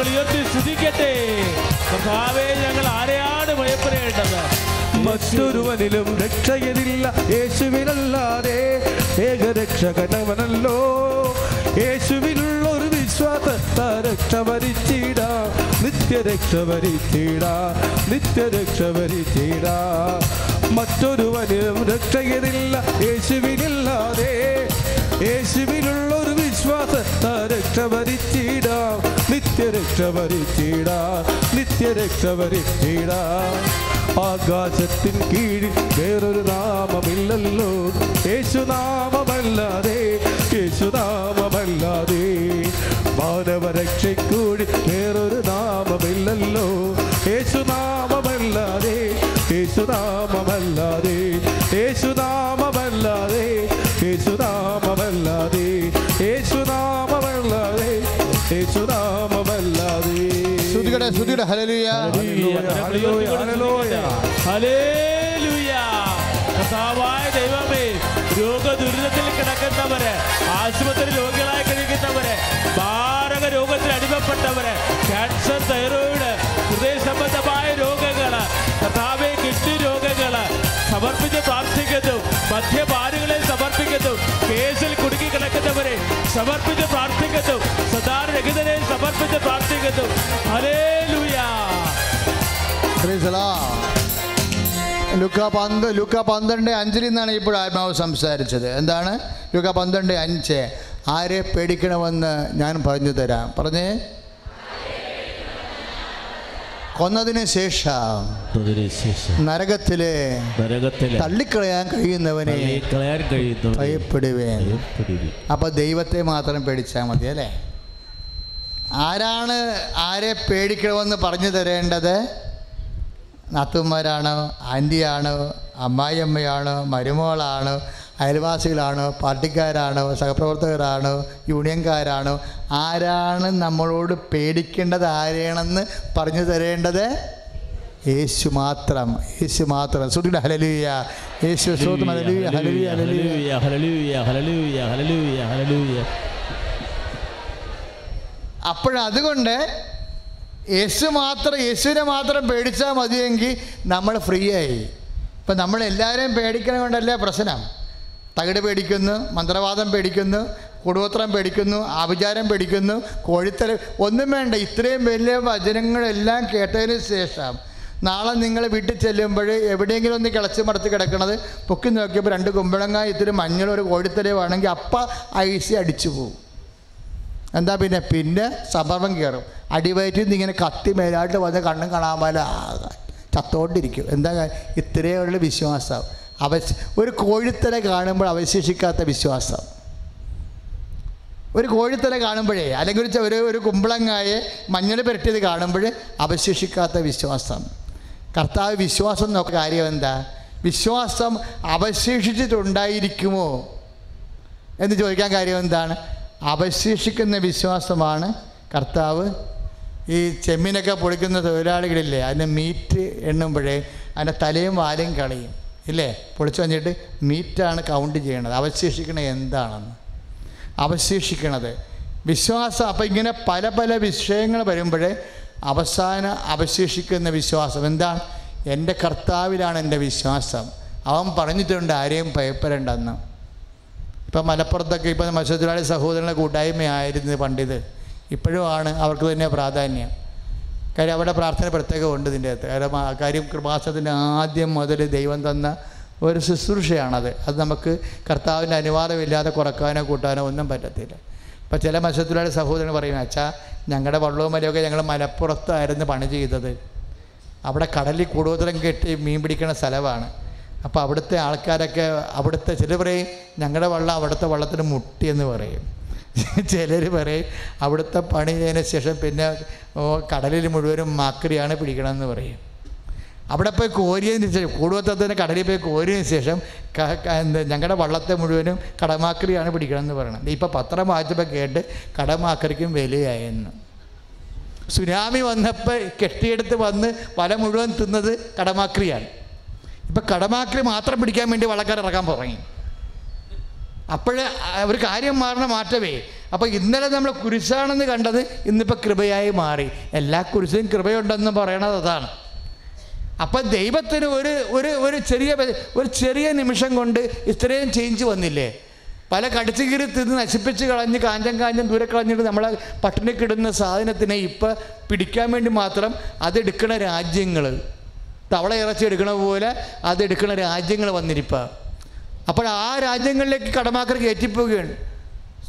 ഉയർത്തി സ്തുതിക്കട്ടെ. കർത്താവേ ഞങ്ങൾ ആരെയാണ് ഭയപ്പെടേണ്ടത്. മറ്റൊരുവനിലും രക്ഷയതില്ല യേശുവിനല്ലാതെ ഏകരക്ഷകനവനല്ലോ യേശുവിനുള്ള ഒരു വിശ്വാസത്ത രക്ഷ ഭരിച്ചിട നിത്യരക്ഷ ഭരിച്ചിട നിത്യരക്ഷ മറ്റൊരുവനിലും രക്ഷയതില്ല യേശുവിനില്ലാതെ യേശുവിനുള്ള ഒരു വിശ്വാസത്ത രക്ഷ ഭരിച്ചിട നിത്യരക്ഷ നിത്യരക്ഷ ആകാശത്തിൻ കീഴിൽ വേറൊരു നാമമില്ലല്ലോ. യേശുനാമമല്ലാതെ യേശുനാമമല്ലാതെ. മാനവരക്ഷയ്ക്കൂടി വേറൊരു നാമമില്ലല്ലോ. യേശുനാമമല്ലാതെ യേശുനാമമല്ലാതെ സമർപ്പിച്ച് പ്രാർത്ഥിക്കുന്നു സദാരഹിതരെ സമർപ്പിച്ച് പ്രാർത്ഥിക്കുന്നു ഹലേ. ലുക്ക പന്ത് ലുക്ക പന്ത്രണ്ട് അഞ്ചിൽ നിന്നാണ് ഇപ്പോൾ ആത്മാവ് സംസാരിച്ചത്. എന്താണ്? ലുക്ക പന്ത്രണ്ട് അഞ്ച്. ആരെ പേടിക്കണമെന്ന് ഞാൻ പറഞ്ഞു തരാം. പറഞ്ഞേ. കൊന്നതിന് ശേഷം നരകത്തിലെ നരകത്തിൽ തള്ളിക്കളയാൻ കഴിയുന്നവനെ ഭയപ്പെടുവേ അപ്പൊ ദൈവത്തെ മാത്രം പേടിച്ചാൽ മതി അല്ലേ? ആരാണ് ആരെ പേടിക്കണമെന്ന് പറഞ്ഞു തരേണ്ടത്? നാത്തുമാരാണോ ആന്റിയാണോ? അമ്മായിയമ്മയാണോ? മരുമകളാണോ അയൽവാസികളാണോ പാർട്ടിക്കാരാണ് സഹപ്രവർത്തകരാണ് യൂണിയൻകാരാണ്. ആരാണ് നമ്മളോട് പേടിക്കേണ്ടത് ആരെയാണെന്ന് പറഞ്ഞു തരേണ്ടത്? യേശു മാത്രം യേശു മാത്രം. ശ്രുതിയുടെ ഹലലുയ യേശു ഹലലുയ ഹലലുയ ഹലലുയ അപ്പോഴതുകൊണ്ട് യേശു മാത്രം യേശുവിനെ മാത്രം പേടിച്ചാൽ മതിയെങ്കിൽ നമ്മൾ ഫ്രീ ആയി ഇപ്പം നമ്മളെല്ലാവരെയും പേടിക്കണം കൊണ്ടല്ലേ പ്രശ്നം? തകിട് പേടിക്കുന്നു മന്ത്രവാദം പേടിക്കുന്നു കുടുംബത്രം പേടിക്കുന്നു ആഭിചാരം പേടിക്കുന്നു കോഴിത്തല ഒന്നും വേണ്ട ഇത്രയും വലിയ വചനങ്ങളെല്ലാം കേട്ടതിന് ശേഷം നാളെ നിങ്ങൾ വീട്ടിൽ ചെല്ലുമ്പോൾ എവിടെയെങ്കിലും ഒന്ന് കിളച്ച് മടത്ത് കിടക്കണത് പൊക്കി നോക്കിയപ്പോൾ രണ്ട് കുമ്പളങ്ങ ഇത്തിരി മഞ്ഞൾ ഒരു കോഴിത്തലയുവാണെങ്കിൽ അപ്പ ഐസി അടിച്ചു പോകും എന്താ പിന്നെ? പിന്നെ സംഭവം കയറും. അടിവയറ്റിൽ നിന്ന് ഇങ്ങനെ കത്തി മേലായിട്ട് വന്ന് കണ്ണും കാണാൻ പോലെ ചത്തോണ്ടിരിക്കും. എന്താ ഇത്രയുള്ള വിശ്വാസം. അവശ ഒരു കോഴിത്തല കാണുമ്പോൾ അവശേഷിക്കാത്ത വിശ്വാസം. ഒരു കോഴിത്തല കാണുമ്പോഴേ അല്ലെങ്കിൽ ഒരു ഒരു കുമ്പളങ്ങായെ മഞ്ഞൾ പുരട്ടിയത് കാണുമ്പോൾ അവശേഷിക്കാത്ത വിശ്വാസം. കർത്താവ് വിശ്വാസം നോക്ക കാര്യം എന്താ? വിശ്വാസം അവശേഷിച്ചിട്ടുണ്ടായിരിക്കുമോ? എന്ന് ചോദിക്കാൻ കാര്യം എന്താണ്? അവശേഷിക്കുന്ന വിശ്വാസമാണ് കർത്താവ് ഈ ചെമ്മീനൊക്കെ പൊളിക്കുന്ന തൊഴിലാളികളില്ലേ അതിന് മീറ്റ് എണ്ണുമ്പോഴേ അതിന്റെ തലയും വാലും കളയും. ഇല്ലേ? പൊളിച്ചു വന്നിട്ട് മീറ്റാണ് കൗണ്ട് ചെയ്യണത്. അവശേഷിക്കണത് എന്താണെന്ന്. അവശേഷിക്കണത്. വിശ്വാസം അപ്പം ഇങ്ങനെ പല പല വിഷയങ്ങൾ വരുമ്പോഴേ അവസാന അവശേഷിക്കുന്ന വിശ്വാസം എന്താണ്? എന്റെ കർത്താവിലാണ് എന്റെ വിശ്വാസം. അവൻ പറഞ്ഞിട്ടുണ്ട് ആരെയും ഭയപ്പെടേണ്ടെന്ന്. ഇപ്പം മലപ്പുറത്തൊക്കെ ഇപ്പം മത്സ്യത്തൊഴിലാളി സഹോദരങ്ങളുടെ കൂട്ടായ്മയായിരുന്നു പണ്ടിത്. ഇപ്പോഴും ആണ് അവർക്ക് തന്നെ പ്രാധാന്യം. കാര്യം അവിടെ പ്രാർത്ഥന പ്രത്യേകമുണ്ട് ഇതിന്റെ അകത്ത്. കാരണം ആ കാര്യം കൃപാസത്തിന്റെ ആദ്യം മുതൽ ദൈവം തന്ന ഒരു ശുശ്രൂഷയാണത്. അത് നമുക്ക് കർത്താവിന്റെ അനുവാദമില്ലാതെ കുറക്കാനോ കൂട്ടാനോ ഒന്നും പറ്റത്തില്ല. ഇപ്പം ചില മത്സ്യത്തൊഴിലാളി സഹോദരൻ പറയും അച്ഛാ ഞങ്ങളുടെ വള്ളവും മലയൊക്കെ ഞങ്ങൾ മലപ്പുറത്തായിരുന്നു പണി ചെയ്തത്. അവിടെ കടലിൽ കൂടുതലും കെട്ടി മീൻ പിടിക്കുന്ന സ്ഥലമാണ്. അപ്പോൾ അവിടുത്തെ ആൾക്കാരൊക്കെ അവിടുത്തെ ചില പറയും ഞങ്ങളുടെ വള്ളം അവിടുത്തെ വള്ളത്തിന് മുട്ടിയെന്ന് പറയും. [laughs] ചിലർ പറയും അവിടുത്തെ പണി ചെയ്തതിന് ശേഷം പിന്നെ കടലിൽ മുഴുവനും മാക്രിയാണ് പിടിക്കണമെന്ന് പറയും. അവിടെ പോയി കോരിയതിന് ശേഷം കൂടുവത്തത്തിന് കടലിൽ പോയി കോരിയതിന് ശേഷം എന്താ ഞങ്ങളുടെ വള്ളത്തെ മുഴുവനും കടമാക്രിയാണ് പിടിക്കണമെന്ന് പറയണം. ഇപ്പോൾ പത്രം വായിച്ചപ്പോൾ കേട്ട് കടമാക്രിക്കും വിലയായെന്ന്. സുനാമി വന്നപ്പോൾ കെട്ടിയെടുത്ത് വന്ന് വല മുഴുവൻ തിന്നത് കടമാക്രിയാണ്. ഇപ്പം കടമാക്രി മാത്രം പിടിക്കാൻ വേണ്ടി വള്ളക്കാർ ഇറക്കാൻ തുടങ്ങി. അപ്പോഴേ ഒരു കാര്യം മാറണ മാറ്റമേ അപ്പോൾ ഇന്നലെ നമ്മൾ കുരിശാണെന്ന് കണ്ടത് ഇന്നിപ്പോൾ കൃപയായി മാറി. എല്ലാ കുരിശും കൃപയുണ്ടെന്ന് പറയണത് അതാണ്. അപ്പം ദൈവത്തിന് ഒരു ഒരു ഒരു ചെറിയ ഒരു ചെറിയ നിമിഷം കൊണ്ട് ഇത്രയും ചേഞ്ച് വന്നില്ലേ? പല കടിച്ചു കീറി തിന്ന് നശിപ്പിച്ച് കളഞ്ഞ് കാഞ്ചം കാഞ്ചം ദൂരെ കളഞ്ഞിട്ട് നമ്മളെ പട്ടിണിക്കിടുന്ന സാധനത്തിനെ ഇപ്പം പിടിക്കാൻ വേണ്ടി മാത്രം അതെടുക്കണ രാജ്യങ്ങൾ തവള ഇറച്ചി എടുക്കണ പോലെ അതെടുക്കണ രാജ്യങ്ങൾ വന്നിരിപ്പോൾ അപ്പോൾ ആ രാജ്യങ്ങളിലേക്ക് കടമാക്കർ കയറ്റിപ്പോവുകയാണ്.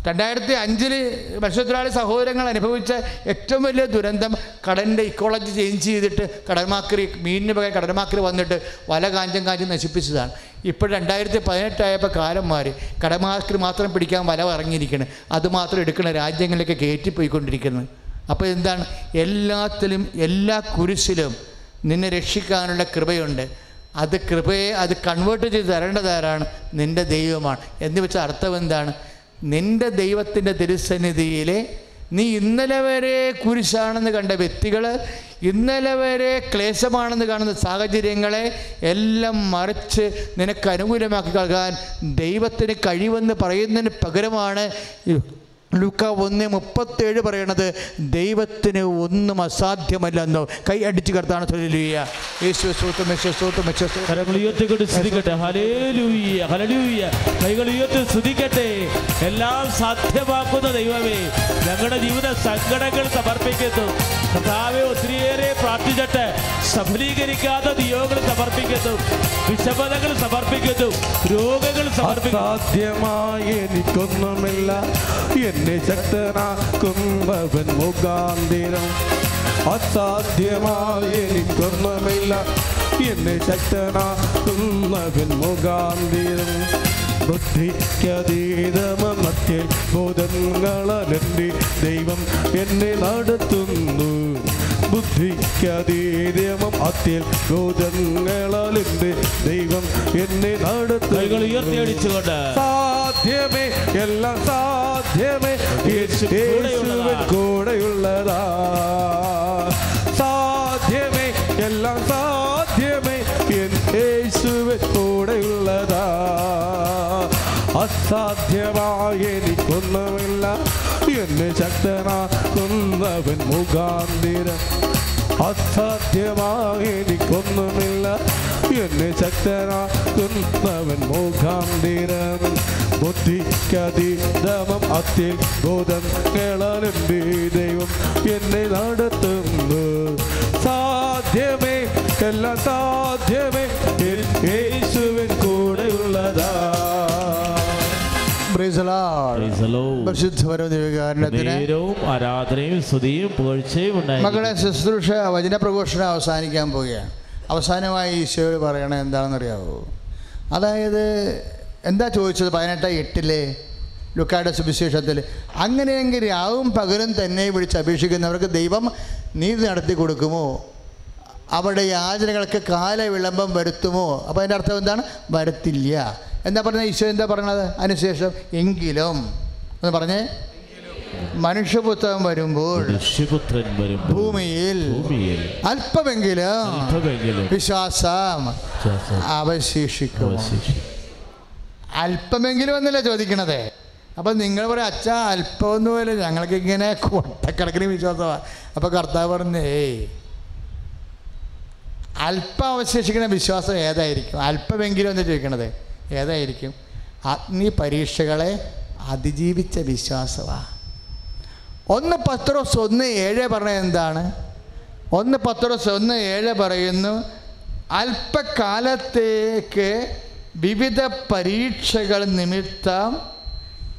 രണ്ടായിരത്തി അഞ്ചിൽ മത്സ്യത്തൊഴിലാളി സഹോദരങ്ങൾ അനുഭവിച്ച ഏറ്റവും വലിയ ദുരന്തം കടലിന്റെ ഇക്കോളജി ചേഞ്ച് ചെയ്തിട്ട് കടൽമാക്കറി മീനിന് പകരം കടൽമാക്കറി വന്നിട്ട് വല കാഞ്ചം കാഞ്ചം നശിപ്പിച്ചതാണ്. ഇപ്പോൾ രണ്ടായിരത്തി പതിനെട്ടായപ്പോൾ കാലം മാറി കടമാക്കറി മാത്രം പിടിക്കാൻ വല ഇറങ്ങിയിരിക്കുന്നത് അതുമാത്രം എടുക്കുന്ന രാജ്യങ്ങളിലേക്ക് കയറ്റിപ്പോയിക്കൊണ്ടിരിക്കുന്നത് അപ്പോൾ എന്താണ്? എല്ലാത്തിലും എല്ലാ കുരിശിലും നിന്നെ രക്ഷിക്കാനുള്ള കൃപയുണ്ട്. അത് കൃപയെ അത് കൺവേർട്ട് ചെയ്ത് തരേണ്ടതാരാണ്? നിന്റെ ദൈവമാണ്. എന്ന് വെച്ചാൽ അർത്ഥം എന്താണ്? നിന്റെ ദൈവത്തിന്റെ തിരുസന്നിധിയിലെ നീ ഇന്നലെ വരെ കുരിശാണെന്ന് കണ്ട വ്യക്തികൾ ഇന്നലെ വരെ ക്ലേശമാണെന്ന് കാണുന്ന സാഹചര്യങ്ങളെ എല്ലാം മറിച്ച് നിനക്ക് അനുകൂലമാക്കി നൽകാൻ ദൈവത്തിന് കഴിവെന്ന് പറയുന്നതിന് പകരമാണ് ലുക്ക ഒന്ന് മുപ്പത്തേഴ് പറയണത് ദൈവത്തിന് ഒന്നും അസാധ്യമല്ല എന്നോ കൈ അടിച്ച് കർത്താണ് ഉയർത്തിക്കൊണ്ട് സ്തുതിക്കട്ടെ. എല്ലാം സാധ്യമാക്കുന്ന ദൈവമേ ഞങ്ങളുടെ ജീവിത സങ്കടങ്ങൾ സമർപ്പിക്കുന്നു. കർത്താവെ ഒത്തിരിയേറെ പ്രാർത്ഥിച്ചിട്ട് സഫലീകരിക്കാത്ത നിയോഗങ്ങൾ സമർപ്പിക്കുന്നു. വിഷമതകൾ സമർപ്പിക്കുന്നു. രോഗങ്ങൾ സമർപ്പിക്കുന്നു. സാധ്യമായി എനിക്കൊന്നുമില്ല. എന്നെ ശക്തനാക്കുന്നവൻ മുഖാന്തിരം. അസാധ്യമായി എനിക്കൊന്നുമില്ല എന്നെ ശക്തനാക്കുന്നവൻ മുഖാന്തിരം. ബുദ്ധിക്കതീതമധ്യ ബോധങ്ങളെന്റെ ദൈവം എന്നെ നടത്തുന്നു. ബുദ്ധിക്കതീതമം അത്യൽ ബോധങ്ങളെന്റെ ദൈവം എന്നെ നടത്തുന്നു. ഉയർത്തിയടിച്ചുകൊണ്ട്. സാധ്യമേ എല്ലാം സാധ്യമേ. കൂടെയുള്ളതാ. സാധ്യമേ എല്ലാം സാധ്യമേ. എൻ യേശുവിൻ കൂടെയുള്ളതാ. അസാധ്യമായ എനിക്കൊന്നുമില്ല. എന്നെ ശക്തനാകുന്നവൻ മുഖാന്തിരം. അസാധ്യമായ എനിക്കൊന്നുമില്ല. എന്നെ മുഖാന്തിര മുഖാന്തിരം ബുദ്ധിക്കതീതമം അത്യബോധം കേളാലെന്റെ ദൈവം എന്നെ നടത്തുന്നു. സാധ്യമേ എല്ലാം സാധ്യമേ. യേശുവിൻ കൂടെയുള്ളതാ. ആരാധനയും സ്തുതിയും പുകഴ്ചയും മക്കളെ ശുശ്രൂഷ വചനപ്രഘോഷണം അവസാനിക്കാൻ പോവുകയാണ്. അവസാനമായി ഈശോയോട് പറയണത് എന്താണെന്നറിയാവോ? അതായത് എന്താ ചോദിച്ചത് പതിനെട്ട് എട്ടിലെ? ലുക്കായുടെ സുവിശേഷത്തിൽ അങ്ങനെയെങ്കിൽ രാവും പകലും തന്നെ വിളിച്ച് അപേക്ഷിക്കുന്നവർക്ക് ദൈവം നീതി നടത്തി കൊടുക്കുമോ? അവരുടെ യാചനകൾക്ക് കാല വിളംബം വരുത്തുമോ? അപ്പോൾ അതിന്റെ അർത്ഥം എന്താണ്? വരുത്തില്ല. എന്താ പറഞ്ഞത്? ഈശോ എന്താ പറഞ്ഞത്? അതിനുശേഷം എങ്കിലും. എന്ന് പറഞ്ഞേ. മനുഷ്യപുത്രൻ വരുമ്പോൾ മനുഷ്യപുത്രൻ വരുമ്പോൾ ഭൂമിയിൽ ഭൂമിയിൽ അല്പമെങ്കിലും വിശ്വാസം അവശേഷിക്കും. അല്പമെങ്കിലും എന്നല്ലേ ചോദിക്കണത്? അപ്പം നിങ്ങൾ പറയും അച്ഛ അല്പമൊന്നുമല്ല. ഞങ്ങൾക്ക് ഇങ്ങനെ കൊട്ടക്കണക്കിന് വിശ്വാസമാണ് അപ്പോൾ കർത്താവ് പറഞ്ഞേ അല്പം അവശേഷിക്കുന്ന വിശ്വാസം ഏതായിരിക്കും? അല്പമെങ്കിലും എന്ന് ചോദിക്കണത്? ഏതായിരിക്കും? അഗ്നി പരീക്ഷകളെ അതിജീവിച്ച വിശ്വാസമാണ് ഒന്ന് പത്രോസ് ഒന്ന് ഏഴ് പറയുന്നത് എന്താണ്? ഒന്ന് പത്രോസ് ഒന്ന് ഏഴ് പറയുന്നു അല്പകാലത്തേക്ക് വിവിധ പരീക്ഷകൾ നിമിത്തം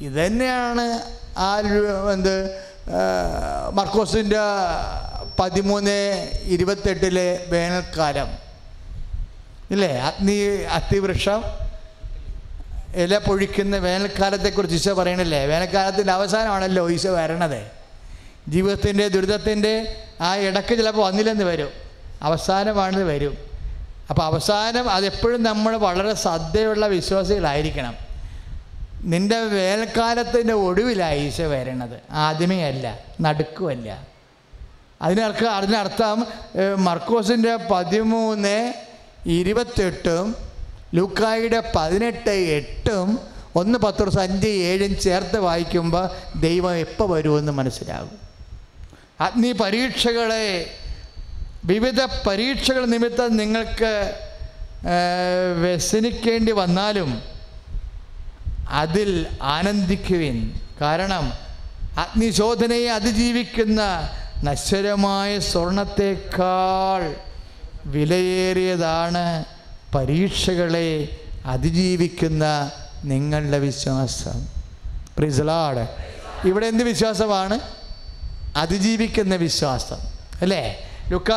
ഇതന്നെയാണ് ആ എന്ത് മർക്കോസിന്റെ പതിമൂന്ന് ഇരുപത്തെട്ടിലെ വേനൽക്കാലം. ഇല്ലേ? അഗ്നി അത്തിവൃക്ഷം ഇല പൊഴിക്കുന്ന വേനൽക്കാലത്തെക്കുറിച്ച് ഈശോ പറയണില്ലേ? വേനൽക്കാലത്തിന്റെ അവസാനമാണല്ലോ ഈശോ വരണത്. ജീവിതത്തിന്റെ ദുരിതത്തിന്റെ ആ ഇടയ്ക്ക് ചിലപ്പോൾ വന്നില്ലെന്ന് വരും. അവസാനമാണെന്ന് വരും. അപ്പോൾ അവസാനം അതെപ്പോഴും നമ്മൾ വളരെ ശ്രദ്ധയുള്ള വിശ്വാസികളായിരിക്കണം. നിന്റെ വേനൽക്കാലത്തിന്റെ ഒടുവിലാണ് ഈശോ വരണത്. ആദ്യമേ അല്ല നടുക്കുമല്ല അതിനർത്ഥം അതിനർത്ഥം മർക്കോസിന്റെ പതിമൂന്ന് ഇരുപത്തെട്ടും ലൂക്കായുടെ പതിനെട്ട് എട്ടും ഒന്ന് പത്ത് അഞ്ച് ഏഴും ചേർത്ത് വായിക്കുമ്പോൾ ദൈവം എപ്പോൾ വരുമെന്ന് മനസ്സിലാകും. അഗ്നി പരീക്ഷകളെ വിവിധ പരീക്ഷകൾ നിമിത്തം നിങ്ങൾക്ക് വ്യസനിക്കേണ്ടി വന്നാലും അതിൽ ആനന്ദിക്കുവിൻ. കാരണം അഗ്നിശോധനയെ അതിജീവിക്കുന്ന നശ്വരമായ സ്വർണത്തേക്കാൾ വിലയേറിയതാണ് പരീക്ഷകളെ അതിജീവിക്കുന്ന നിങ്ങളുടെ വിശ്വാസം. പ്രിസലാട് ഇവിടെ എന്ത് വിശ്വാസമാണ്? അതിജീവിക്കുന്ന വിശ്വാസം. അല്ലേ? ലുക്ക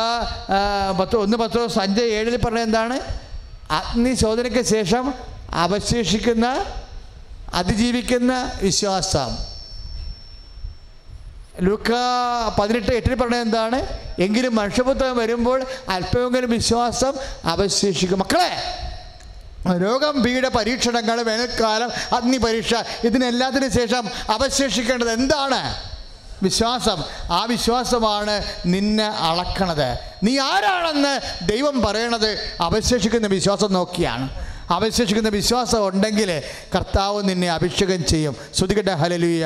പത്ത് ഒന്ന് പത്തോ അഞ്ച് ഏഴിൽ പറഞ്ഞ എന്താണ്? അഗ്നിശോധനയ്ക്ക് ശേഷം അവശേഷിക്കുന്ന അതിജീവിക്കുന്ന വിശ്വാസം. ലൂക്ക പതിനെട്ട് എട്ടിൽ പറഞ്ഞത് എന്താണ്? എങ്കിലും മനുഷ്യപുത്രം വരുമ്പോൾ അല്പമെങ്കിലും വിശ്വാസം അവശേഷിക്കും. മക്കളെ രോഗം പീഡ പരീക്ഷണങ്ങൾ വേനൽക്കാലം അഗ്നി പരീക്ഷ ഇതിനെല്ലാത്തിനു ശേഷം അവശേഷിക്കേണ്ടത് എന്താണ്? വിശ്വാസം. ആ വിശ്വാസമാണ് നിന്നെ അളക്കണത്. നീ ആരാണെന്ന് ദൈവം പറയണത് അവശേഷിക്കുന്ന വിശ്വാസം നോക്കിയാണ്. അവശേഷിക്കുന്ന വിശ്വാസം ഉണ്ടെങ്കിൽ കർത്താവ് നിന്നെ അഭിഷേകം ചെയ്യും. ശ്രുതികട്ടെ ഹലലൂയ.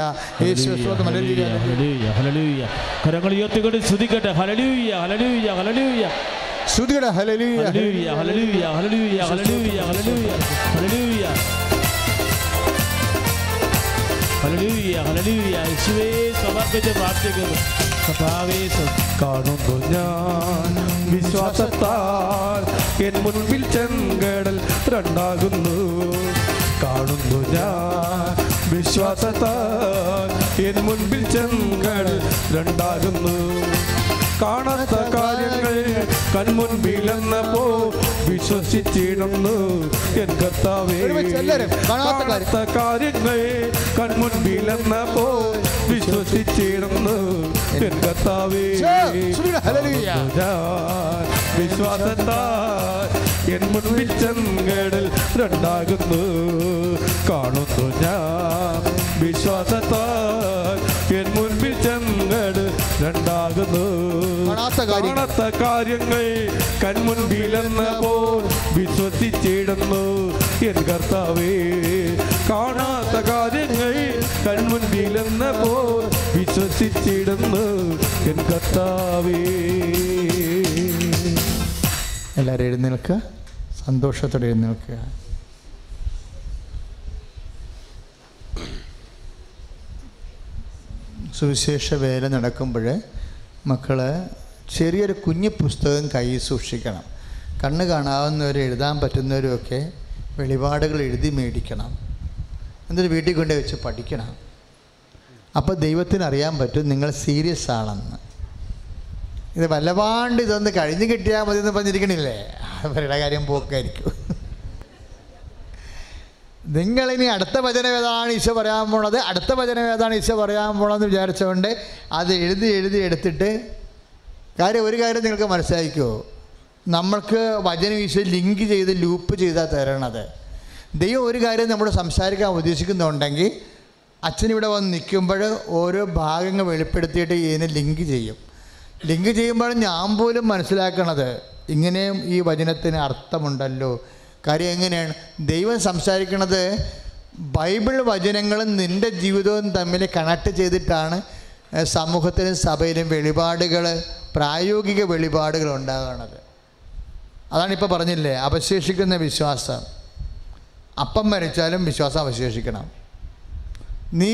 കരങ്ങൾ ഉയർത്തിക്കൊണ്ട് സ്തുതിക്കട്ടെ. ഹലലൂയ ഹലലൂയ ഹലലൂയ ശ്രുതികട്ടെ ഹലലൂയ ഹലലൂയ ഹലലൂയ ഹലലൂയ ഹല്ലേലൂയ. ഹല്ലേലൂയ ഹല്ലേലൂയ യേശുവേ സമർപ്പിച്ച് പ്രാർത്ഥിക്കുന്നു. സ്തോത്രം. കാണുന്നു ഞാൻ വിശ്വാസത്താൽ. എൻ മുൻപിൽ ചെങ്കടൽ രണ്ടാകുന്നു. കാണുന്നു ഞാൻ വിശ്വാസത്താൽ. എൻ മുൻപിൽ ചെങ്കടൽ രണ്ടാകുന്നു. കാണാത്ത കാര്യങ്ങൾ കൺമുൻപിലെന്നപ്പോ വിശ്വസിച്ചിടുന്നു എൻ കർത്താവേ കാണാത്ത കാര്യം. കാണാത്ത കാര്യങ്ങൾ കൺമുൻപിലെന്നപ്പോ വിശ്വസിച്ചിടുന്നു എൻ കർത്താവേ. വിശ്വാസത്താൽ എൻ മുൻപിൽ ചെങ്കടൽ രണ്ടാകുന്നു കാണുന്നു ഞാൻ വിശ്വാസത്താൽ എൻ മുൻപിൽ ചെങ്കടൽ രണ്ടാകുന്നു. കാണാത്ത കാര്യങ്ങൾ. കൺമുൻപിലെന്ന പോൽ വിശ്വസിച്ചിടുന്നു. എൻ കർത്താവേ കാണാത്ത കാര്യങ്ങൾ കൺമുൻപിലെന്ന പോൽ വിശ്വസിച്ചിടുന്നു. എൻ കർത്താവേ. എല്ലാവരും എഴുന്നേൽക്കുക. സന്തോഷത്തോടെ എഴുന്നേൽക്കുക. സുവിശേഷ വേല നടക്കുമ്പോൾ മക്കൾ ചെറിയൊരു കുഞ്ഞു പുസ്തകം കയ്യിൽ സൂക്ഷിക്കണം. കണ്ണ് കാണാവുന്നവരും എഴുതാൻ പറ്റുന്നവരുമൊക്കെ വെളിപാടുകൾ എഴുതി മേടിക്കണം. എന്നിട്ട് വീട്ടിൽ കൊണ്ട് വെച്ച് പഠിക്കണം. അപ്പോൾ ദൈവത്തിന് അറിയാൻ പറ്റും നിങ്ങൾ സീരിയസ് ആണെന്ന്. ഇത് വല്ലപാണ്ട് ഇതൊന്ന് കഴിഞ്ഞ് കിട്ടിയാൽ മതി എന്ന് പറഞ്ഞിരിക്കണില്ലേ അവരുടെ കാര്യം പോക്കായിരിക്കും. നിങ്ങളിനി അടുത്ത വചനം ഏതാണ് ഈശോ പറയാൻ പോണത്? അടുത്ത വചനം ഏതാണ് ഈശോ പറയാൻ പോണതെന്ന് വിചാരിച്ചുകൊണ്ട് അത് എഴുതി എഴുതി എടുത്തിട്ട് കാര്യം ഒരു കാര്യം നിങ്ങൾക്ക് മനസ്സിലായിക്കോ? നമ്മൾക്ക് വചനം ഈശോ ലിങ്ക് ചെയ്ത് ലൂപ്പ് ചെയ്താൽ തരണത്. ദൈവം ഒരു കാര്യം നമ്മൾ സംസാരിക്കാൻ ഉദ്ദേശിക്കുന്നുണ്ടെങ്കിൽ അച്ഛനിവിടെ വന്ന് നിൽക്കുമ്പോൾ ഓരോ ഭാഗങ്ങൾ വെളിപ്പെടുത്തിയിട്ട് ഇതിനെ ലിങ്ക് ചെയ്യും. ലിങ്ക് ചെയ്യുമ്പോൾ ഞാൻ പോലും മനസ്സിലാക്കണത് ഇങ്ങനെയും ഈ വചനത്തിന് അർത്ഥമുണ്ടല്ലോ കാര്യം എങ്ങനെയാണ്? ദൈവം സംസാരിക്കുന്നത് ബൈബിൾ വചനങ്ങളും നിന്റെ ജീവിതവും തമ്മിൽ കണക്ട് ചെയ്തിട്ടാണ് സമൂഹത്തിലും സഭയിലും വെളിപാടുകൾ പ്രായോഗിക വെളിപാടുകൾ ഉണ്ടാകുന്നത് അതാണ് ഇപ്പോൾ പറഞ്ഞില്ലേ അവശേഷിക്കുന്ന വിശ്വാസം. അപ്പം മരിച്ചാലും വിശ്വാസം അവശേഷിക്കണം. നീ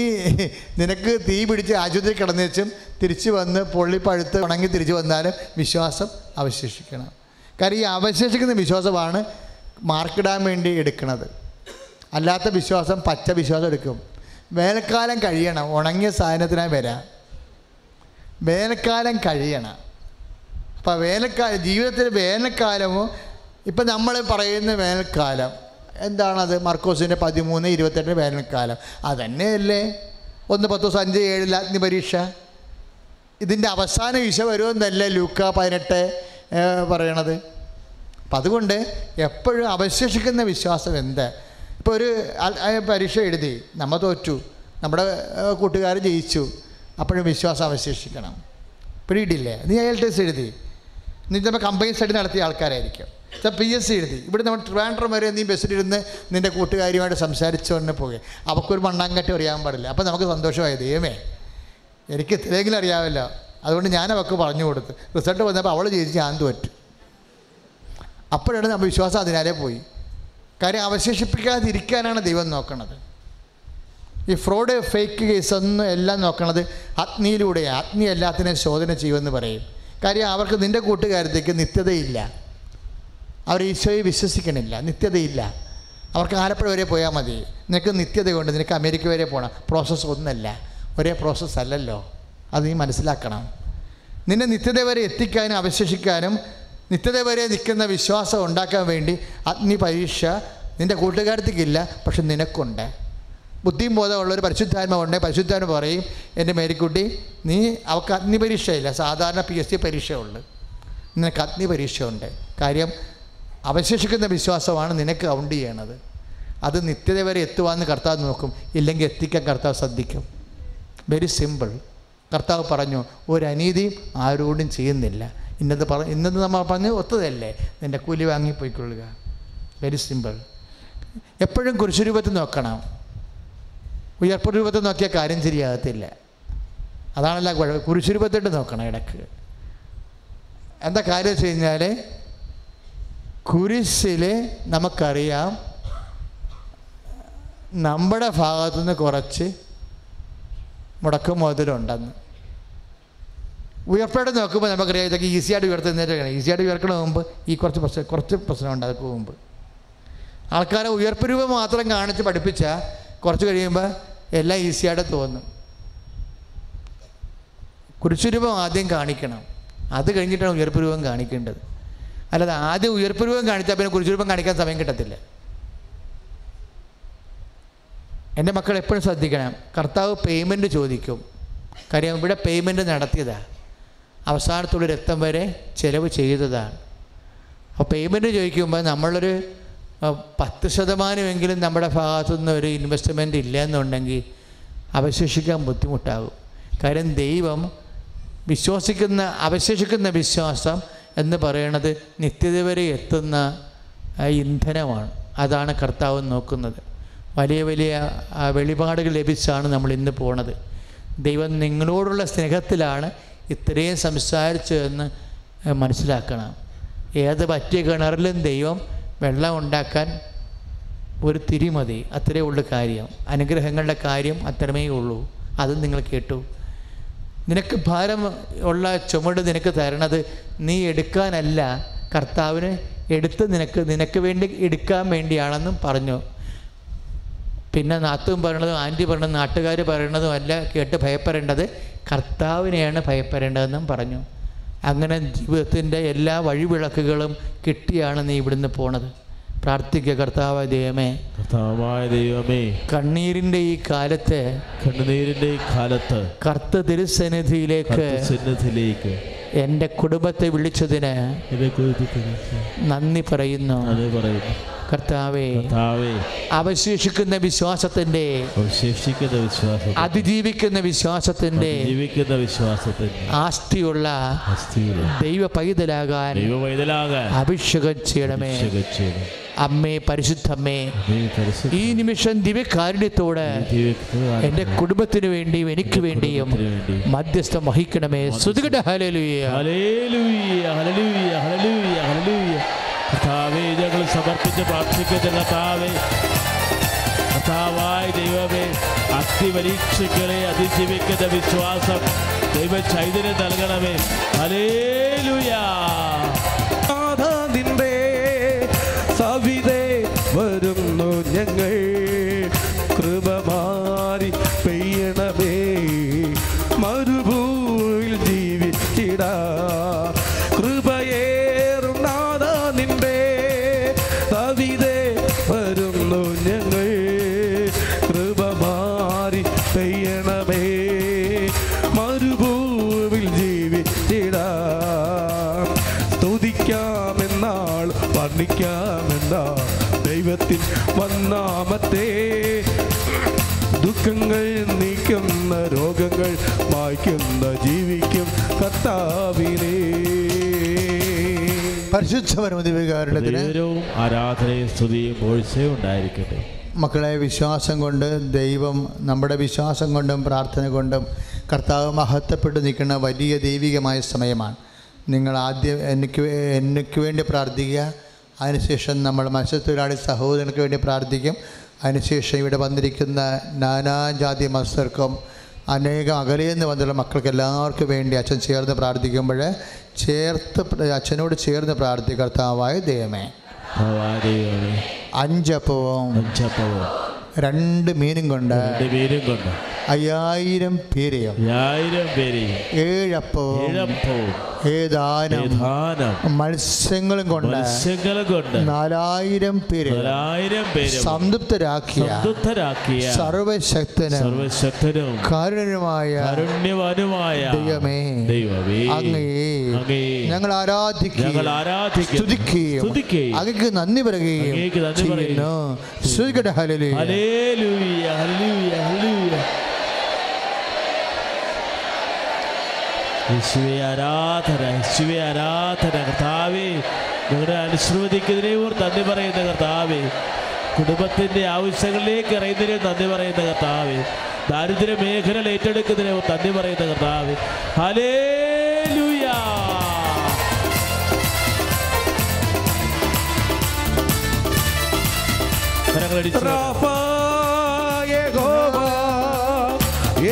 നിനക്ക് തീ പിടിച്ച് ആശുപത്രി കിടന്നേച്ചും തിരിച്ചു വന്ന് പൊള്ളിപ്പഴുത്ത് ഉണങ്ങി തിരിച്ചു വന്നാലും വിശ്വാസം അവശേഷിക്കണം. കാര്യം ഈ അവശേഷിക്കുന്ന വിശ്വാസമാണ് മാർക്കിടാൻ വേണ്ടി എടുക്കുന്നത് അല്ലാത്ത വിശ്വാസം പച്ച വിശ്വാസം എടുക്കും. വേനൽക്കാലം കഴിയണം ഉണങ്ങിയ സാധനത്തിനായി വരാം. വേനൽക്കാലം കഴിയണം. അപ്പോൾ വേനൽക്കാലം ജീവിതത്തിൽ വേനൽക്കാലമോ ഇപ്പം നമ്മൾ പറയുന്ന വേനൽക്കാലം എന്താണത്? മർക്കോസിന്റെ പതിമൂന്ന് ഇരുപത്തെട്ട് വേനൽക്കാലം. അതന്നെയല്ലേ? ഒന്ന് പത്ത് അഞ്ച് ഏഴിൽ അഗ്നി പരീക്ഷ. ഇതിന്റെ അവസാന വിശ വരുമെന്നല്ലേ ലൂക്ക പതിനെട്ട് പറയണത്? അപ്പം അതുകൊണ്ട് എപ്പോഴും അവശേഷിക്കുന്ന വിശ്വാസം എന്ത്? ഇപ്പോൾ ഒരു പരീക്ഷ എഴുതി നമ്മൾ തോറ്റു നമ്മുടെ കൂട്ടുകാർ ജയിച്ചു അപ്പോഴും വിശ്വാസം അവശേഷിക്കണം. പിടിയിട്ടില്ലേ നീ എൽ ടെസ്റ്റ് എഴുതി. നീ ചിലപ്പോൾ കമ്പനി സ്റ്റഡി നടത്തിയ ആൾക്കാരായിരിക്കും. ചില പി എസ് സി എഴുതി. ഇവിടെ നമ്മൾ ട്രിവാൻഡ്രം വരെ നീ ബസ്സിലിരുന്ന് നിന്റെ കൂട്ടുകാരിയുമായിട്ട് സംസാരിച്ചുകൊണ്ട് പോകുക അവർക്കൊരു മണ്ണാങ്കട്ടി അറിയാൻ പാടില്ല. അപ്പോൾ നമുക്ക് സന്തോഷമായി. ദൈവമേ എനിക്ക് ഇത്രയെങ്കിലും അറിയാമല്ലോ. അതുകൊണ്ട് ഞാൻ അവൾക്ക് പറഞ്ഞു കൊടുത്തു. റിസൾട്ട് വന്നപ്പോൾ അവൾ ജയിച്ച് ഞാൻ തോറ്റു. അപ്പോഴാണ് നമ്മൾ വിശ്വാസം അതിനാലേ പോയി? കാര്യം അവശേഷിപ്പിക്കാതിരിക്കാനാണ് ദൈവം നോക്കുന്നത് ഈ ഫ്രോഡ് ഫേക്ക് കേസ് ഒന്നും എല്ലാം നോക്കണത് അഗ്നിയിലൂടെ അഗ്നി എല്ലാത്തിനെയും ശോധന ചെയ്യുമെന്ന് പറയും. കാര്യം അവർക്ക് നിന്റെ കൂട്ടുകാരത്തേക്ക് നിത്യതയില്ല. അവർ ഈശോയെ വിശ്വസിക്കണില്ല. നിത്യതയില്ല. അവർക്ക് ആലപ്പുഴ വരെ പോയാൽ മതി. നിനക്ക് നിത്യതയുണ്ട്. നിനക്ക് അമേരിക്ക വരെ പോകണം പ്രോസസ്സ് ഒന്നല്ല. ഒരേ പ്രോസസ്സ് അല്ലല്ലോ. അത് നീ മനസ്സിലാക്കണം. നിന്നെ നിത്യത വരെ എത്തിക്കാനും അവശേഷിക്കാനും നിത്യത വരെ നിൽക്കുന്ന വിശ്വാസം ഉണ്ടാക്കാൻ വേണ്ടി അഗ്നി പരീക്ഷ നിന്റെ കൂട്ടുകാരത്തേക്കില്ല പക്ഷെ നിനക്കുണ്ട്. ബുദ്ധിയും ബോധമുള്ളൊരു പരിശുദ്ധാത്മാവുണ്ട് പരിശുദ്ധാത്മ പറയും എന്റെ മേരിക്കുട്ടി നീ അവൾക്ക് അഗ്നി പരീക്ഷയില്ല സാധാരണ പി എസ് സി പരീക്ഷയുള്ളു. നിനക്ക് അഗ്നി പരീക്ഷയുണ്ട് കാര്യം അവശേഷിക്കുന്ന വിശ്വാസമാണ് നിനക്ക് കൗണ്ട് ചെയ്യണത്. അത് നിത്യത വരെ എത്തുവാന്ന് കർത്താവ് നോക്കും ഇല്ലെങ്കിൽ എത്തിക്കാൻ കർത്താവ് ശ്രദ്ധിക്കും. വെരി സിമ്പിൾ കർത്താവ് പറഞ്ഞു ഒരു ആരോടും ചെയ്യുന്നില്ല. ഇന്നത് പറ ഇന്നത് നമ്മൾ പറഞ്ഞ് ഒത്തതല്ലേ? നിന്റെ കൂലി വാങ്ങിപ്പോയിക്കൊള്ളുക വെരി സിമ്പിൾ എപ്പോഴും കുരിശുരൂപത്തിൽ നോക്കണം. ഉയർപ്പ് രൂപത്തിൽ നോക്കിയാൽ കാര്യം ശരിയാകത്തില്ല. അതാണല്ല കുഴപ്പം കുരിശുരൂപത്തിട്ട് നോക്കണം ഇടയ്ക്ക്. എന്താ കാര്യം വെച്ച് കഴിഞ്ഞാൽ കുരിശിൽ നമുക്കറിയാം നമ്മുടെ ഭാഗത്തുനിന്ന് കുറച്ച് മുടക്കം മുതലുണ്ടെന്ന് ഉയർപ്പോടെ നോക്കുമ്പോൾ നമുക്കറിയാം ഇതൊക്കെ ഈസിയായിട്ട് ഉയർത്തുന്നതിന്റെ ഈസിയായിട്ട് ഉയർക്കണ മുമ്പ് ഈ കുറച്ച് പ്രശ്നം കുറച്ച് പ്രശ്നമുണ്ട് അതൊക്കെ മുമ്പ്. ആൾക്കാരെ ഉയർപ്പ് രൂപം മാത്രം കാണിച്ച് പഠിപ്പിച്ചാൽ കുറച്ച് കഴിയുമ്പോൾ എല്ലാം ഈസിയായിട്ട് തോന്നും. കുരിശുരൂപം ആദ്യം കാണിക്കണം. അത് കഴിഞ്ഞിട്ടാണ് ഉയർപ്പ് രൂപം കാണിക്കേണ്ടത്. അല്ലാതെ ആദ്യം ഉയർപ്പ് രൂപം കാണിച്ചാൽ പിന്നെ കുരിശുരൂപം കാണിക്കാൻ സമയം കിട്ടത്തില്ല. എന്റെ മക്കൾ എപ്പോഴും ശ്രദ്ധിക്കണം. കർത്താവ് പേയ്മെന്റ് ചോദിക്കും. കാര്യം ഇവിടെ പേയ്മെന്റ് നടത്തിയതാണ് അവസാനത്തുള്ള രക്തം വരെ ചിലവ് ചെയ്തതാണ്. അപ്പോൾ പേയ്മെന്റ് ചോദിക്കുമ്പോൾ നമ്മളൊരു പത്ത് ശതമാനമെങ്കിലും നമ്മുടെ ഭാഗത്തുനിന്ന് ഒരു ഇൻവെസ്റ്റ്മെന്റ് ഇല്ല എന്നുണ്ടെങ്കിൽ അവശേഷിക്കാൻ ബുദ്ധിമുട്ടാകും. കാര്യം ദൈവം വിശ്വസിക്കുന്ന അവശേഷിക്കുന്ന വിശ്വാസം എന്ന് പറയുന്നത് നിത്യത വരെ എത്തുന്ന ഇന്ധനമാണ്. അതാണ് കർത്താവ് നോക്കുന്നത്. വലിയ വലിയ വെളിപാടുകൾ ലഭിച്ചാണ് നമ്മൾ ഇന്ന് പോണത്. ദൈവം നിങ്ങളോടുള്ള സ്നേഹത്തിലാണ് ഇത്രയും സംസാരിച്ചു എന്ന് മനസ്സിലാക്കണം. ഏത് പറ്റിയ കിണറിലും ദൈവം വെള്ളം ഉണ്ടാക്കാൻ ഒരു തിരിമതി അത്രയേ ഉള്ളൂ കാര്യം. അനുഗ്രഹങ്ങളുടെ കാര്യം അത്രമേ ഉള്ളൂ. അതും നിങ്ങൾ കേട്ടു. നിനക്ക് ഭാരം ഉള്ള ചുമട് നിനക്ക് തരണത് നീ എടുക്കാനല്ല. കർത്താവിന് എടുത്ത് നിനക്ക് നിനക്ക് വേണ്ടി എടുക്കാൻ വേണ്ടിയാണെന്നും പറഞ്ഞു. പിന്നെ നാത്തും പറയണതും ആന്റി പറയണതും നാട്ടുകാർ പറയണതും അല്ല കേട്ട് ഭയപ്പെടേണ്ടത് കർത്താവിനെയാണ് ഭയപ്പെടേണ്ടതെന്നും പറഞ്ഞു. അങ്ങനെ ജീവിതത്തിന്റെ എല്ലാ വഴിവിളക്കുകളും കിട്ടിയാണ് നീ ഇവിടുന്ന് പോണത്. പ്രാർത്ഥിക്കുക കർത്താവ് ദൈവമേ. കർത്താവായ ദൈവമേ. കണ്ണീരിന്റെ ഈ കാലത്ത് കണ്ണുനീരിന്റെ ഈ കാലത്ത് കർത്ത തിരുസന്നിധിയിലേക്ക് സന്നിധിയിലേക്ക് എന്റെ കുടുംബത്തെ വിളിച്ചതിന് നന്ദി പറയുന്നു. അതേ പറയുന്നു. കർത്താവേ കർത്താവേ അവശേഷിക്കുന്ന വിശ്വാസത്തിന്റെ അവശേഷിക്കുന്ന വിശ്വാസം അതിജീവിക്കുന്ന വിശ്വാസത്തിന്റെ ജീവിക്കുന്ന വിശ്വാസത്തിന്റെ ആസ്തിയുള്ള ദൈവ പൈതലാകാൻ ദൈവ പൈതലാകാൻ അഭിഷേകം ചെയ്യണമേ. അമ്മേ പരിശുദ്ധമ്മേ ഈ നിമിഷം ദിവ്യകാരുണ്യത്തോട് എന്റെ കുടുംബത്തിന് വേണ്ടിയും എനിക്ക് വേണ്ടിയും മധ്യസ്ഥം വഹിക്കണമേ. ശ്രുതികട ഹലലുയ ഹല്ലേലൂയ, ഹല്ലേലൂയ, ഹല്ലേലൂയ, ഹല്ലേലൂയ. കർത്താവെ ഞങ്ങൾ സമർപ്പിച്ച് പ്രാർത്ഥിക്കുന്ന കർത്താവെ കർത്താവായ ദൈവമേ അഗ്നിപരീക്ഷകളെ അതിജീവിക്കുന്ന വിശ്വാസം ദൈവ ചൈതന്യം നൽകണമേ. ഹല്ലേലൂയാ. ഞങ്ങൾ മായ്ക്കുന്ന ജീവിക്കും കർത്താവിനെ. ആരാധനയും സ്തുതിയും ഉണ്ടായിരിക്കട്ടെ. മക്കളെ വിശ്വാസം കൊണ്ട് ദൈവം നമ്മുടെ വിശ്വാസം കൊണ്ടും പ്രാർത്ഥന കൊണ്ടും കർത്താവ് മഹത്വപ്പെട്ട് നിൽക്കുന്ന വലിയ ദൈവികമായ സമയമാണ്. നിങ്ങൾ ആദ്യം എനിക്ക് എനിക്ക് വേണ്ടി പ്രാർത്ഥിക്കുക. അതിനുശേഷം നമ്മൾ മത്സ്യത്തൊഴിലാളി സഹോദരങ്ങൾക്ക് വേണ്ടി പ്രാർത്ഥിക്കും. അതിനുശേഷം ഇവിടെ വന്നിരിക്കുന്ന നാനാജാതി മത്സർക്കും അനേകം അകലെ നിന്ന് വന്നുള്ള മക്കൾക്ക് എല്ലാവർക്കും വേണ്ടി അച്ഛൻ ചേർന്ന് പ്രാർത്ഥിക്കുമ്പോൾ ചേർത്ത് അച്ഛനോട് ചേർന്ന് പ്രാർത്ഥിക്കർത്താവായ ദൈവമേ ദൈവമേ അഞ്ചപ്പവും രണ്ട് മീനും കൊണ്ട് പേരും കൊണ്ട് അയ്യായിരം പേരെയോ അയ്യായിരം പേരെയും ഏഴപ്പവും ഏഴപ്പവും ഏതാനും. മത്സ്യങ്ങളും കൊണ്ട് മത്സ്യങ്ങളും കൊണ്ട് നാലായിരം പേര് നാലായിരം പേര് സംതൃപ്തരാക്കിയ സംതൃപ്തരാക്കിയ സർവശക്തനും സർവശക്തനും കാരുണ്യമായ കാരുണ്യവാനുമായ ദൈവമേ ദൈവമേ അങ്ങയെ ഞങ്ങൾ ആരാധിക്കുകയും ഞങ്ങൾ ആരാധിക്കുന്നു സ്തുതിക്കുകയും സ്തുതിക്കുകയും അങ്ങക്ക് നന്ദി പറയുകയും അങ്ങേക്ക് നന്ദി പറയുന്നു ഹല്ലേലൂയ ഹല്ലേലൂയ ഹല്ലേലൂയ. യേശുവേ ആരാധന യേശുവേ ആരാധന കർത്താവേ ഞങ്ങളുടെ അനുശ്രമതിക്കെതിരെ ഓർ നന്ദി പറയുന്ന കർത്താവേ. കുടുംബത്തിന്റെ ആവശ്യങ്ങളിലേക്ക് അറിയുന്നതിനെ നന്ദി പറയുന്ന കർത്താവേ. ദാരിദ്ര്യ മേഖല ഏറ്റെടുക്കുന്നതിനെ നന്ദി പറയുന്ന കർത്താവേ. ഹലേ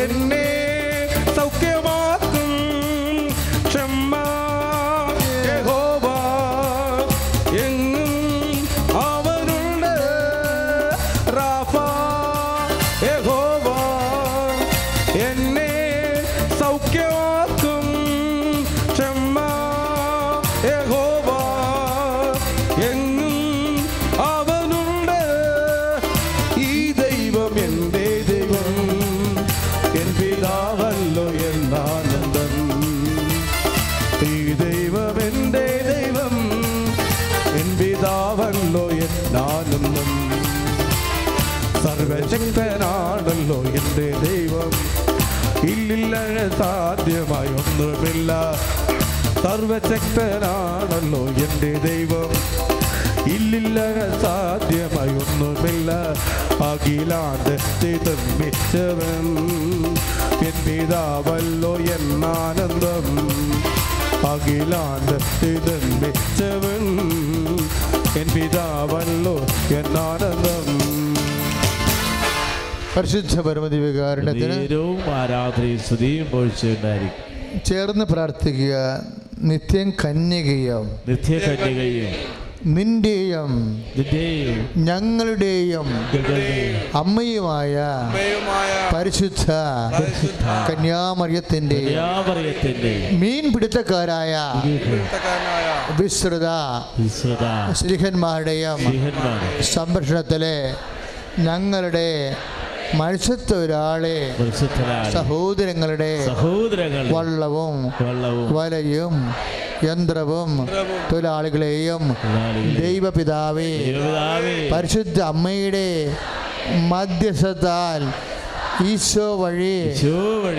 എന്നെ ഒന്നുമില്ല. സർവശക്തനാണല്ലോ എന്റെ ദൈവം. ഇല്ലില്ല സാധ്യമായി ഒന്നുമില്ല. അഖിലാണ്ടത്തെ നിർമ്മിച്ചവൻ എൻ പിതാവല്ലോ എന്നാനന്ദം അഖിലാണ്ടത്തെ നിർമ്മിച്ചവൻ എൻ പിതാവല്ലോ എന്നാനന്ദം പരിശുദ്ധ പരമതി വികാരണത്തിന് ആരാധനയും സ്തുതിയും പോഴ്ചയുണ്ടായിരിക്കും ചേർന്ന് പ്രാർത്ഥിക്കുക. നിത്യം കന്യകയും നിത്യ കന്യകയും നിന്റെയും ഞങ്ങളുടെയും അമ്മയുമായ പരിശുദ്ധ കന്യാമറിയത്തിന്റെ മീൻ മീൻപിടുത്തക്കാരായ വിസ്തൃത വിശ്രുത ശ്രീഹന്മാരുടെയും സംരക്ഷണത്തിലെ ഞങ്ങളുടെ മത്സ്യത്തൊരാളെ സഹോദരങ്ങളുടെ വള്ളവും വലയും യന്ത്രവും തൊഴിലാളികളെയും ദൈവപിതാവെ പരിശുദ്ധ അമ്മയുടെ മധ്യസ്ഥത്താൽ ഈശോ വഴി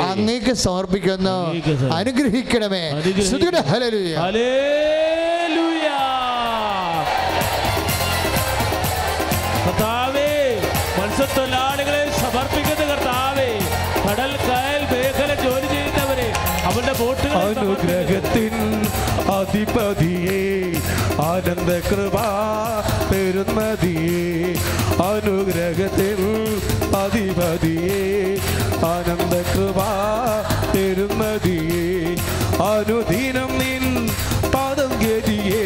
അങ്ങേക്ക് സമർപ്പിക്കുന്നു. അനുഗ്രഹിക്കണമേ. അനുഗ്രഹിക്കണമേ. അനുഗ്രഹത്തിൻ അധിപതിയെ ആനന്ദ കൃപ പെരുന്നതിയെ അനുഗ്രഹത്തിൽ അധിപതിയെ ആനന്ദ കൃപ പെരുന്നതിയെ അനുദിനം നിൻ പാദം ഗതിയെ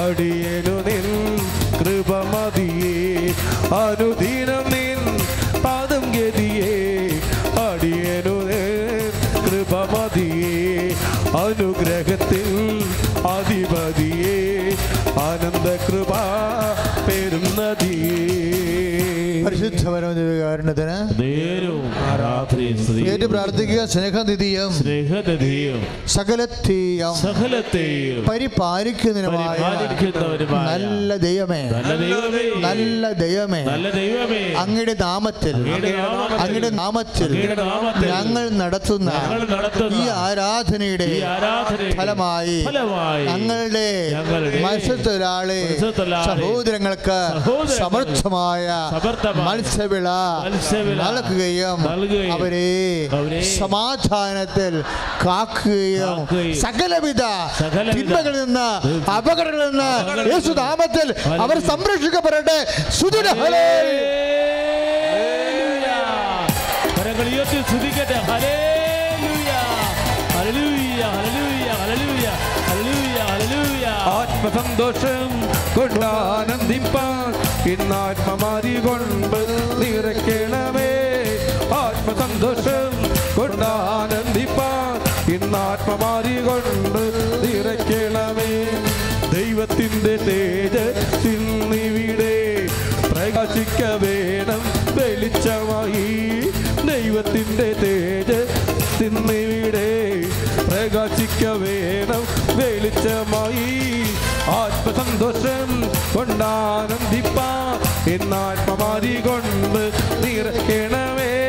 അടിയനു നിൻ കൃപമതിയെ അനുദിനം നിൻ പാദം ഗതിയെ അടിയനു നിൻ കൃപമതിയെ അനുഗ്രഹത്തിൽ അധിപതിയെ ആനന്ദ കൃപ പെരുന്നതിയെ. പരിശുദ്ധ പരമദിവകാരണത്തിന് നേരവും ആരാധനയും ഏറ്റു പ്രാർത്ഥിക്കുക സ്നേഹനിധിയും സ്നേഹനിധിയും. സകലത്തെയും സകലത്തെയും. പരിപാലിക്കുന്നതിനുമായ നല്ല ദൈവമേ. നല്ല ദൈവമേ. നല്ല ദൈവമേ. അങ്ങയുടെ നാമത്തിൽ അങ്ങയുടെ നാമത്തിൽ ഞങ്ങൾ നടത്തുന്ന ഈ ആരാധനയുടെ ഫലമായി ഞങ്ങളുടെ മത്സ്യത്തൊഴിലാളി സഹോദരങ്ങൾക്ക് സമർത്ഥമായ മത്സ്യവിള നൽകുകയും അവരെ അവരെ സമാധാനത്തിൽ കാക്കുകയും സകലവിധ തിന്മകളിൽ നിന്ന് അപകടങ്ങളിൽ നിന്ന് യേശുനാമത്തിൽ അവർ സംരക്ഷിക്കപ്പെടട്ടെ. സുദിന കരങ്ങൾ ഉയർത്തി സ്തുതിക്കട്ടെ. ഹല്ലേലൂയ. ഹല്ലേലൂയ ഹല്ലേലൂയ ഹല്ലേലൂയ ഹല്ലേലൂയ ഹല്ലേലൂയ. ആത്മസന്തോഷം കൊണ്ട് ആനന്ദിപ്പാൻ ഇന്നാത്മമാരി കൊണ്ട് നിറയ്ക്കണമേ ആത്മസന്തോഷം കൊണ്ട് ആനന്ദിപ്പാൻ ഇന്നാത്മമാരി കൊണ്ട് നിറയ്ക്കണമേ ദൈവത്തിന്റെ തേജസ്സിൽ നിവിടെ പ്രകാശിക്ക വേണം വെളിച്ചമായി. ദൈവത്തിന്റെ തേജസ്സിൽ നിവിടെ പ്രകാശിക്ക വേണം വെളിച്ചമായി. ആത്മസന്തോഷം കൊണ്ടാനന്ദിപ്പാ. എന്നാത്മമാരി കൊണ്ട് നിറയ്ക്കണമേ.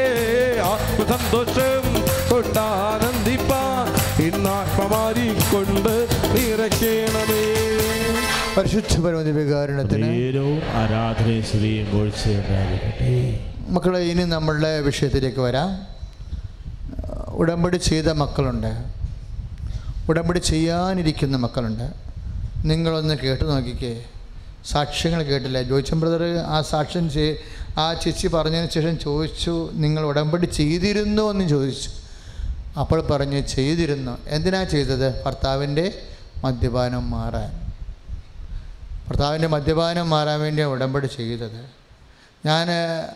ആത്മസന്തോഷം കൊണ്ടാനന്ദിപ്പാ. എന്നാത്മമാരി കൊണ്ട് നിറയ്ക്കണമേ. പരിശുദ്ധ ആരാധനയും മക്കളെ ഇനി നമ്മളുടെ വിഷയത്തിലേക്ക് വരാം. ഉടമ്പടി ചെയ്ത മക്കളുണ്ട്. ഉടമ്പടി ചെയ്യാനിരിക്കുന്ന മക്കളുണ്ട്. നിങ്ങളൊന്ന് കേട്ട് നോക്കിക്കേ. സാക്ഷ്യങ്ങൾ കേട്ടില്ലേ. ജോയിച്ചൻ ബ്രദർ ആ സാക്ഷ്യം ചെയ് ആ ചേച്ചി പറഞ്ഞതിന് ശേഷം ചോദിച്ചു നിങ്ങൾ ഉടമ്പടി ചെയ്തിരുന്നു? എന്ന് ചോദിച്ചു. അപ്പോൾ പറഞ്ഞ് ചെയ്തിരുന്നു. എന്തിനാ ചെയ്തത്? ഭർത്താവിന്റെ മദ്യപാനം മാറാൻ. ഭർത്താവിന്റെ മദ്യപാനം മാറാൻ വേണ്ടിയാണ് ഉടമ്പടി ചെയ്തത്. ഞാൻ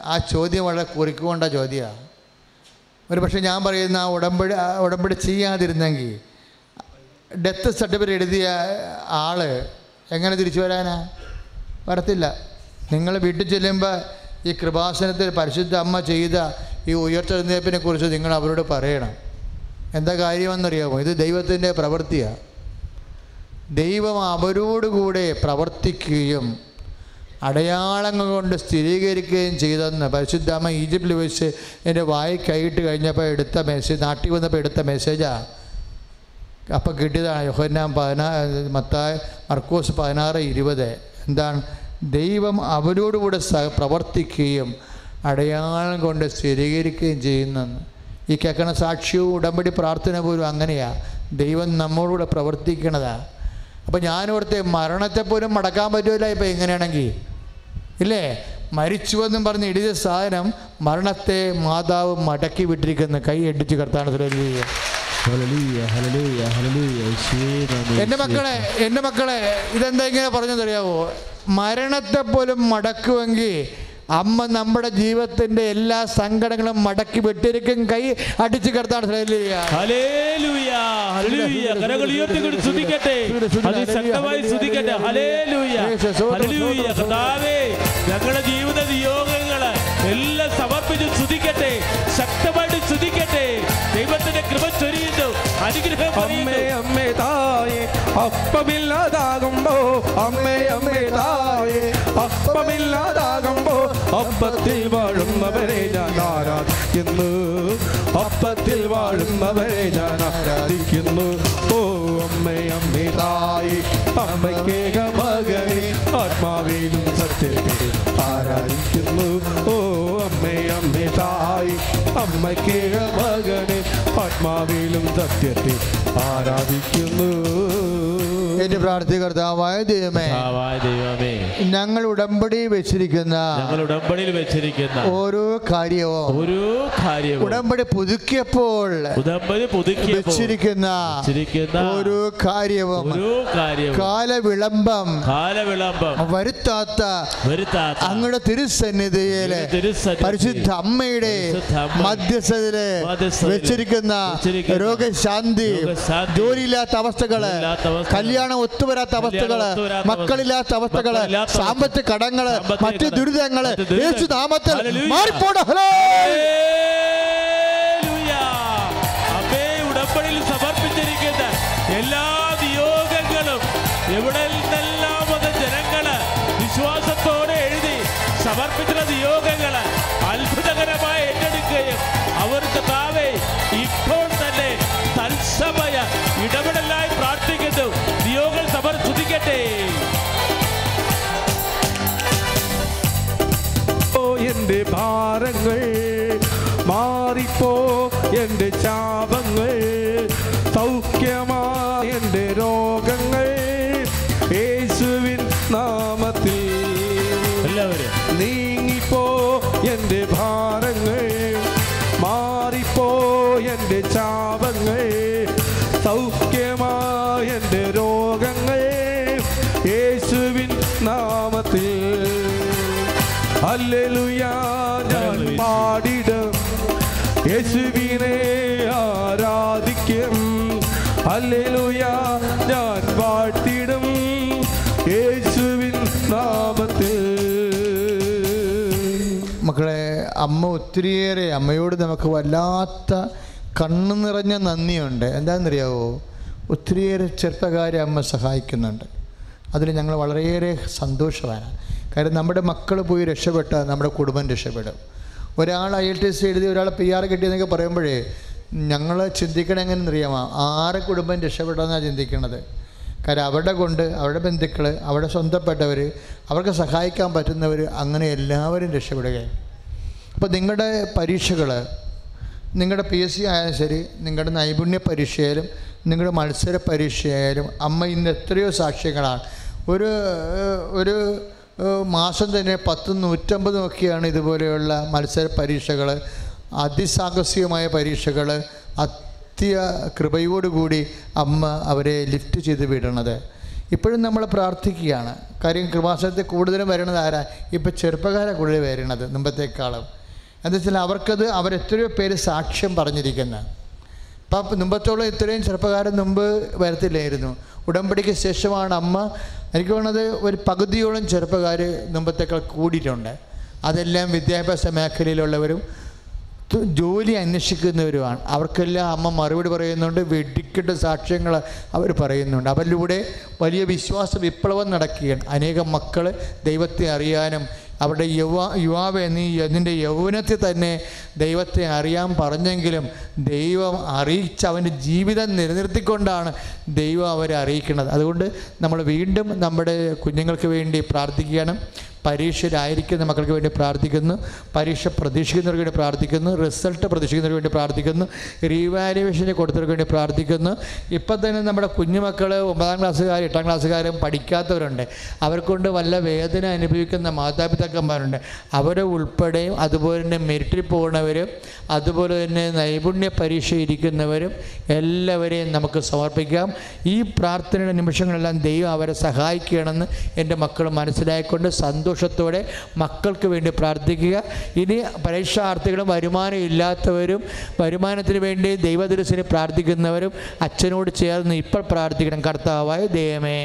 ആ ചോദ്യം വളരെ കുറിക്കൊണ്ട ചോദ്യമാണ് ഒരു പക്ഷേ ഞാൻ പറയുന്ന ആ ഉടമ്പടി ഉടമ്പടി ചെയ്യാതിരുന്നെങ്കിൽ ഡെത്ത് സർട്ടിഫിക്കറ്റ് എഴുതിയ ആൾ എങ്ങനെ തിരിച്ചു വരാനാ? വരത്തില്ല. നിങ്ങൾ വീട്ടിൽ ചെല്ലുമ്പോൾ ഈ കൃപാസനത്തിൽ പരിശുദ്ധ അമ്മ ചെയ്ത ഈ ഉയർത്തെഴുന്നേപ്പിനെ കുറിച്ച് നിങ്ങൾ അവരോട് പറയണം. എന്താ കാര്യമെന്നറിയാമോ? ഇത് ദൈവത്തിന്റെ പ്രവൃത്തിയാണ് ദൈവം അവരോടുകൂടെ പ്രവർത്തിക്കുകയും അടയാളങ്ങൾ കൊണ്ട് സ്ഥിരീകരിക്കുകയും ചെയ്തെന്ന് പരിശുദ്ധാമ്മ ഈജിപ്തിൽ വെച്ച് എന്റെ വായി കൈയിട്ട് കഴിഞ്ഞപ്പോൾ എടുത്ത മെസ്സേജ് നാട്ടിൽ വന്നപ്പോൾ എടുത്ത മെസ്സേജാണ് അപ്പം കിട്ടിയതാണ് യോഹന്നാൻ പതിനാ മത്തായ മർക്കോസ് പതിനാറ് ഇരുപത്. എന്താണ്? ദൈവം അവരോടുകൂടെ സ പ്രവർത്തിക്കുകയും അടയാളം കൊണ്ട് സ്ഥിരീകരിക്കുകയും ചെയ്യുന്നെന്ന്. ഈ കേൾക്കണ സാക്ഷ്യവും ഉടമ്പടി പ്രാർത്ഥന പോലും അങ്ങനെയാണ് ദൈവം നമ്മോടുകൂടെ പ്രവർത്തിക്കണതാണ് അപ്പം ഞാനിവിടുത്തെ മരണത്തെ പോലും മടക്കാൻ പറ്റില്ല ഇപ്പം എങ്ങനെയാണെങ്കിൽ ഇല്ലേ? മരിച്ചുവെന്നും പറഞ്ഞ് ഇടിച്ച സാധനം മരണത്തെ മാതാവ് മടക്കി വിട്ടിരിക്കുന്ന. കൈ അടിച്ച് കർത്താണ് ശ്രദ്ധിക്കുക ഹല്ലേലൂയ ഹല്ലേലൂയ ഹല്ലേലൂയ യേശുവേ മക്കളെ എന്റെ മക്കളെ ഇതെന്താ ഇങ്ങനെ പറഞ്ഞതറിയാവോ മരണത്തെ പോലും മടക്കുമെങ്കിൽ അമ്മ നമ്മുടെ ജീവിതത്തിന്റെ എല്ലാ സങ്കടങ്ങളും മടക്കി വെട്ടിരിക്കും. കൈ അടിച്ചു കിടത്താണ് ഞങ്ങളുടെ ജീവിത നിയോഗങ്ങൾ എല്ലാം സമർപ്പിച്ച് സ്തുതിക്കട്ടെ. ശക്തമായിട്ട് ശുദ്ധിക്കട്ടെ ദൈവത്തിന്റെ കൃപ അനുഗ്രഹം അമ്മേ അമ്മേ തായേ അപ്പമില്ലാതാകുമ്പോ അമ്മേ അമ്മേ തായേ അപ്പമില്ലാതാകുമ്പോ അപ്പത്തിൽ വാഴുന്നവരെ ഞാൻ ആരാധിക്കുന്നു. അപ്പത്തിൽ വാഴുന്നവരെ ഞാൻ ആരാധിക്കുന്നു. ഓ അമ്മേ അമ്മേ തായി. അമ്മയ്ക്കേക മകനെ ആത്മാവിലും സത്യത്തിൽ ആരാധിക്കുന്നു. ഓ അമ്മേ അമ്മേ തായി. അമ്മയ്ക്കേക മകനെ ആത്മാവിലും സത്യത്തെ ആരാധിക്കുന്നു. എന്റെ പ്രാർത്ഥി കർത്താവായ ദൈവമേ ദൈവമേ ഞങ്ങൾ ഉടമ്പടി വെച്ചിരിക്കുന്ന ഞങ്ങൾ ഉടമ്പടിയിൽ വെച്ചിരിക്കുന്ന ഓരോ കാര്യവും ഓരോ കാര്യവും ഉടമ്പടി പുതുക്കിയപ്പോൾ ഉടമ്പടി പുതുക്കി വെച്ചിരിക്കുന്ന ഓരോ കാര്യവും ഓരോ കാര്യവും കാലവിളംബം കാലവിളംബം വരുത്താത്ത വരുത്താത്ത അങ്ങയുടെ തിരുസന്നിധിയിൽ തിരുസന്നിധിയിൽ പരിശുദ്ധ അമ്മയുടെ മധ്യസ്ഥതിൽ മധ്യസ്ഥതയിൽ വെച്ചിരിക്കുന്ന രോഗശാന്തി ജോലിയില്ലാത്ത അവസ്ഥകൾ അവസ്ഥകൾ, കല്യാണം ഒത്തുവരാത്ത അവസ്ഥകൾ മക്കളില്ലാത്ത അവസ്ഥകൾ സാമ്പത്തിക കടങ്ങൾ മറ്റ് ദുരിതങ്ങൾ യേശുനാമത്തിൽ മാറിപ്പോട ഹലോ ഭാരങ്ങൾ മാറിപ്പോ എന്റെ ശാപങ്ങൾ അമ്മ ഒത്തിരിയേറെ അമ്മയോട് നമുക്ക് വല്ലാത്ത കണ്ണു നിറഞ്ഞ നന്ദിയുണ്ട്. എന്താണെന്നറിയാവോ? ഒത്തിരിയേറെ ചെറുപ്പക്കാരെ അമ്മ സഹായിക്കുന്നുണ്ട്. അതിൽ ഞങ്ങൾ വളരെയേറെ സന്തോഷമാണ് കാര്യം നമ്മുടെ മക്കൾ പോയി രക്ഷപ്പെട്ടാൽ നമ്മുടെ കുടുംബം രക്ഷപ്പെടും. ഒരാൾ ഐ എൽ ടി എസ് എഴുതി ഒരാൾ പി ആർ കിട്ടിയെന്നൊക്കെ പറയുമ്പോഴേ ഞങ്ങൾ ചിന്തിക്കണം എങ്ങനെ അറിയാമോ ആറ് കുടുംബം രക്ഷപ്പെട്ടെന്നാണ് ചിന്തിക്കുന്നത് കാര്യം അവരുടെ കൊണ്ട് അവരുടെ ബന്ധുക്കൾ അവരുടെ സ്വന്തപ്പെട്ടവർ അവർക്ക് സഹായിക്കാൻ പറ്റുന്നവർ അങ്ങനെ എല്ലാവരും രക്ഷപ്പെടുകയാണ്. അപ്പോൾ നിങ്ങളുടെ പരീക്ഷകൾ നിങ്ങളുടെ പി എസ് സി ആയാലും ശരി നിങ്ങളുടെ നൈപുണ്യ പരീക്ഷയായാലും നിങ്ങളുടെ മത്സര പരീക്ഷയായാലും അമ്മ ഇന്ന് എത്രയോ സാക്ഷ്യങ്ങളാണ്. ഒരു ഒരു മാസം തന്നെ പത്തും നൂറ്റമ്പതും ഒക്കെയാണ് ഇതുപോലെയുള്ള മത്സര പരീക്ഷകൾ അതിസാഹസികമായ പരീക്ഷകൾ അത്യ കൃപയോടുകൂടി അമ്മ അവരെ ലിഫ്റ്റ് ചെയ്ത് വിടണത്. ഇപ്പോഴും നമ്മൾ പ്രാർത്ഥിക്കുകയാണ്. കാര്യം കൃപാസനത്തിൽ കൂടുതലും വരണത് ആരാ? ഇപ്പോൾ ചെറുപ്പക്കാരാണ് കൂടുതൽ വരണത് മുമ്പത്തേക്കാളും. എന്താ വെച്ചാൽ അവർക്കത് അവരെത്രയോ പേര് സാക്ഷ്യം പറഞ്ഞിരിക്കുന്ന. ഇപ്പം മുമ്പത്തോളം ഇത്രയും ചെറുപ്പക്കാരൻ മുമ്പ് വരത്തില്ലായിരുന്നു. ഉടമ്പടിക്ക് ശേഷമാണ് അമ്മ എനിക്ക് തോന്നുന്നത് ഒരു പകുതിയോളം ചെറുപ്പക്കാർ മുമ്പത്തേക്കാൾ കൂടിയിട്ടുണ്ട്. അതെല്ലാം വിദ്യാഭ്യാസ മേഖലയിലുള്ളവരും ജോലി അന്വേഷിക്കുന്നവരുമാണ്. അവർക്കെല്ലാം അമ്മ മറുപടി പറയുന്നുണ്ട് വെടിക്കെട്ട് സാക്ഷ്യങ്ങൾ അവർ പറയുന്നുണ്ട്. അവരിലൂടെ വലിയ വിശ്വാസ വിപ്ലവം നടക്കുകയാണ്. അനേകം മക്കൾ ദൈവത്തെ അറിയാനും അവരുടെ യുവ യുവാവ് നീ നിന്റെ യൗവനത്തിൽ തന്നെ ദൈവത്തെ അറിയാൻ പറഞ്ഞെങ്കിലും ദൈവം അറിയിച്ച് അവന്റെ ജീവിതം നിലനിർത്തിക്കൊണ്ടാണ് ദൈവം അവരെ അറിയിക്കുന്നത്. അതുകൊണ്ട് നമ്മൾ വീണ്ടും നമ്മുടെ കുഞ്ഞുങ്ങൾക്ക് വേണ്ടി പ്രാർത്ഥിക്കണം പരീക്ഷയിലായിരിക്കുന്ന മക്കൾക്ക് വേണ്ടി പ്രാർത്ഥിക്കുന്നു. പരീക്ഷ പ്രതീക്ഷിക്കുന്നവർക്ക് വേണ്ടി പ്രാർത്ഥിക്കുന്നു. റിസൾട്ട് പ്രതീക്ഷിക്കുന്നവർക്ക് വേണ്ടി പ്രാർത്ഥിക്കുന്നു. റീവാലുവേഷന് കൊടുത്തവർക്ക് വേണ്ടി പ്രാർത്ഥിക്കുന്നു. ഇപ്പം തന്നെ നമ്മുടെ കുഞ്ഞുമക്കൾ ഒമ്പതാം ക്ലാസ്സുകാർ എട്ടാം ക്ലാസ്സുകാരും പഠിക്കാത്തവരുണ്ട്. അവർക്കൊണ്ട് വല്ല വേദന അനുഭവിക്കുന്ന മാതാപിതാക്കന്മാരുണ്ട്. അവരെ ഉൾപ്പെടെയും അതുപോലെ തന്നെ മെരിറ്റിൽ പോകുന്നവരും അതുപോലെ തന്നെ നൈപുണ്യ പരീക്ഷ ഇരിക്കുന്നവരും എല്ലാവരെയും നമുക്ക് സമർപ്പിക്കാം. ഈ പ്രാർത്ഥനയുടെ നിമിഷങ്ങളെല്ലാം ദൈവം അവരെ സഹായിക്കണമെന്ന് എന്റെ മക്കൾ മനസ്സിലായിക്കൊണ്ട് സന്തോഷത്തോടെ മക്കൾക്ക് വേണ്ടി പ്രാർത്ഥിക്കുക. ഇനി പരീക്ഷാർത്ഥികളും വരുമാനം ഇല്ലാത്തവരും വരുമാനത്തിന് വേണ്ടി ദൈവദുരസിന് പ്രാർത്ഥിക്കുന്നവരും അച്ഛനോട് ചേർന്ന് ഇപ്പോൾ പ്രാർത്ഥിക്കണം. കർത്താവായ ദൈവമേ.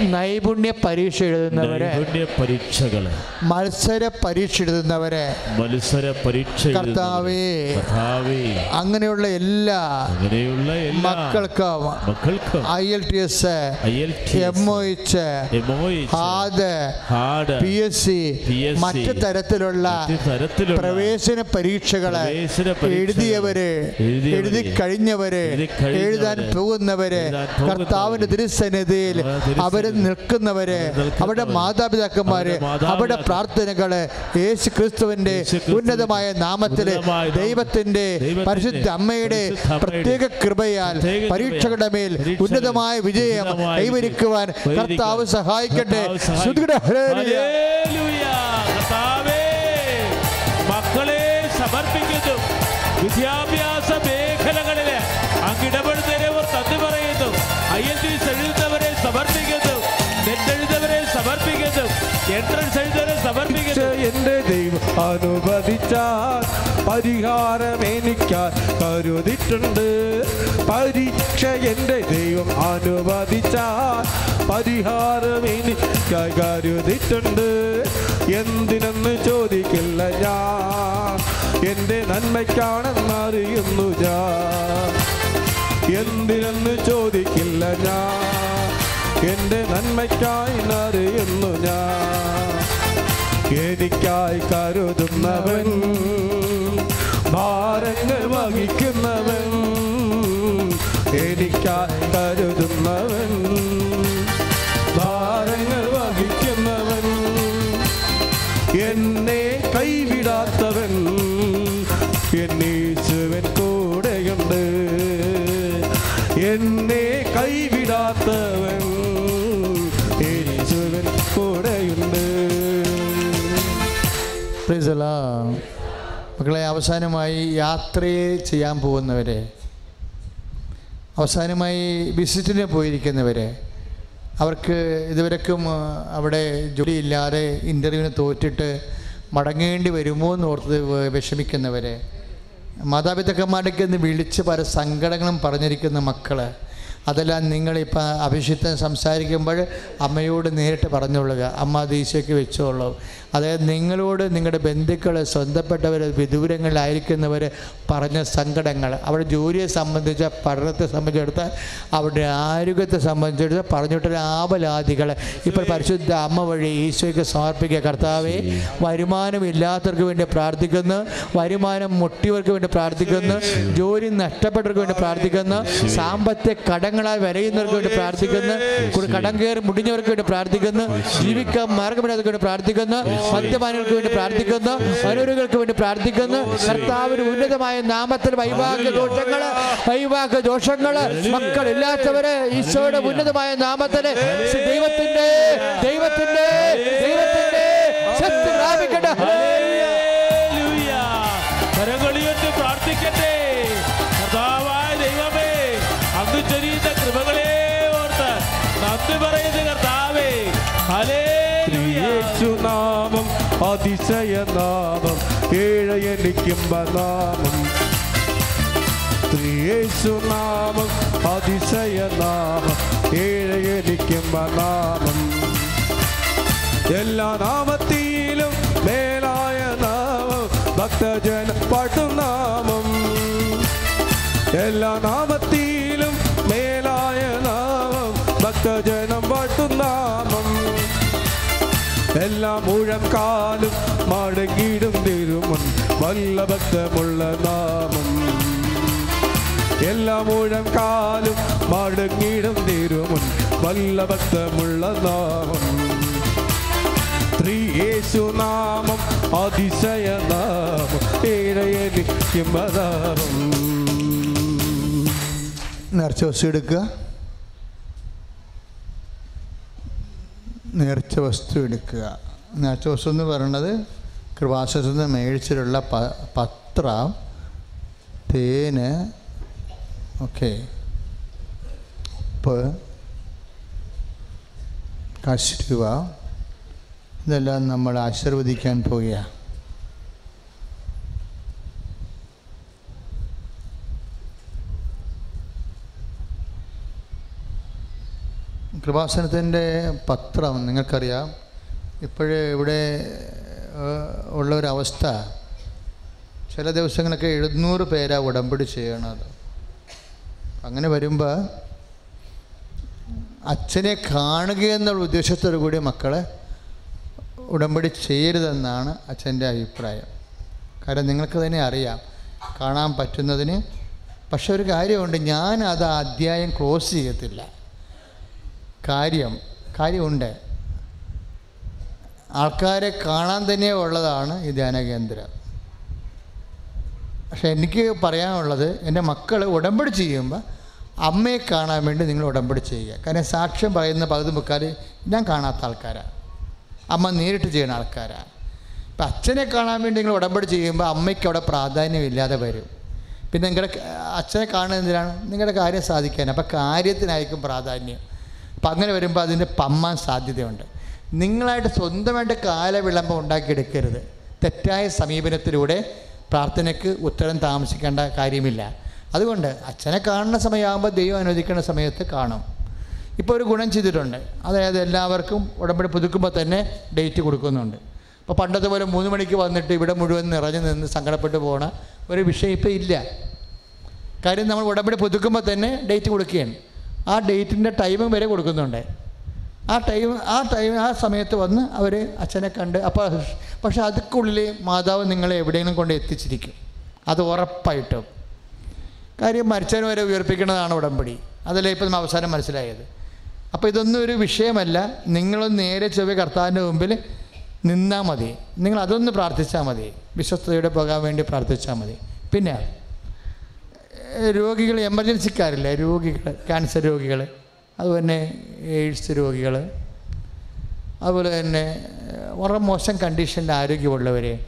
നൈപുണ്യ പരീക്ഷ എഴുതുന്നവരെ നൈപുണ്യ പരീക്ഷകൾ. മത്സര പരീക്ഷ എഴുതുന്നവരെ മത്സര പരീക്ഷ കർത്താവേ കർത്താവേ. അങ്ങനെയുള്ള എല്ലാ അങ്ങനെയുള്ള എല്ലാ മക്കൾക്കും മക്കൾക്ക്. IELTS M O H HAAD P S C മറ്റ് തരത്തിലുള്ള പ്രവേശന പരീക്ഷകൾ എഴുതിയവരെ എഴുതി കഴിഞ്ഞവര് എഴുതാൻ പോകുന്നവര് കർത്താവിന്റെ തിരുസന്നിധിയിൽ അവർ നിൽക്കുന്നവര് അവരുടെ മാതാപിതാക്കന്മാരെ അവരുടെ പ്രാർത്ഥനകളെ യേശു ക്രിസ്തുവിന്റെ ഉന്നതമായ നാമത്തിൽ നാമത്തിൽ, ദൈവത്തിന്റെ പരിശുദ്ധ അമ്മയുടെ പ്രത്യേക കൃപയാൽ പരീക്ഷകളുടെ മേൽ ഉന്നതമായ വിജയം കൈവരിക്കുവാൻ കർത്താവ് സഹായിക്കട്ടെ. മക്കളെ സമർപ്പിക്കുന്നു. വിദ്യാഭ്യാസ മേഖലകളിലെ അങ്ങിടപെടുന്നവർ തന്നു പറയുന്നു. ഐ എൽ ടി എഴുതുന്നവരെ സമർപ്പിക്കുന്നു തെറ്റെഴുതവരെ സമർപ്പിക്കുന്നു. എൻട്രൻസ് എഴുതവരെ സമർപ്പിക്കുന്നു. എന്റെ ദൈവം അനുവദിച്ചാൽ പരിഹാരം എനിക്കാൽ കരുതിട്ടുണ്ട് പരീക്ഷ എന്റെ ദൈവം അനുവദിച്ചാൽ പരിഹാരം എനിക്ക് കരുതിട്ടുണ്ട് എന്തിനെന്ന് ചോദിക്കില്ല ഞാൻ. എന്റെ നന്മയ്ക്കാണെന്നറിയുന്നു ഞാൻ. എന്തിനെന്ന് ചോദിക്കില്ല ഞാൻ. എന്റെ നന്മയ്ക്കായി അറിയുന്നു ഞാൻ. എനിക്കായി കരുതുന്നവൻ ഭാരങ്ങൾ വഹിക്കുന്നവൻ എനിക്കായി കരുതുന്നവൻ ഭാരങ്ങൾ വഹിക്കുന്നവൻ എന്നെ കൈവിടാത്തവൻ എന്നീശുവൻ കൂടെയുണ്ട്. എന്നെ കൈവിടാത്തവൻ The മക്കളെ അവസാനമായി യാത്രയെ ചെയ്യാൻ പോകുന്നവരെ അവസാനമായി വിസിറ്റിന് പോയിരിക്കുന്നവരെ അവർക്ക് ഇതുവരെക്കും അവിടെ ജോലിയില്ലാതെ ഇന്റർവ്യൂവിന് തോറ്റിട്ട് മടങ്ങേണ്ടി വരുമോ എന്ന് ഓർത്ത് വിഷമിക്കുന്നവരെ മാതാപിതാക്കന്മാരൊക്കെ ഒന്ന് വിളിച്ച് പല സങ്കടങ്ങളും പറഞ്ഞിരിക്കുന്ന മക്കൾ അതെല്ലാം നിങ്ങളിപ്പോൾ അഭിഷിത്തം സംസാരിക്കുമ്പോൾ അമ്മയോട് നേരിട്ട് പറഞ്ഞുകൊള്ളുക. അമ്മ അത് ഈശോയ്ക്ക് വെച്ചോളൂ. അതായത് നിങ്ങളോട് നിങ്ങളുടെ ബന്ധുക്കൾ സ്വന്തപ്പെട്ടവർ വിദൂരങ്ങളിലായിരിക്കുന്നവർ പറഞ്ഞ സങ്കടങ്ങൾ അവിടെ ജോലിയെ സംബന്ധിച്ച പഠനത്തെ സംബന്ധിച്ചിടത്ത് അവരുടെ ആരോഗ്യത്തെ സംബന്ധിച്ചിടത്ത് പറഞ്ഞിട്ടുള്ള ആപലാദികൾ ഇപ്പോൾ പരിശുദ്ധ അമ്മ വഴി ഈശോയ്ക്ക് സമർപ്പിക്കുക. കർത്താവെ വരുമാനമില്ലാത്തവർക്ക് വേണ്ടി പ്രാർത്ഥിക്കുന്നു. വരുമാനം മുട്ടിയവർക്ക് വേണ്ടി പ്രാർത്ഥിക്കുന്നു. ജോലി നഷ്ടപ്പെട്ടവർക്ക് വേണ്ടി പ്രാർത്ഥിക്കുന്നു. സാമ്പത്തിക കടങ്ങളായി വരയുന്നവർക്ക് വേണ്ടി പ്രാർത്ഥിക്കുന്നു. കടം കയറി മുടിഞ്ഞവർക്ക് വേണ്ടി പ്രാർത്ഥിക്കുന്നു. ജീവിക്കാൻ മാർഗമില്ലാത്തവർക്ക് വേണ്ടി പ്രാർത്ഥിക്കുന്നു. മദ്യപാനികൾക്ക് വേണ്ടി പ്രാർത്ഥിക്കുന്നു. മനോരുകൾക്ക് വേണ്ടി പ്രാർത്ഥിക്കുന്നു. കർത്താവിന് ഉന്നതമായ നാമത്തിൽ വൈവാഹിക ദോഷങ്ങൾ വൈവാഹിക ദോഷങ്ങൾ മക്കളില്ലാത്തവര് ഈശോയുടെ ഉന്നതമായ നാമത്തിൽ ദൈവത്തിന്റെ ദൈവത്തിന്റെ ദൈവത്തിന്റെ ശക്തി പ്രാപിക്കട്ടെ. യേശുനാമം അതിശയനാമം ഏഴയനിക്കുമ്പ നാമം യേശുനാമം അതിശയനാമം നാമം. എല്ലാ നാമത്തിലും മേലായ നാമം ഭക്തജന പാട്ടും എല്ലാ നാമത്തിലും എല്ലാ മുഴക്കാലും മടങ്ങിടും തിരുമുൻ വല്ല ഭക്തമുള്ള നാമം. എല്ലാ മുഴക്കാലും മടങ്ങിടും തിരുമുൻ വല്ല ഭക്തമുള്ള നാമം. യേശുനാമം അതിശയ നാമം ഏഴയനിക്കും നാമം നേർച്ച എടുക്കുക. നേർച്ച വസ്തു എടുക്കുക. നേർച്ച വസ്തു എന്ന് പറയുന്നത് കൃപാസനത്തിൽ നിന്ന് മേടിച്ചിട്ടുള്ള പ പത്രം തേന് ഓക്കെ. ഉപ്പ് കശുവ ഇതെല്ലാം നമ്മൾ ആശീർവദിക്കാൻ പോവുകയാണ്. കൃപാസനത്തിന്റെ പത്രം നിങ്ങൾക്കറിയാം. ഇപ്പോഴേ ഇവിടെ ഉള്ളൊരവസ്ഥ. ചില ദിവസങ്ങളൊക്കെ എഴുന്നൂറ് പേരാ ഉടമ്പടി ചെയ്യണത്. അങ്ങനെ വരുമ്പോൾ അച്ഛനെ കാണുക എന്നുള്ള ഉദ്ദേശത്തോടു കൂടി മക്കളെ ഉടമ്പടി ചെയ്യരുതെന്നാണ് അച്ഛന്റെ അഭിപ്രായം. കാരണം നിങ്ങൾക്ക് തന്നെ അറിയാം കാണാൻ പറ്റുന്നതിന്. പക്ഷെ ഒരു കാര്യമുണ്ട് ഞാൻ അത് അധ്യായം ക്ലോസ് ചെയ്യത്തില്ല. കാര്യം കാര്യമുണ്ട്. ആൾക്കാരെ കാണാൻ തന്നെ ഉള്ളതാണ് ഈ ധ്യാന കേന്ദ്രം. പക്ഷെ എനിക്ക് പറയാനുള്ളത് എന്റെ മക്കൾ ഉടമ്പടി ചെയ്യുമ്പോൾ അമ്മയെ കാണാൻ വേണ്ടി നിങ്ങൾ ഉടമ്പടി ചെയ്യുക. കാരണം സാക്ഷ്യം പറയുന്ന പകുതി മുക്കാൽ ഞാൻ കാണാത്ത ആൾക്കാരാണ് അമ്മ നേരിട്ട് ചെയ്യുന്ന ആൾക്കാരാണ് ഇപ്പം അച്ഛനെ കാണാൻ വേണ്ടി നിങ്ങൾ ഉടമ്പടി ചെയ്യുമ്പോൾ അമ്മയ്ക്ക് അവിടെ പ്രാധാന്യമില്ലാതെ വരും. പിന്നെ നിങ്ങളുടെ അച്ഛനെ കാണുന്നത് എന്തിനാണ് നിങ്ങളുടെ കാര്യം സാധിക്കാൻ. അപ്പം കാര്യത്തിനായിരിക്കും പ്രാധാന്യം. അപ്പം അങ്ങനെ വരുമ്പോൾ അതിന്റെ പമ്മാൻ സാധ്യതയുണ്ട്. നിങ്ങളായിട്ട് സ്വന്തമായിട്ട് കാലവിളംബം ഉണ്ടാക്കിയെടുക്കരുത്. തെറ്റായ സമീപനത്തിലൂടെ പ്രാർത്ഥനയ്ക്ക് ഉത്തരം താമസിക്കേണ്ട കാര്യമില്ല. അതുകൊണ്ട് അച്ഛനെ കാണുന്ന സമയമാകുമ്പോൾ ദൈവം അനുവദിക്കുന്ന സമയത്ത് കാണും. ഇപ്പോൾ ഒരു ഗുണം ചെയ്തിട്ടുണ്ട്. അതായത് എല്ലാവർക്കും ഉടമ്പടി പുതുക്കുമ്പോൾ തന്നെ ഡേറ്റ് കൊടുക്കുന്നുണ്ട്. അപ്പോൾ പണ്ടത്തെ പോലെ മൂന്ന് മണിക്ക് വന്നിട്ട് ഇവിടെ മുഴുവൻ നിറഞ്ഞു നിന്ന് സങ്കടപ്പെട്ടു പോണ ഒരു വിഷയം ഇപ്പോൾ ഇല്ല. കാര്യം നമ്മൾ ഉടമ്പടി പുതുക്കുമ്പോൾ തന്നെ ഡേറ്റ് കൊടുക്കുകയാണ്. ആ ഡേറ്റിന്റെ ടൈമും വരെ കൊടുക്കുന്നുണ്ട്. ആ ടൈം ആ ടൈം ആ സമയത്ത് വന്ന് അവർ അച്ഛനെ കണ്ട് അപ്പോൾ പക്ഷെ അതുക്കുള്ളിൽ മാതാവ് നിങ്ങളെ എവിടെയെങ്കിലും കൊണ്ട് എത്തിച്ചിരിക്കും. അത് ഉറപ്പായിട്ടും. കാര്യം മരിച്ചവന് വരെ ഉയർപ്പിക്കുന്നതാണ് ഉടമ്പടി. അതല്ലേ ഇപ്പം നമ്മൾ അവസാനം മനസ്സിലായത്. അപ്പോൾ ഇതൊന്നും ഒരു വിഷയമല്ല. നിങ്ങളൊന്ന് നേരെ ചൊവ്വേ കർത്താവിന്റെ മുമ്പിൽ നിന്നാൽ മതി. നിങ്ങൾ അതൊന്ന് പ്രാർത്ഥിച്ചാൽ മതി. വിശ്വസ്തയോടെ പോകാൻ വേണ്ടി പ്രാർത്ഥിച്ചാൽ മതി. പിന്നെ രോഗികൾ എമർജൻസിക്കാരില്ല രോഗികൾ ക്യാൻസർ രോഗികൾ അതുപോലെ എയ്ഡ്സ് രോഗികൾ അതുപോലെ തന്നെ വളരെ മോശം കണ്ടീഷനിൽ ആരോഗ്യമുള്ളവർ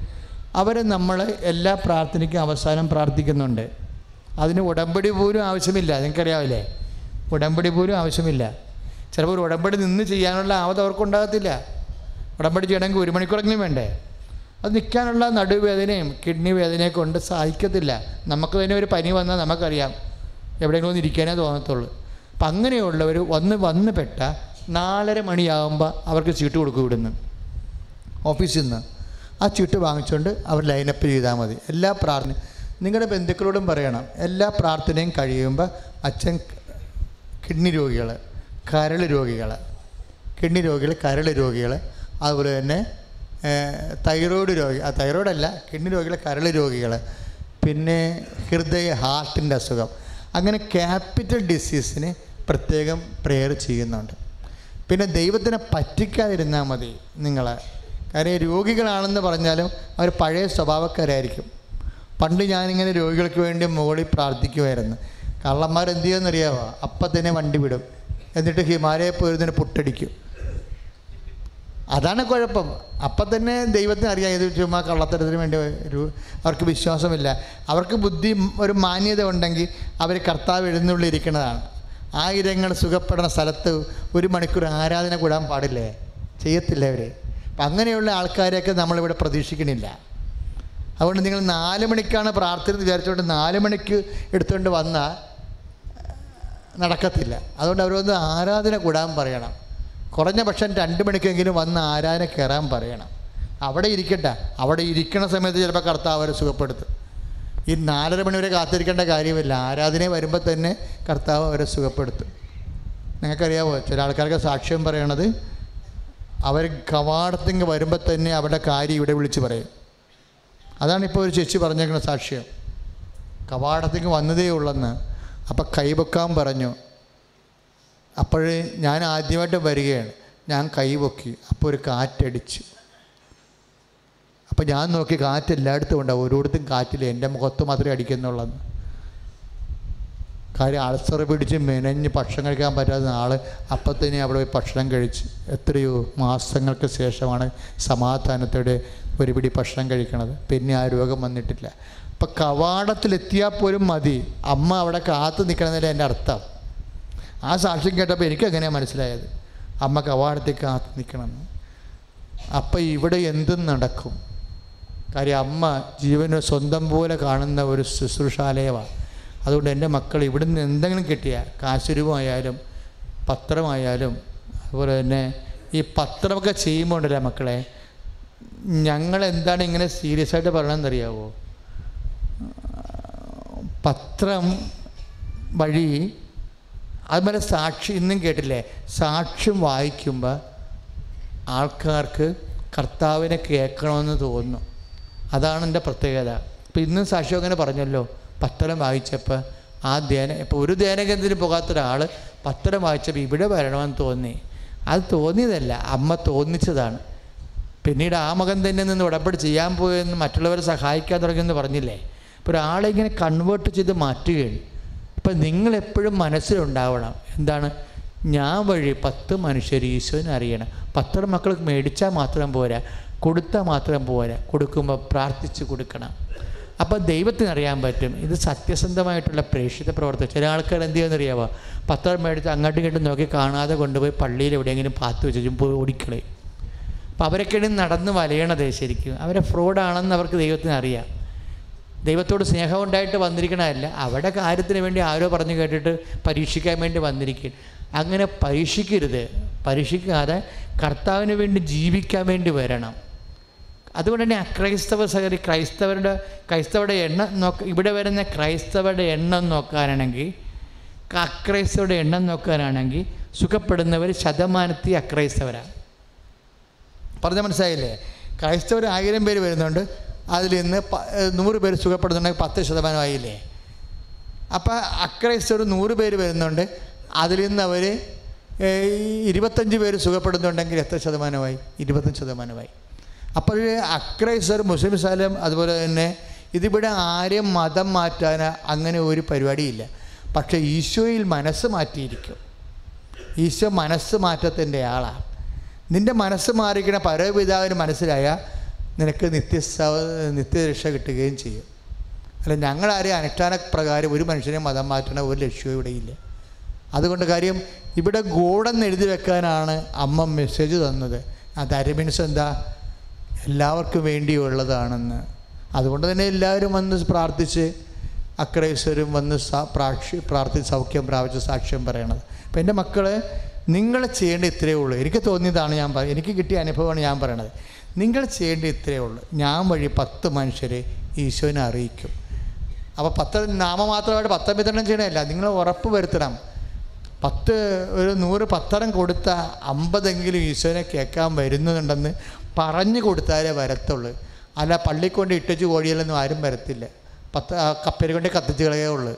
അവരെ നമ്മൾ എല്ലാ പ്രാർത്ഥനയ്ക്കും അവസാനം പ്രാർത്ഥിക്കുന്നുണ്ട്. അതിന് ഉടമ്പടി പോലും ആവശ്യമില്ല. നിങ്ങൾക്കറിയാവില്ലേ? ഉടമ്പടി പോലും ആവശ്യമില്ല. ചിലപ്പോൾ ഉടമ്പടി നിന്ന് ചെയ്യാനുള്ള ആവത് അവർക്കുണ്ടാകത്തില്ല. ഉടമ്പടി ചെയ്യണമെങ്കിൽ ഒരു മണിക്കൂറെങ്കിലും വേണ്ടേ? അത് നിൽക്കാനുള്ള നടുവേദനയും കിഡ്നി വേദനയും കൊണ്ട് സാധിക്കത്തില്ല. നമുക്ക് തന്നെ ഒരു പനി വന്നാൽ നമുക്കറിയാം. എവിടെയെങ്കിലും ഒന്ന് ഇരിക്കാനേ തോന്നത്തുള്ളൂ. അപ്പം അങ്ങനെയുള്ളവർ വന്ന് വന്ന് പെട്ട നാലര മണിയാകുമ്പോൾ അവർക്ക് ചീട്ട് കൊടുക്കും ഇവിടുന്ന്. ഓഫീസിൽ നിന്ന്. ആ ചീട്ട് വാങ്ങിച്ചുകൊണ്ട് അവർ ലൈനപ്പ് ചെയ്താൽ മതി. എല്ലാ പ്രാർത്ഥന നിങ്ങളുടെ ബന്ധുക്കളോടും പറയണം. എല്ലാ പ്രാർത്ഥനയും കഴിയുമ്പോൾ അച്ഛൻ കിഡ്നി രോഗികൾ കരൾ രോഗികൾ കിഡ്നി രോഗികൾ കരൾ രോഗികൾ അതുപോലെ തന്നെ തൈറോയ്ഡ് രോഗി ആ തൈറോയ്ഡല്ല കിഡ്നി രോഗികൾ കരൾ രോഗികൾ പിന്നെ ഹൃദയ ഹാർട്ടിന്റെ അസുഖം അങ്ങനെ ക്യാപിറ്റൽ ഡിസീസിന് പ്രത്യേകം പ്രെയർ ചെയ്യുന്നുണ്ട്. പിന്നെ ദൈവത്തിനെ പറ്റിക്കാതിരുന്നാൽ മതി നിങ്ങൾ കാര്യം രോഗികളാണെന്ന് പറഞ്ഞാലും അവർ പഴയ സ്വഭാവക്കാരായിരിക്കും. പണ്ട് ഞാനിങ്ങനെ രോഗികൾക്ക് വേണ്ടി മുകളിൽ പ്രാർത്ഥിക്കുമായിരുന്നു. കള്ളന്മാർ എന്ത് ചെയ്യുമെന്നറിയാമോ അപ്പം തന്നെ വണ്ടി വിടും. എന്നിട്ട് ഹിമാലയ പോയിരുന്നതിന് പുട്ടടിക്കും. അതാണ് കുഴപ്പം. അപ്പം തന്നെ ദൈവത്തിന് അറിയാം ഇത് ചുമ്മാ കള്ളത്തരത്തിന് വേണ്ടി ഒരു അവർക്ക് വിശ്വാസമില്ല. അവർക്ക് ബുദ്ധി ഒരു മാന്യത ഉണ്ടെങ്കിൽ അവർ കർത്താവ് എഴുന്നള്ളിരിക്കുന്നതാണ് ആയിരങ്ങൾ സുഖപ്പെടുന്ന സ്ഥലത്ത് ഒരു മണിക്കൂർ ആരാധന കൂടാൻ പാടില്ലേ? ചെയ്യത്തില്ല അവർ അപ്പം അങ്ങനെയുള്ള ആൾക്കാരെയൊക്കെ നമ്മളിവിടെ പ്രതീക്ഷിക്കണില്ല അതുകൊണ്ട് നിങ്ങൾ നാല് മണിക്കാണ് പ്രാർത്ഥന വിചാരിച്ചുകൊണ്ട് നാല് മണിക്ക് എടുത്തുകൊണ്ട് വന്നാൽ നടക്കത്തില്ല. അതുകൊണ്ട് അവരൊന്ന് ആരാധന കൂടാൻ പറയണം. കുറഞ്ഞ പക്ഷം രണ്ട് മണിക്കെങ്കിലും വന്ന് ആരാനെ കയറാൻ പറയണം. അവിടെ ഇരിക്കട്ടെ. അവിടെ ഇരിക്കുന്ന സമയത്ത് ചിലപ്പോൾ കർത്താവ് അവരെ സുഖപ്പെടുത്തും. ഈ നാലര മണി വരെ കാത്തിരിക്കേണ്ട കാര്യമില്ല. ആരാധനയെ വരുമ്പോൾ തന്നെ കർത്താവ് അവരെ സുഖപ്പെടുത്തും. നിങ്ങൾക്കറിയാമോ ചില ആൾക്കാർക്ക് സാക്ഷ്യം പറയണത് അവർ കവാടത്തിങ്ക് വരുമ്പോൾ തന്നെ അവരുടെ കാര്യം ഇവിടെ വിളിച്ച് പറയും. അതാണ് ഇപ്പോൾ ഒരു ചേച്ചി പറഞ്ഞേക്കുന്ന സാക്ഷ്യം. കവാടത്തിങ്ക് വന്നതേ ഉള്ളെന്ന്. അപ്പം കൈവെക്കാൻ പറഞ്ഞു. അപ്പോഴേ ഞാൻ ആദ്യമായിട്ട് വരികയാണ്. ഞാൻ കൈവൊക്കി അപ്പോൾ ഒരു കാറ്റടിച്ചു. അപ്പോൾ ഞാൻ നോക്കി കാറ്റ് എല്ലായിടത്തും ഉണ്ടാവും. ഓരോരുത്തും കാറ്റില്ല. എന്റെ മുഖത്ത് മാത്രമേ അടിക്കുന്നുള്ളെന്ന് കാര്യം അൾസർ പിടിച്ച് മെനഞ്ഞ് ഭക്ഷണം കഴിക്കാൻ പറ്റാത്ത ആൾ അപ്പത്തന്നെ അവിടെ പോയി ഭക്ഷണം കഴിച്ച് എത്രയോ മാസങ്ങൾക്ക് ശേഷമാണ് സമാധാനത്തോടെ ഒരു പിടി ഭക്ഷണം കഴിക്കണത്. പിന്നെ ആ രോഗം വന്നിട്ടില്ല. അപ്പം കവാടത്തിലെത്തിയാൽ പോലും മതി. അമ്മ അവിടെ കാത്തു നിൽക്കണമെന്നല്ലേ എന്റെ അർത്ഥം. ആ സാക്ഷ്യം കേട്ടപ്പോൾ എനിക്കങ്ങനെയാണ് മനസ്സിലായത്? അമ്മ കവാടത്തിൽ കാത്തു നിൽക്കണമെന്ന് അപ്പം ഇവിടെ എന്തും നടക്കും? കാര്യം അമ്മ ജീവനെ സ്വന്തം പോലെ കാണുന്ന ഒരു ശുശ്രൂഷാലയമാണ് അതുകൊണ്ട് എന്റെ മക്കൾ ഇവിടുന്ന് എന്തെങ്കിലും കിട്ടിയ കാശുരുവായാലും പത്രമായാലും അതുപോലെ തന്നെ ഈ പത്രമൊക്കെ ചെയ്യുമ്പോൾ ഉണ്ടല്ലോ മക്കളെ? ഞങ്ങൾ എന്താണ് ഇങ്ങനെ സീരിയസ് ആയിട്ട് പറയണമെന്നറിയാവോ പത്രം വഴി അതുപോലെ സാക്ഷി ഇന്നും കേട്ടില്ലേ? സാക്ഷ്യം വായിക്കുമ്പോൾ ആൾക്കാർക്ക് കർത്താവിനെ കേൾക്കണമെന്ന് തോന്നുന്നു. അതാണ് എന്റെ പ്രത്യേകത. ഇപ്പം ഇന്നും സാക്ഷി അങ്ങനെ പറഞ്ഞല്ലോ. പത്തരം വായിച്ചപ്പോൾ ആ ധ്യാന ഇപ്പോൾ ഒരു ധ്യാനകേന്ദ്രത്തിന് പോകാത്ത ഒരാൾ പത്രം വായിച്ചപ്പോൾ ഇവിടെ വരണമെന്ന് തോന്നി. അത് തോന്നിയതല്ല. അമ്മ തോന്നിച്ചതാണ്. പിന്നീട് ആ മകൻ തന്നെ നിന്ന് ഉടമ്പടി ചെയ്യാൻ പോയെന്ന് മറ്റുള്ളവരെ സഹായിക്കാൻ തുടങ്ങിയെന്ന് പറഞ്ഞില്ലേ? ഇപ്പോൾ ഒരാളെ ഇങ്ങനെ കൺവേർട്ട് ചെയ്ത് മാറ്റുകയാണ്. ഇപ്പം നിങ്ങളെപ്പോഴും മനസ്സിലുണ്ടാവണം. എന്താണ്? ഞാൻ വഴി പത്ത് മനുഷ്യർ ഈശോനെ അറിയണം. പത്തര മക്കൾക്ക് മേടിച്ചാൽ മാത്രം പോരാ കൊടുത്താൽ മാത്രം പോരാ കൊടുക്കുമ്പോൾ പ്രാർത്ഥിച്ച് കൊടുക്കണം. അപ്പോൾ ദൈവത്തിന് അറിയാൻ പറ്റും. ഇത് സത്യസന്ധമായിട്ടുള്ള പ്രേക്ഷിത പ്രവർത്തനം. ചില ആൾക്കാർ എന്ത് ചെയ്യുമെന്നറിയാമോ പത്രം മേടിച്ച് അങ്ങോട്ടും ഇങ്ങോട്ടും നോക്കി കാണാതെ കൊണ്ടുപോയി പള്ളിയിൽ എവിടെയെങ്കിലും പാത്ത് വെച്ചും പോയി ഓടിക്കളയും. അപ്പോൾ അവരൊക്കെയാണ് നടന്ന് വലയണത് ശരിക്കും. അവരെ ഫ്രോഡാണെന്ന് അവർക്ക് ദൈവത്തിന് അറിയാം. ദൈവത്തോട് സ്നേഹം ഉണ്ടായിട്ട് വന്നിരിക്കണമല്ല അവിടെ കാര്യത്തിന് വേണ്ടി ആരോ പറഞ്ഞു കേട്ടിട്ട് പരീക്ഷിക്കാൻ വേണ്ടി വന്നിരിക്കും. അങ്ങനെ പരീക്ഷിക്കരുത്. പരീക്ഷിക്കാതെ കർത്താവിന് വേണ്ടി ജീവിക്കാൻ വേണ്ടി വരണം. അതുകൊണ്ട് തന്നെ അക്രൈസ്തവ സഹരി ക്രൈസ്തവരുടെ ക്രൈസ്തവരുടെ എണ്ണം നോക്ക ഇവിടെ വരുന്ന ക്രൈസ്തവരുടെ എണ്ണം നോക്കാനാണെങ്കിൽ അക്രൈസ്തവരുടെ എണ്ണം നോക്കാനാണെങ്കിൽ സുഖപ്പെടുന്നവർ ശതമാനത്തിൽ അക്രൈസ്തവരാണ് പറഞ്ഞ മനസ്സിലായില്ലേ? ക്രൈസ്തവർ ആയിരം പേര് വരുന്നുണ്ട്. അതിൽ നിന്ന് നൂറ് പേര് സുഖപ്പെടുന്നുണ്ടെങ്കിൽ പത്ത് ശതമാനമായില്ലേ? അപ്പോൾ ഒരു നൂറ് പേര് വരുന്നുണ്ട് അതിൽ നിന്ന് അവർ ഇരുപത്തഞ്ച് പേര് സുഖപ്പെടുന്നുണ്ടെങ്കിൽ എത്ര ശതമാനമായി? ഇരുപത്തഞ്ച് ശതമാനമായി. അപ്പോൾ അക്രൈസർ മുസ്ലിം സ്ഥലം അതുപോലെ തന്നെ ഇതിവിടെ ആരെയും മതം മാറ്റാൻ അങ്ങനെ ഒരു പരിപാടിയില്ല. പക്ഷേ ഈശോയിൽ മനസ്സ് മാറ്റിയിരിക്കും. ഈശോ മനസ്സ് മാറ്റത്തിന്റെ ആളാണ് നിന്റെ മനസ്സ് മാറിക്കണ പരപിതാവിന് മനസ്സിലായ നിനക്ക് നിത്യ നിത്യരക്ഷ കിട്ടുകയും ചെയ്യും. അല്ല ഞങ്ങളാരെയും അനുഷ്ഠാന പ്രകാരം ഒരു മനുഷ്യനെ മതം മാറ്റണ ഒരു ലക്ഷ്യവും ഇവിടെ ഇല്ല. അതുകൊണ്ട് കാര്യം ഇവിടെ ഗോഡെന്ന് എഴുതി വെക്കാനാണ് അമ്മ മെസ്സേജ് തന്നത്. ആ അരമിൻസ് എന്താ? എല്ലാവർക്കും വേണ്ടിയുള്ളതാണെന്ന്. അതുകൊണ്ട് തന്നെ എല്ലാവരും വന്ന് പ്രാർത്ഥിച്ച് അക്രൈസ്വരും വന്ന് പ്രാക്ഷി പ്രാർത്ഥിച്ച് സൗഖ്യം പ്രാപിച്ച് സാക്ഷ്യം പറയണത്. അപ്പം എന്റെ മക്കൾ നിങ്ങൾ ചെയ്യേണ്ട ഇത്രയേ ഉള്ളൂ. എനിക്ക് തോന്നിയതാണ് ഞാൻ എനിക്ക് കിട്ടിയ അനുഭവമാണ് ഞാൻ പറയണത്. നിങ്ങൾ ചെയ്യേണ്ട ഇത്രയേ ഉള്ളൂ. ഞാൻ വഴി പത്ത് മനുഷ്യരെ ഈശോനെ അറിയിക്കും. അപ്പോൾ പത്ത് നാമമാത്രമായിട്ട് പത്ത് വിതരണം ചെയ്യണമല്ല നിങ്ങൾ ഉറപ്പ് വരുത്തണം. പത്ത് ഒരു നൂറ് പത്തരം കൊടുത്ത അമ്പതെങ്കിലും ഈശോനെ കേൾക്കാൻ വരുന്നുണ്ടെന്ന് പറഞ്ഞു കൊടുത്താലേ വരത്തുള്ളൂ. അല്ല പള്ളി കൊണ്ട് ഇട്ടച്ച് കോഴിയിലൊന്നും ആരും വരത്തില്ല. പത്ത് കപ്പേര് കൊണ്ട് കത്തിച്ച് കളയേ ഉള്ളൂ.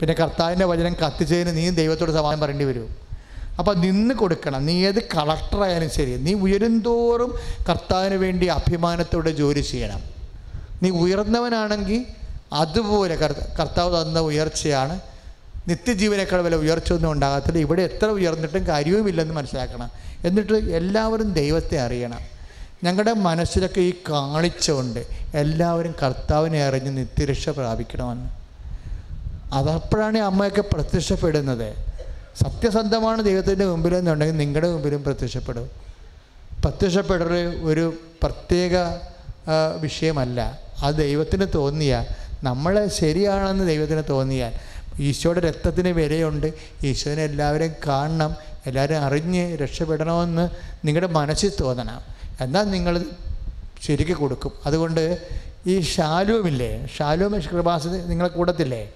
പിന്നെ കർത്താവിന്റെ വചനം കത്തിച്ചതിന് നീ ദൈവത്തോട് സമാനം പറയേണ്ടി വരും. അപ്പോൾ നിന്ന് കൊടുക്കണം. നീ ഏത് കളക്ടറായാലും ശരി. നീ ഉയരുന്തോറും കർത്താവിന് വേണ്ടി അഭിമാനത്തോടെ ജോലി ചെയ്യണം. നീ ഉയർന്നവനാണെങ്കിൽ അതുപോലെ കർത്താവ് തന്ന ഉയർച്ചയാണ്. നിത്യജീവനേക്കാൾ വില ഉയർച്ചയൊന്നും ഉണ്ടാകത്തില്ല. ഇവിടെ എത്ര ഉയർന്നിട്ടും കാര്യവുമില്ലെന്ന് മനസ്സിലാക്കണം. എന്നിട്ട് എല്ലാവരും ദൈവത്തെ അറിയണം. ഞങ്ങളുടെ മനസ്സിലൊക്കെ ഈ കാണിച്ചുകൊണ്ട് എല്ലാവരും കർത്താവിനെ അറിഞ്ഞ് നിത്യരക്ഷ പ്രാപിക്കണമെന്ന്. അതപ്പോഴാണ് അമ്മയൊക്കെ പ്രത്യക്ഷപ്പെടുന്നത്. സത്യസന്ധമാണ് ദൈവത്തിന്റെ മുമ്പിലെന്നുണ്ടെങ്കിൽ നിങ്ങളുടെ മുമ്പിലും പ്രത്യക്ഷപ്പെടും. പ്രത്യക്ഷപ്പെടൽ ഒരു പ്രത്യേക വിഷയമല്ല. അത് ദൈവത്തിന് തോന്നിയാൽ നമ്മൾ ശരിയാണെന്ന് ദൈവത്തിന് തോന്നിയാൽ ഈശോയുടെ രക്തത്തിന് വിലയുണ്ട്. ഈശോനെ എല്ലാവരെയും കാണണം എല്ലാവരും അറിഞ്ഞ് രക്ഷപ്പെടണമെന്ന് നിങ്ങളുടെ മനസ്സിൽ തോന്നണം. എന്നാൽ നിങ്ങൾ ശരിക്ക് കൊടുക്കും. അതുകൊണ്ട് ഈ ഷാലുമില്ലേ ഷാലും കൃപാസ നിങ്ങളെ കൂടത്തില്ലേ?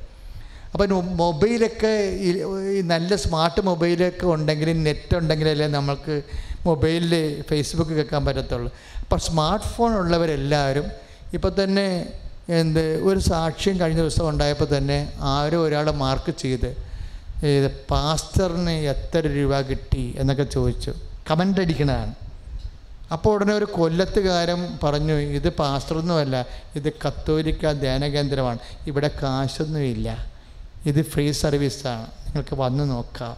അപ്പം മൊബൈലൊക്കെ ഈ നല്ല സ്മാർട്ട് മൊബൈലൊക്കെ ഉണ്ടെങ്കിൽ നെറ്റ് ഉണ്ടെങ്കിലല്ലേ നമ്മൾക്ക് മൊബൈലിൽ ഫേസ്ബുക്ക് കേൾക്കാൻ പറ്റത്തുള്ളൂ. അപ്പം സ്മാർട്ട് ഫോൺ ഉള്ളവരെല്ലാവരും ഇപ്പം തന്നെ എന്ത് ഒരു സാക്ഷ്യം കഴിഞ്ഞ ദിവസം ഉണ്ടായപ്പോൾ തന്നെ ആരോ ഒരാളെ മാർക്ക് ചെയ്ത് ഇത് പാസ്റ്ററിന് എത്ര രൂപ കിട്ടി എന്നൊക്കെ ചോദിച്ചു. കമന്റ് അടിക്കണതാണ്. അപ്പോൾ ഉടനെ ഒരു കൊല്ലത്തുകാരൻ പറഞ്ഞു ഇത് പാസ്റ്ററൊന്നുമല്ല ഇത് കത്തോലിക്ക ധ്യാനകേന്ദ്രമാണ് ഇവിടെ കാശൊന്നുമില്ല. ഇത് ഫ്രീ സർവീസാണ് നിങ്ങൾക്ക് വന്ന് നോക്കാം.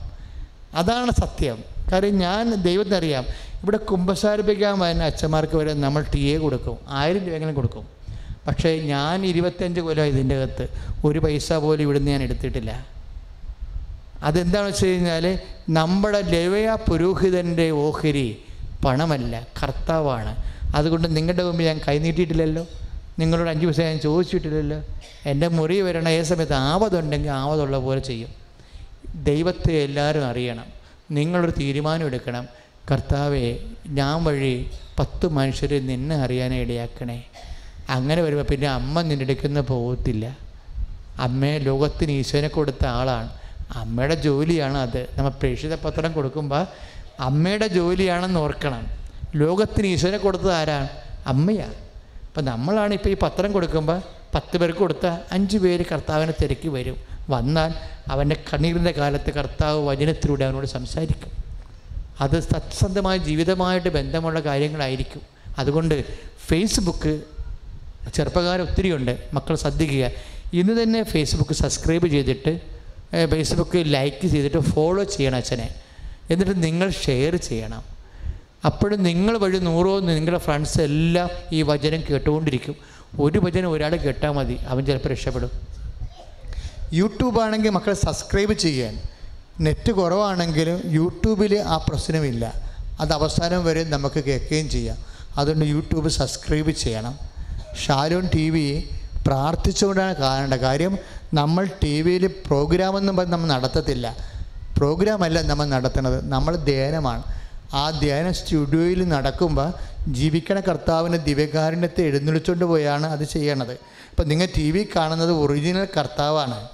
അതാണ് സത്യം. കാര്യം ഞാൻ ദൈവത്തിന് അറിയാം. ഇവിടെ കുമ്പസാരിപ്പിക്കാൻ വരുന്ന അച്ഛന്മാർക്ക് വരെ നമ്മൾ ടി എ കൊടുക്കും. ആയിരം രൂപയെങ്കിലും കൊടുക്കും. പക്ഷേ ഞാൻ ഇരുപത്തഞ്ച് കൊല്ലം ഇതിന്റെ അകത്ത്. ഒരു പൈസ പോലും ഇവിടുന്ന് ഞാൻ എടുത്തിട്ടില്ല. അതെന്താണെന്ന് വെച്ച് കഴിഞ്ഞാൽ നമ്മുടെ ലവയ പുരോഹിതന്റെ ഓഹരി പണമല്ല കർത്താവാണ്. അതുകൊണ്ട് നിങ്ങളുടെ മുമ്പ് ഞാൻ കൈനീട്ടിയിട്ടില്ലല്ലോ നിങ്ങളോട് അഞ്ച് പൈസ ഞാൻ ചോദിച്ചിട്ടില്ലല്ലോ. എന്റെ മുറി വരണ ഏത് സമയത്ത് ആവതുണ്ടെങ്കിൽ ആവതുള്ള പോലെ ചെയ്യും. ദൈവത്തെ എല്ലാവരും അറിയണം. നിങ്ങളൊരു തീരുമാനം എടുക്കണം. കർത്താവെ ഞാൻ വഴി പത്ത് മനുഷ്യർ നിന്നെ അറിയാനേ ഇടയാക്കണേ. അങ്ങനെ വരുമ്പോൾ പിന്നെ അമ്മ നിന്റെ എടുക്കുന്ന പോകത്തില്ല അമ്മയെ ലോകത്തിന് ഈശോനെ കൊടുത്ത ആളാണ്. അമ്മയുടെ ജോലിയാണ് അത്. നമ്മൾ പ്രേക്ഷിത പത്രം കൊടുക്കുമ്പോൾ അമ്മയുടെ ജോലിയാണെന്ന് ഓർക്കണം. ലോകത്തിന് ഈശ്വരനെ കൊടുത്തത് ആരാണ് അമ്മയാണ് അപ്പം നമ്മളാണ് ഇപ്പോൾ ഈ പത്രം കൊടുക്കുമ്പോൾ പത്ത് പേർക്ക് കൊടുത്താൽ അഞ്ച് പേര് കർത്താവിനെ തിരക്കി വരും. വന്നാൽ അവന്റെ കണ്ണീരിന്റെ കാലത്ത് കർത്താവ് വചനത്തിലൂടെ അവനോട് സംസാരിക്കും. അത് സത്യസന്ധമായ ജീവിതമായിട്ട് ബന്ധമുള്ള കാര്യങ്ങളായിരിക്കും. അതുകൊണ്ട് ഫേസ്ബുക്ക് ചെറുപ്പക്കാർ ഒത്തിരിയുണ്ട്. മക്കൾ ശ്രദ്ധിക്കുക. ഇന്ന് തന്നെ ഫേസ്ബുക്ക് സബ്സ്ക്രൈബ് ചെയ്തിട്ട് ഫേസ്ബുക്ക് ലൈക്ക് ചെയ്തിട്ട് ഫോളോ ചെയ്യണം അച്ഛനെ. എന്നിട്ട് നിങ്ങൾ ഷെയർ ചെയ്യണം. അപ്പോഴും നിങ്ങൾ വഴി നൂറോ നിങ്ങളുടെ ഫ്രണ്ട്സ് എല്ലാം ഈ വചനം കേട്ടുകൊണ്ടിരിക്കും. ഒരു വചനം ഒരാൾ കേട്ടാൽ മതി അവൻ ചിലപ്പോൾ രക്ഷപ്പെടും. യൂട്യൂബ് ആണെങ്കിൽ മക്കൾ സബ്സ്ക്രൈബ് ചെയ്യാൻ. നെറ്റ് കുറവാണെങ്കിലും യൂട്യൂബിൽ ആ പ്രശ്നമില്ല അത് അവസാനം വരെ നമുക്ക് കേൾക്കുകയും ചെയ്യാം. അതുകൊണ്ട് യൂട്യൂബ് സബ്സ്ക്രൈബ് ചെയ്യണം. ഷാരോൺ ടി വി പ്രാർത്ഥിച്ചുകൊണ്ടാണ് കാണേണ്ട കാര്യം നമ്മൾ ടി വിയിൽ പ്രോഗ്രാമൊന്നും പറഞ്ഞ് നമ്മൾ നടത്തത്തില്ല. പ്രോഗ്രാമല്ല നമ്മൾ നടത്തുന്നത്. നമ്മൾ ധ്യാനമാണ്. ആ ധ്യാന സ്റ്റുഡിയോയിൽ നടക്കുമ്പോൾ ജീവിക്കണ കർത്താവിന്റെ ദിവ്യകാരുണ്യത്തെ എഴുന്നള്ളിച്ചുകൊണ്ട് പോയാണ് അത് ചെയ്യണത്. ഇപ്പം നിങ്ങൾ ടി വി കാണുന്നത് ഒറിജിനൽ കർത്താവാണ്.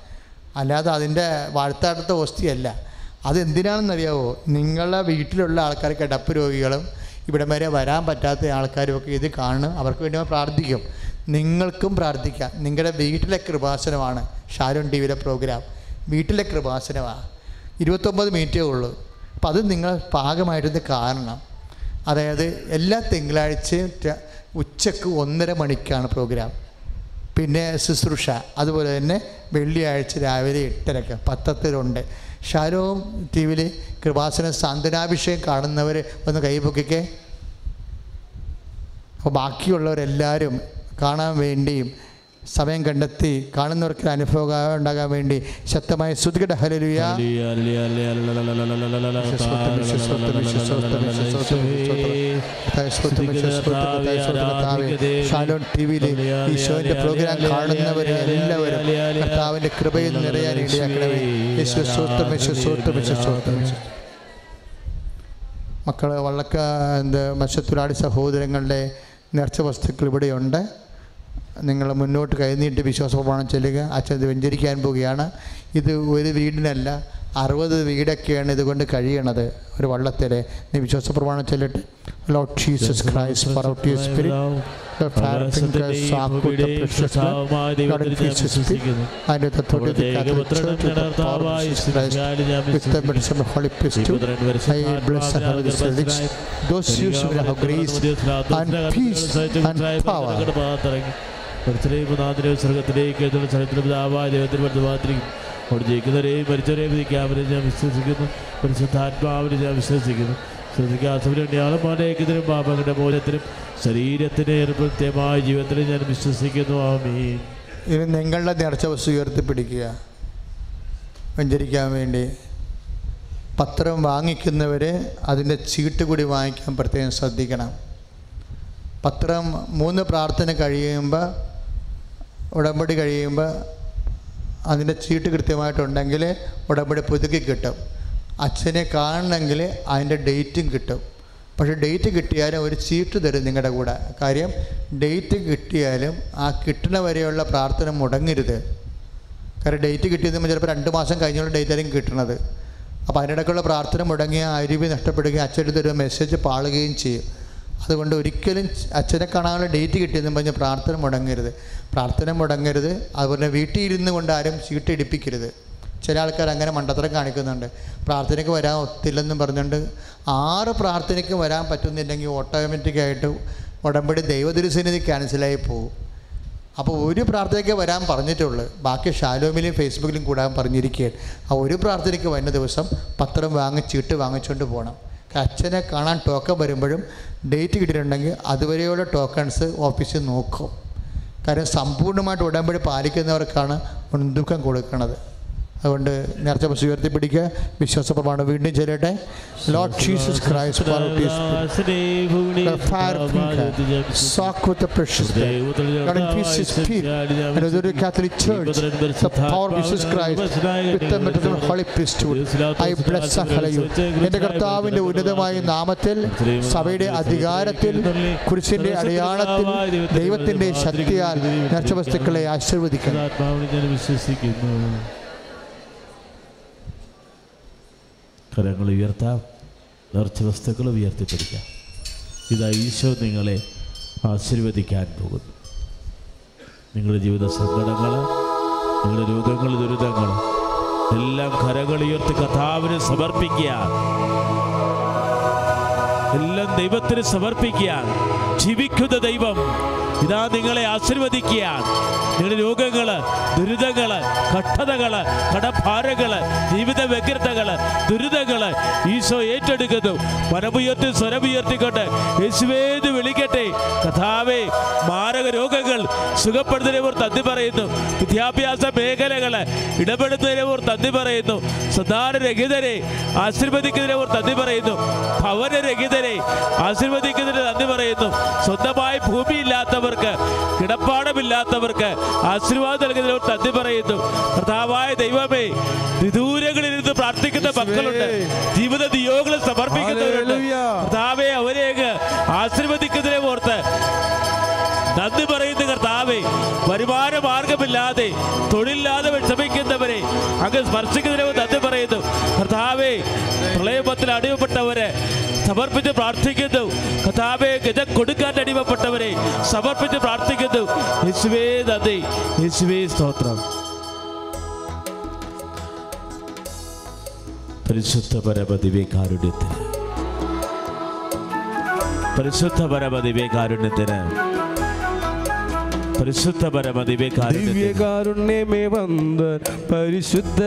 അല്ലാതെ അതിന്റെ വാഴ്ത്താടുത്ത ഓസ്തിയല്ല അതെന്തിനാണെന്നറിയാവോ? നിങ്ങളുടെ വീട്ടിലുള്ള ആൾക്കാർ കിടപ്പ് രോഗികളും ഇവിടെ വരെ വരാൻ പറ്റാത്ത ആൾക്കാരും ഒക്കെ ഇത് കാണും. അവർക്ക് വേണ്ടി പ്രാർത്ഥിക്കും. നിങ്ങൾക്കും പ്രാർത്ഥിക്കാം. നിങ്ങളുടെ വീട്ടിലെ കൃപാസനമാണ്. ഷാരോൺ ടി വിയിലെ പ്രോഗ്രാം വീട്ടിലെ കൃപാസനമാണ് ഇരുപത്തൊമ്പത് മിനിറ്റേ ഉള്ളൂ. അപ്പം അത് നിങ്ങൾ പാകമായിട്ടത് കാരണം. അതായത് എല്ലാ തിങ്കളാഴ്ചയും ഉച്ചയ്ക്ക് ഒന്നര മണിക്കാണ് പ്രോഗ്രാം പിന്നെ ശുശ്രൂഷ അതുപോലെ തന്നെ വെള്ളിയാഴ്ച രാവിലെ എട്ടരക്ക് പത്തത്തിലുണ്ട് ഷാരോം ടി വിയിൽ കൃപാസന സാന്ത്വനാഭിഷേകം കാണുന്നവർ ഒന്ന് കൈപൊക്കിക്കേ അപ്പോൾ ബാക്കിയുള്ളവരെല്ലാവരും കാണാൻ വേണ്ടിയും സമയം കണ്ടെത്തി കാണുന്നവർക്ക് അനുഭവം ഉണ്ടാകാൻ വേണ്ടി ശക്തമായ സുദൃഢ ഹലലുയ ഷാലോൺ ടി വിയിൽ പ്രോഗ്രാം എല്ലാവരും കർത്താവിന്റെ കൃപയിൽ നിറയാൻ ഇടയാക്കണമേ. വള്ളക്ക എന്ത് മത്സ്യത്തൊഴിലാളി സഹോദരങ്ങളുടെ നേർച്ച വസ്തുക്കൾ ഇവിടെയുണ്ട്. നിങ്ങൾ മുന്നോട്ട് കൈനീട്ട് വിശ്വാസപ്രമാണം ചെല്ലുക. അച്ഛൻ വെഞ്ചരിക്കാൻ പോവുകയാണ്. ഇത് ഒരു വീടിനല്ല അറുപത് വീടൊക്കെയാണ് ഇതുകൊണ്ട് കഴിയണത്. ഒരു വള്ളത്തിലെ. നീ വിശ്വാസപ്രമാണം ചെല്ലിട്ട് ലോർഡ് ജീസസ് ക്രൈസ്റ്റ് ഫാർ ഞാൻ വിശ്വസിക്കുന്നു. മാനേക്കത്തിനും പാപങ്ങളുടെ മൂലത്തിനും ശരീരത്തിന്റെ ഞാൻ വിശ്വസിക്കുന്നു. ആമീൻ. ഇനി നിങ്ങളുടെ നേർച്ച വസ്തു ഉയർത്തിപ്പിടിക്കുക വെഞ്ചരിക്കാൻ വേണ്ടി. പത്രം വാങ്ങിക്കുന്നവർ അതിന്റെ ചീട്ട് കൂടി വാങ്ങിക്കാൻ പ്രത്യേകം ശ്രദ്ധിക്കണം. പത്രം മൂന്ന് പ്രാർത്ഥന കഴിയുമ്പോൾ ഉടമ്പടി കഴിയുമ്പോൾ അതിന്റെ ചീട്ട് കൃത്യമായിട്ടുണ്ടെങ്കിൽ ഉടമ്പടി പുതുക്കി കിട്ടും. അച്ഛനെ കാണണമെങ്കിൽ അതിന്റെ ഡേറ്റും കിട്ടും. പക്ഷേ ഡേറ്റ് കിട്ടിയാലും ഒരു ചീട്ട് തരും നിങ്ങളുടെ കൂടെ. കാര്യം ഡേറ്റ് കിട്ടിയാലും ആ കിട്ടണ വരെയുള്ള പ്രാർത്ഥന മുടങ്ങരുത്. കാരണം ഡേറ്റ് കിട്ടിയത് ചിലപ്പോൾ രണ്ട് മാസം കഴിഞ്ഞുള്ള ഡേറ്റ് ആയിരിക്കും കിട്ടണത്. അപ്പോൾ അതിനിടയ്ക്കുള്ള പ്രാർത്ഥന മുടങ്ങിയ അരുവി നഷ്ടപ്പെടുകയും അച്ഛന്റെ ഒരു മെസ്സേജ് പാളുകയും ചെയ്യും. അതുകൊണ്ട് ഒരിക്കലും അച്ഛനെ കാണാനുള്ള ഡേറ്റ് കിട്ടിയെന്നും പറഞ്ഞ് പ്രാർത്ഥന മുടങ്ങരുത്. പ്രാർത്ഥന മുടങ്ങരുത്. അതുപോലെ വീട്ടിൽ ഇരുന്ന് കൊണ്ട് ആരും ചീട്ടിടിപ്പിക്കരുത് ചില ആൾക്കാർ അങ്ങനെ മണ്ടത്തരം കാണിക്കുന്നുണ്ട്. പ്രാർത്ഥനയ്ക്ക് വരാൻ ഒത്തില്ലെന്നും പറഞ്ഞുകൊണ്ട് ആറ് പ്രാർത്ഥനയ്ക്ക് വരാൻ പറ്റുന്നില്ലെങ്കിൽ ഓട്ടോമാറ്റിക്കായിട്ട് ഉടമ്പടി ദൈവതിരുസന്നിധി ക്യാൻസലായി പോകും അപ്പോൾ ഒരു പ്രാർത്ഥനയ്ക്ക് വരാൻ പറഞ്ഞിട്ടുള്ളൂ. ബാക്കി ഷാലോമിലും ഫേസ്ബുക്കിലും കൂടാൻ പറഞ്ഞിരിക്കുകയാണ്. ആ ഒരു പ്രാർത്ഥനയ്ക്ക് വരുന്ന ദിവസം പത്രം വാങ്ങി ചീട്ട് വാങ്ങിച്ചുകൊണ്ട് പോകണം അച്ഛനെ കാണാൻ ടോക്കൺ വരുമ്പോഴും ഡേറ്റ് കിട്ടിയിട്ടുണ്ടെങ്കിൽ അതുവരെയുള്ള ടോക്കൺസ് ഓഫീസിൽ നോക്കും. കാര്യം സമ്പൂർണമായിട്ട് ഉടമ്പടി പാലിക്കുന്നവർക്കാണ് മുൻതൂക്കം കൊടുക്കുന്നത്. അതുകൊണ്ട് നേർച്ച സ്വീകർത്തിപ്പിടിക്കുക വിശ്വാസപ്രമാണം വീണ്ടും ചെല്ലട്ടെ ലോർഡ് ജീസസ് ക്രൈസ്റ്റ് എന്റെ കർത്താവിന്റെ ഉന്നതമായ നാമത്തിൽ സഭയുടെ അധികാരത്തിൽ കുരിശിന്റെ അടയാളത്തിൽ ദൈവത്തിന്റെ ശക്തിയാൽ നേർച്ച വസ്തുക്കളെ ആശീർവദിക്കുന്നു കരങ്ങൾ ഉയർത്താം. നേർച്ച വസ്തുക്കൾ ഉയർത്തിപ്പിടിക്കാം. ഇതാ ഈശോ നിങ്ങളെ ആശീർവദിക്കാൻ പോകുന്നു. നിങ്ങളുടെ ജീവിത സങ്കടങ്ങൾ നിങ്ങളുടെ രോഗങ്ങൾ ദുരിതങ്ങൾ എല്ലാം കരകൾ ഉയർത്തി കഥാവിന് സമർപ്പിക്കുക. എല്ലാം ദൈവത്തിന് സമർപ്പിക്കുക. ജീവിക്കുന്ന ദൈവം ഇതാ നിങ്ങളെ ആശീർവദിക്കുകയാണ്. നിങ്ങളുടെ രോഗങ്ങൾ ദുരിതങ്ങൾ കഷ്ടതകൾ കടഭാരങ്ങൾ ജീവിത വ്യഗ്രതകൾ ദുരിതങ്ങൾ ഈശോ ഏറ്റെടുക്കുന്നു. മനമുയർത്തി സ്വരമുയർത്തിക്കൊണ്ട് യേശുവേന്ന് വിളിക്കട്ടെ. കഥാവേ മാരക രോഗങ്ങൾ കുറിച്ച് തന്നി പറയുന്നു. വിദ്യാഭ്യാസ മേഖലകളെ ഇടപെടുന്നതിനെ കുറിച്ച് തന്നി പറയുന്നു. സദാനരഹിതരെ ആശീർവദിക്കുന്നതിനെ കുറിച്ച് തന്നി പറയുന്നു. ഭവനരഹിതരെ ആശീർവദിക്കുന്നതിന് തന്നി പറയുന്നു. സ്വന്തമായി ഭൂമി ഇല്ലാത്തവർക്ക് കിടപ്പാടമില്ലാത്തവർക്ക് ആശീർവാദം നൽകുന്നതിനെ കുറിച്ച് തന്നി പറയുന്നു. കർത്താവായ ദൈവമേ വിദൂരങ്ങളിൽ ഇരുന്ന് പ്രാർത്ഥിക്കുന്ന മക്കളുണ്ട്. ജീവിത നിയോഗങ്ങൾ സമർപ്പിക്കുന്നവരുണ്ട്. പ്രതാവെ കർത്താവെ അവരെയൊക്കെ ആശീർവദിക്കുന്നതിനെ ഓർത്ത് നന്ദി പറയുന്ന കർത്താവേ? വരുമാന മാർഗമില്ലാതെ തൊഴിലില്ലാതെ വിഷമിക്കുന്നവരെ അങ്ങ് സ്പർശിക്കുന്നതിനെ നന്ദി പറയുന്നു. കർത്താവേ പ്രളയപത്തിൽ അടിമപ്പെട്ടവരെ സമർപ്പിച്ച് പ്രാർത്ഥിക്കുന്നു. കഥാപേ ഗജ കൊടുക്കാൻ അടിമപ്പെട്ടവരെ സമർപ്പിച്ച് പ്രാർത്ഥിക്കുന്നു. യേശുവേ നന്ദി. യേശുവേ സ്തോത്രം. പരിശുദ്ധ പരമദിവ്യകാരുണ്യത്തിന്. പരിശുദ്ധ പരമദിവേകാരുണ്യത്തിന് പരിശുദ്ധ പരമദിവേകാരുണ്യത്തിന് ദിവ്യകാരുണ്യമേ വന്ദൻ. പരിശുദ്ധ